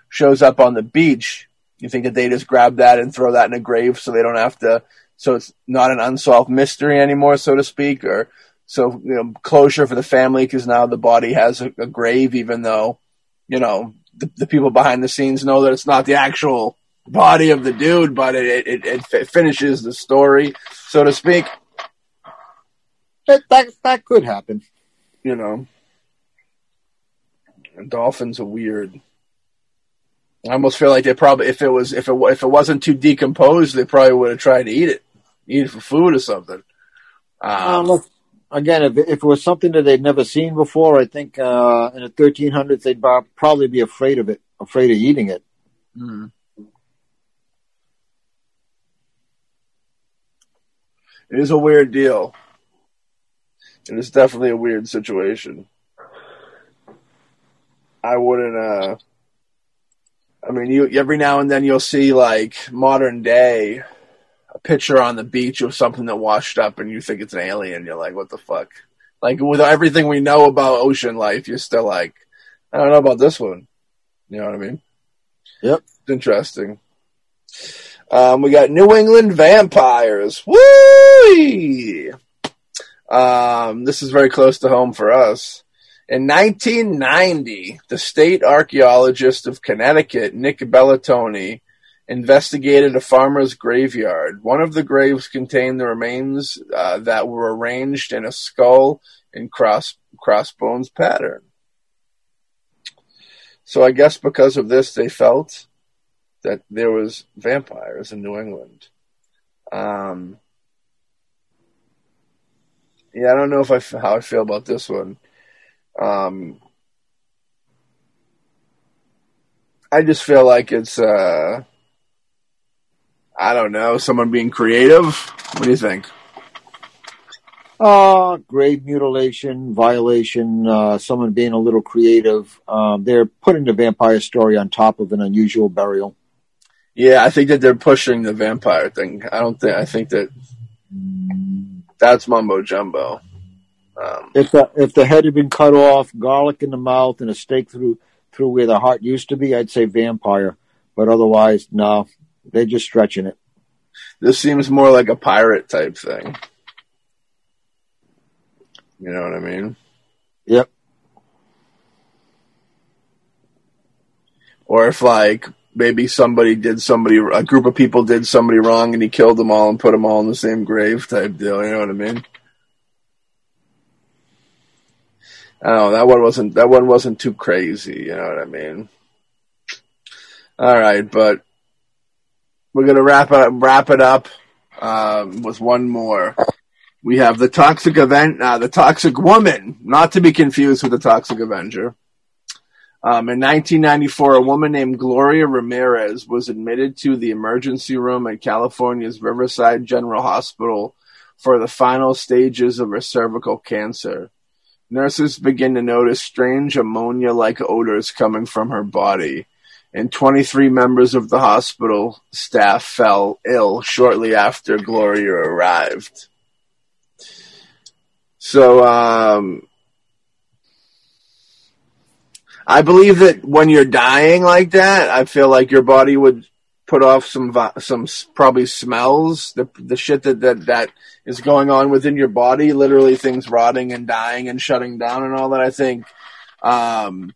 S1: shows up on the beach, you think that they just grab that and throw that in a grave so they don't have to, so it's not an unsolved mystery anymore, so to speak, or so, you know, closure for the family because now the body has a, a, grave, even though, you know, the, the, people behind the scenes know that it's not the actual body of the dude, but it, it, it, it finishes the story, so to speak.
S2: That, that, that could happen.
S1: You know. And dolphins are weird. I almost feel like they probably, if it was, if it if it wasn't too decomposed, they probably would have tried to eat it, eat it for food or something.
S2: Um, um, again, if, if it was something that they'd never seen before, I think uh, in the 1300s they'd probably be afraid of it, afraid of eating it.
S1: Mm. It is a weird deal. It is definitely a weird situation. I wouldn't. uh I mean, you every now and then you'll see like modern day a picture on the beach of something that washed up, and you think it's an alien. You're like, what the fuck? Like with everything we know about ocean life, you're still like, I don't know about this one. You know what I mean?
S2: Yep.
S1: It's interesting. Um, we got New England vampires. Woo! Um, this is very close to home for us. In 1990, the state archaeologist of Connecticut, Nick Bellantoni, investigated a farmer's graveyard. One of the graves contained the remains uh, that were arranged in a skull and cross crossbones pattern. So I guess because of this, they felt that there was vampires in New England. Um, yeah, I don't know if I how I feel about this one. Um, I just feel like it's uh, I don't know, someone being creative. What do you think?
S2: Uh, grave mutilation, violation, uh, someone being a little creative. Um, they're putting the vampire story on top of an unusual burial.
S1: Yeah, I think that they're pushing the vampire thing. I don't think. I think that that's mumbo jumbo.
S2: Um, if the if the head had been cut off, garlic in the mouth, and a stake through through where the heart used to be, I'd say vampire. But otherwise, no, they're just stretching it.
S1: This seems more like a pirate type thing. You know what I mean?
S2: Yep.
S1: Or if like maybe somebody did somebody a group of people did somebody wrong and he killed them all and put them all in the same grave type deal. You know what I mean? Oh, that one wasn't that one wasn't too crazy. You know what I mean? All right, but we're gonna wrap it wrap it up um, with one more. We have the toxic event, uh, the toxic woman, not to be confused with the toxic Avenger. Um, in 1994, a woman named Gloria Ramirez was admitted to the emergency room at California's Riverside General Hospital for the final stages of her cervical cancer. Nurses begin to notice strange ammonia like odors coming from her body and 23 members of the hospital staff fell ill shortly after Gloria arrived. So, um, I believe that when you're dying like that, I feel like your body would put off some some probably smells the the shit that that that is going on within your body literally things rotting and dying and shutting down and all that i think um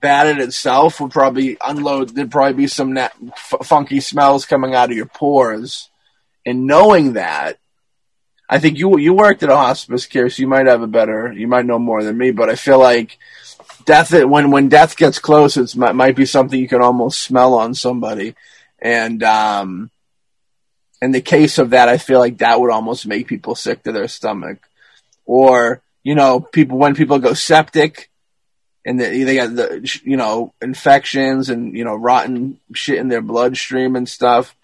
S1: that in itself would probably unload. There'd probably be some net, f- funky smells coming out of your pores. And knowing that, I think you you worked at a hospice care, so you might have a better, you might know more than me. But I feel like death when when death gets close, it might, might be something you can almost smell on somebody. And um, in the case of that, I feel like that would almost make people sick to their stomach. Or you know, people when people go septic and the, they got the you know infections and you know rotten shit in their bloodstream and stuff.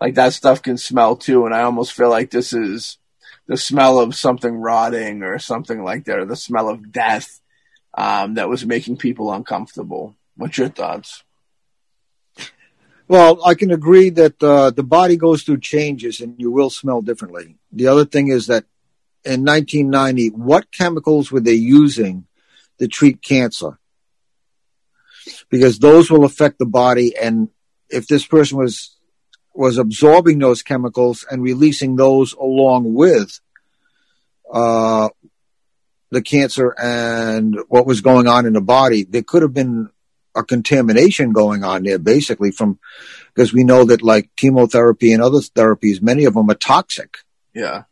S1: Like that stuff can smell too, and I almost feel like this is the smell of something rotting or something like that, or the smell of death um, that was making people uncomfortable. What's your thoughts?
S2: Well, I can agree that uh, the body goes through changes and you will smell differently. The other thing is that in 1990, what chemicals were they using to treat cancer. because those will affect the body. And if this person was was absorbing those chemicals and releasing those along with uh, the cancer and what was going on in the body, there could have been a contamination going on there, basically from because we know that like chemotherapy and other therapies, many of them are toxic.
S1: Yeah.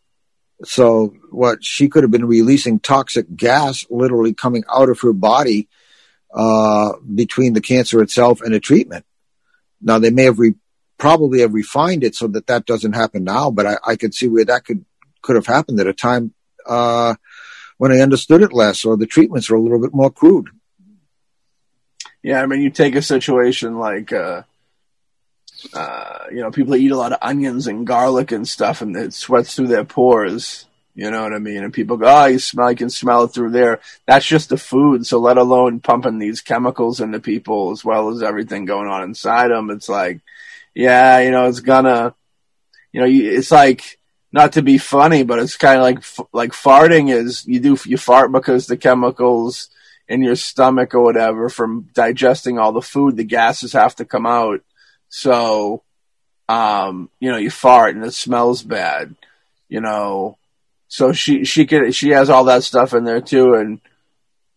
S2: So what she could have been releasing toxic gas literally coming out of her body uh, between the cancer itself and the treatment. Now they may have re- probably have refined it so that that doesn't happen now, but I, I could see where that could could have happened at a time uh, when I understood it less, or the treatments were a little bit more crude.
S1: Yeah, I mean, you take a situation like, uh, uh, you know, people eat a lot of onions and garlic and stuff, and it sweats through their pores. You know what I mean? And people go, "Oh, you smell, you can smell it through there." That's just the food. So, let alone pumping these chemicals into people as well as everything going on inside them. It's like, yeah, you know, it's gonna, you know, it's like not to be funny, but it's kind of like like farting is you do you fart because the chemicals in your stomach or whatever from digesting all the food, the gases have to come out. So, um, you know, you fart and it smells bad, you know. So she she can she has all that stuff in there too, and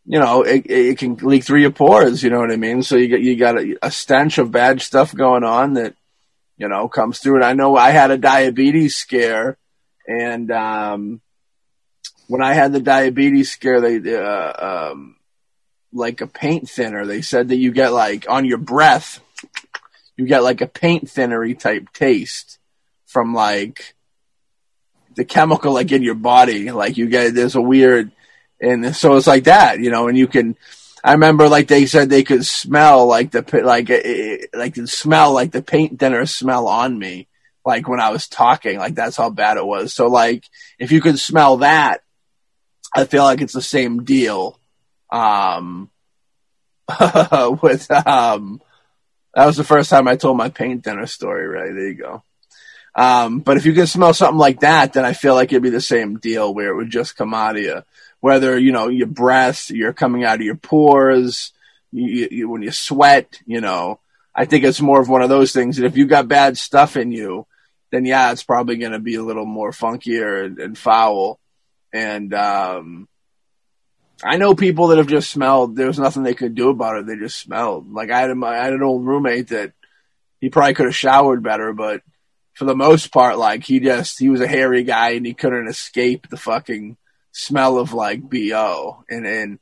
S1: you know it it can leak through your pores. You know what I mean? So you get you got a, a stench of bad stuff going on that you know comes through. And I know I had a diabetes scare and um, when I had the diabetes scare, they uh, um, like a paint thinner. They said that you get like on your breath, you get like a paint thinnery type taste from like the chemical like in your body. Like you get there's a weird, and so it's like that, you know. And you can, I remember like they said they could smell like the like like the smell like the paint thinner smell on me like when I was talking, like that's how bad it was. So like if you could smell that, I feel like it's the same deal. Um, with um, that was the first time I told my paint dinner story. Right there, you go. Um, but if you can smell something like that, then I feel like it'd be the same deal where it would just come out of you. Whether you know your breath, you're coming out of your pores, you, you, when you sweat, you know. I think it's more of one of those things that if you got bad stuff in you, then yeah, it's probably going to be a little more funkier and, and foul. And um, I know people that have just smelled. There was nothing they could do about it. They just smelled. Like I had, a, I had an old roommate that he probably could have showered better, but for the most part, like he just he was a hairy guy and he couldn't escape the fucking smell of like bo. And and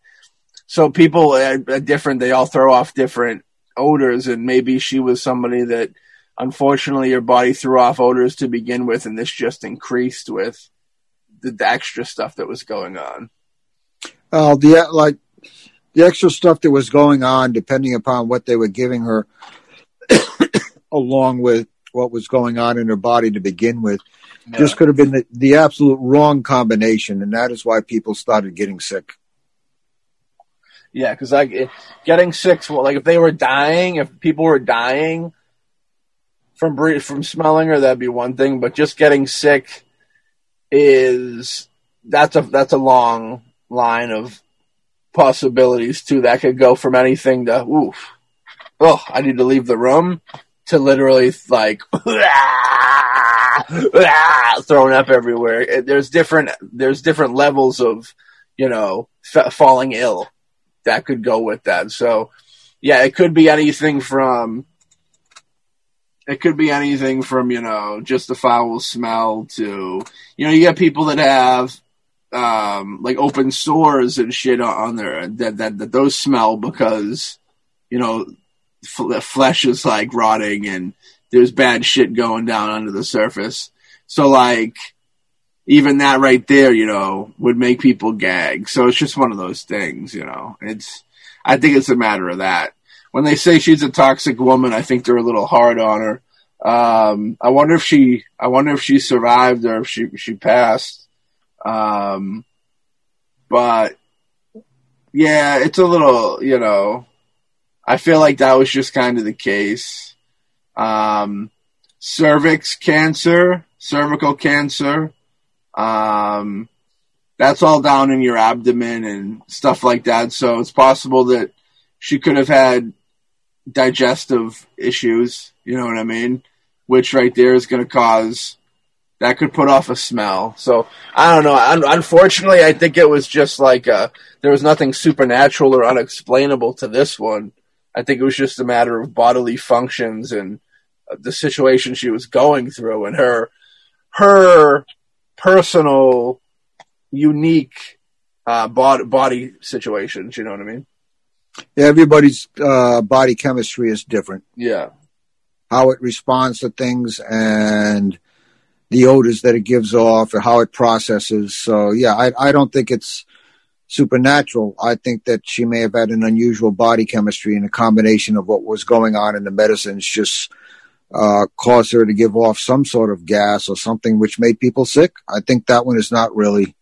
S1: so people are, are different. They all throw off different odors, and maybe she was somebody that unfortunately your body threw off odors to begin with, and this just increased with the, the extra stuff that was going on.
S2: Uh, the like the extra stuff that was going on, depending upon what they were giving her, along with what was going on in her body to begin with, yeah. just could have been the, the absolute wrong combination, and that is why people started getting sick.
S1: Yeah, because like getting sick, well, like if they were dying, if people were dying, from from smelling her, that'd be one thing. But just getting sick is that's a that's a long line of possibilities too. That could go from anything to oof, oh, I need to leave the room to literally like thrown up everywhere. There's different there's different levels of you know f- falling ill that could go with that. So yeah, it could be anything from it could be anything from you know just the foul smell to you know you get people that have um, like open sores and shit on there that, that that those smell because you know f- flesh is like rotting and there's bad shit going down under the surface. So like even that right there, you know, would make people gag. So it's just one of those things, you know. It's I think it's a matter of that when they say she's a toxic woman, I think they're a little hard on her. Um, I wonder if she, I wonder if she survived or if she she passed. Um, but yeah, it's a little, you know, I feel like that was just kind of the case. Um, cervix cancer, cervical cancer, um, that's all down in your abdomen and stuff like that. So it's possible that she could have had digestive issues. You know what I mean? Which right there is going to cause that could put off a smell. So I don't know. Un- unfortunately, I think it was just like uh, there was nothing supernatural or unexplainable to this one. I think it was just a matter of bodily functions and uh, the situation she was going through and her her personal, unique uh, body body situations. You know what I mean?
S3: Yeah, everybody's uh, body chemistry is different.
S1: Yeah.
S3: How it responds to things and the odors that it gives off or how it processes. So yeah, I, I don't think it's supernatural. I think that she may have had an unusual body chemistry and a combination of what was going on in the medicines just uh, caused her to give off some sort of gas or something which made people sick. I think that one is not really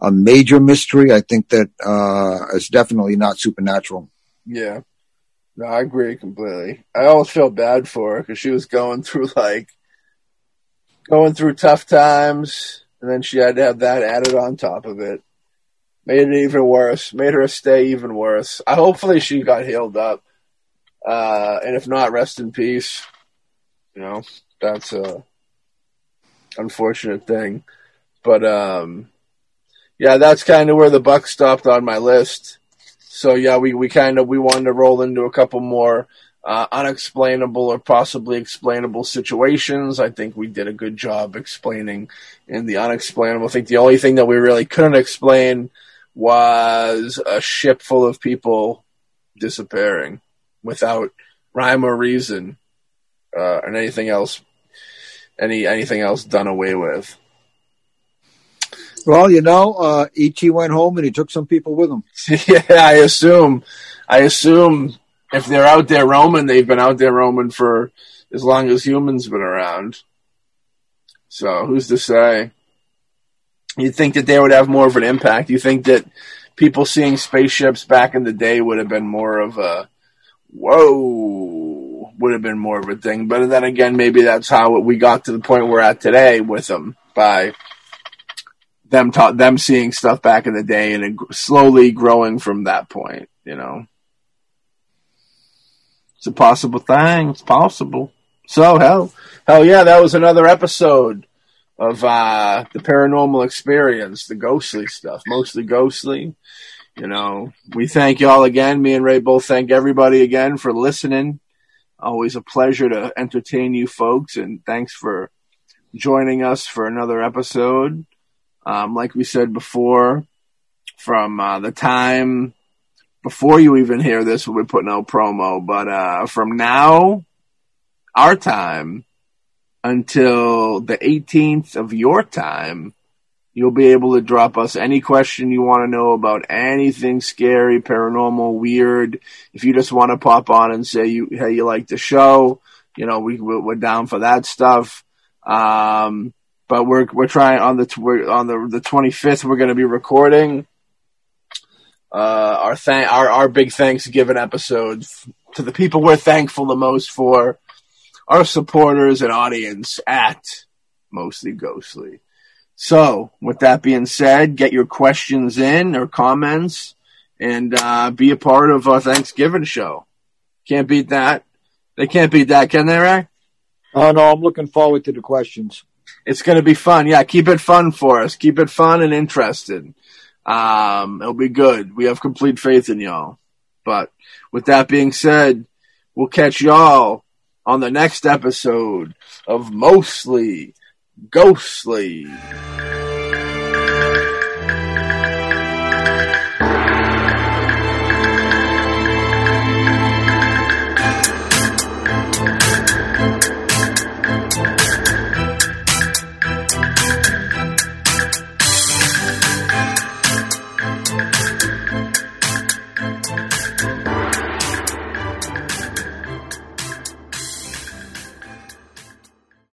S3: a major mystery. I think that uh, it's definitely not supernatural.
S1: Yeah. No, I agree completely. I always felt bad for her because she was going through like going through tough times, and then she had to have that added on top of it. Made it even worse. Made her stay even worse. I hopefully she got healed up, uh, and if not, rest in peace. You know, that's a unfortunate thing, but um, yeah, that's kind of where the buck stopped on my list. So yeah, we, we kind of we wanted to roll into a couple more uh, unexplainable or possibly explainable situations. I think we did a good job explaining in the unexplainable. I think the only thing that we really couldn't explain was a ship full of people disappearing without rhyme or reason, uh, and anything else, any anything else done away with.
S3: Well, you know, uh, ET went home and he took some people with him.
S1: yeah, I assume. I assume if they're out there roaming, they've been out there roaming for as long as humans been around. So who's to say? You'd think that they would have more of an impact. You think that people seeing spaceships back in the day would have been more of a whoa, would have been more of a thing. But then again, maybe that's how we got to the point we're at today with them by them ta- them seeing stuff back in the day and slowly growing from that point. You know. It's a possible thing. It's possible. So hell, hell yeah, that was another episode of uh, the paranormal experience, the ghostly stuff, mostly ghostly. You know, we thank y'all again. Me and Ray both thank everybody again for listening. Always a pleasure to entertain you folks, and thanks for joining us for another episode. Um, like we said before, from uh, the time before you even hear this, we'll be putting out promo. But uh, from now, our time, until the 18th of your time, you'll be able to drop us any question you want to know about anything scary, paranormal, weird. If you just want to pop on and say you hey you like the show, you know we we're down for that stuff. Um, but we're we're trying on the on the the 25th we're going to be recording uh, our th- our our big Thanksgiving episode to the people we're thankful the most for, our supporters and audience at Mostly Ghostly. So, with that being said, get your questions in or comments and uh, be a part of our Thanksgiving show. Can't beat that. They can't beat that, can they, Ray?
S3: Oh, no, I'm looking forward to the questions.
S1: It's going to be fun. Yeah, keep it fun for us. Keep it fun and interested. Um, it'll be good. We have complete faith in y'all. But with that being said, we'll catch y'all on the next episode of Mostly Ghostly.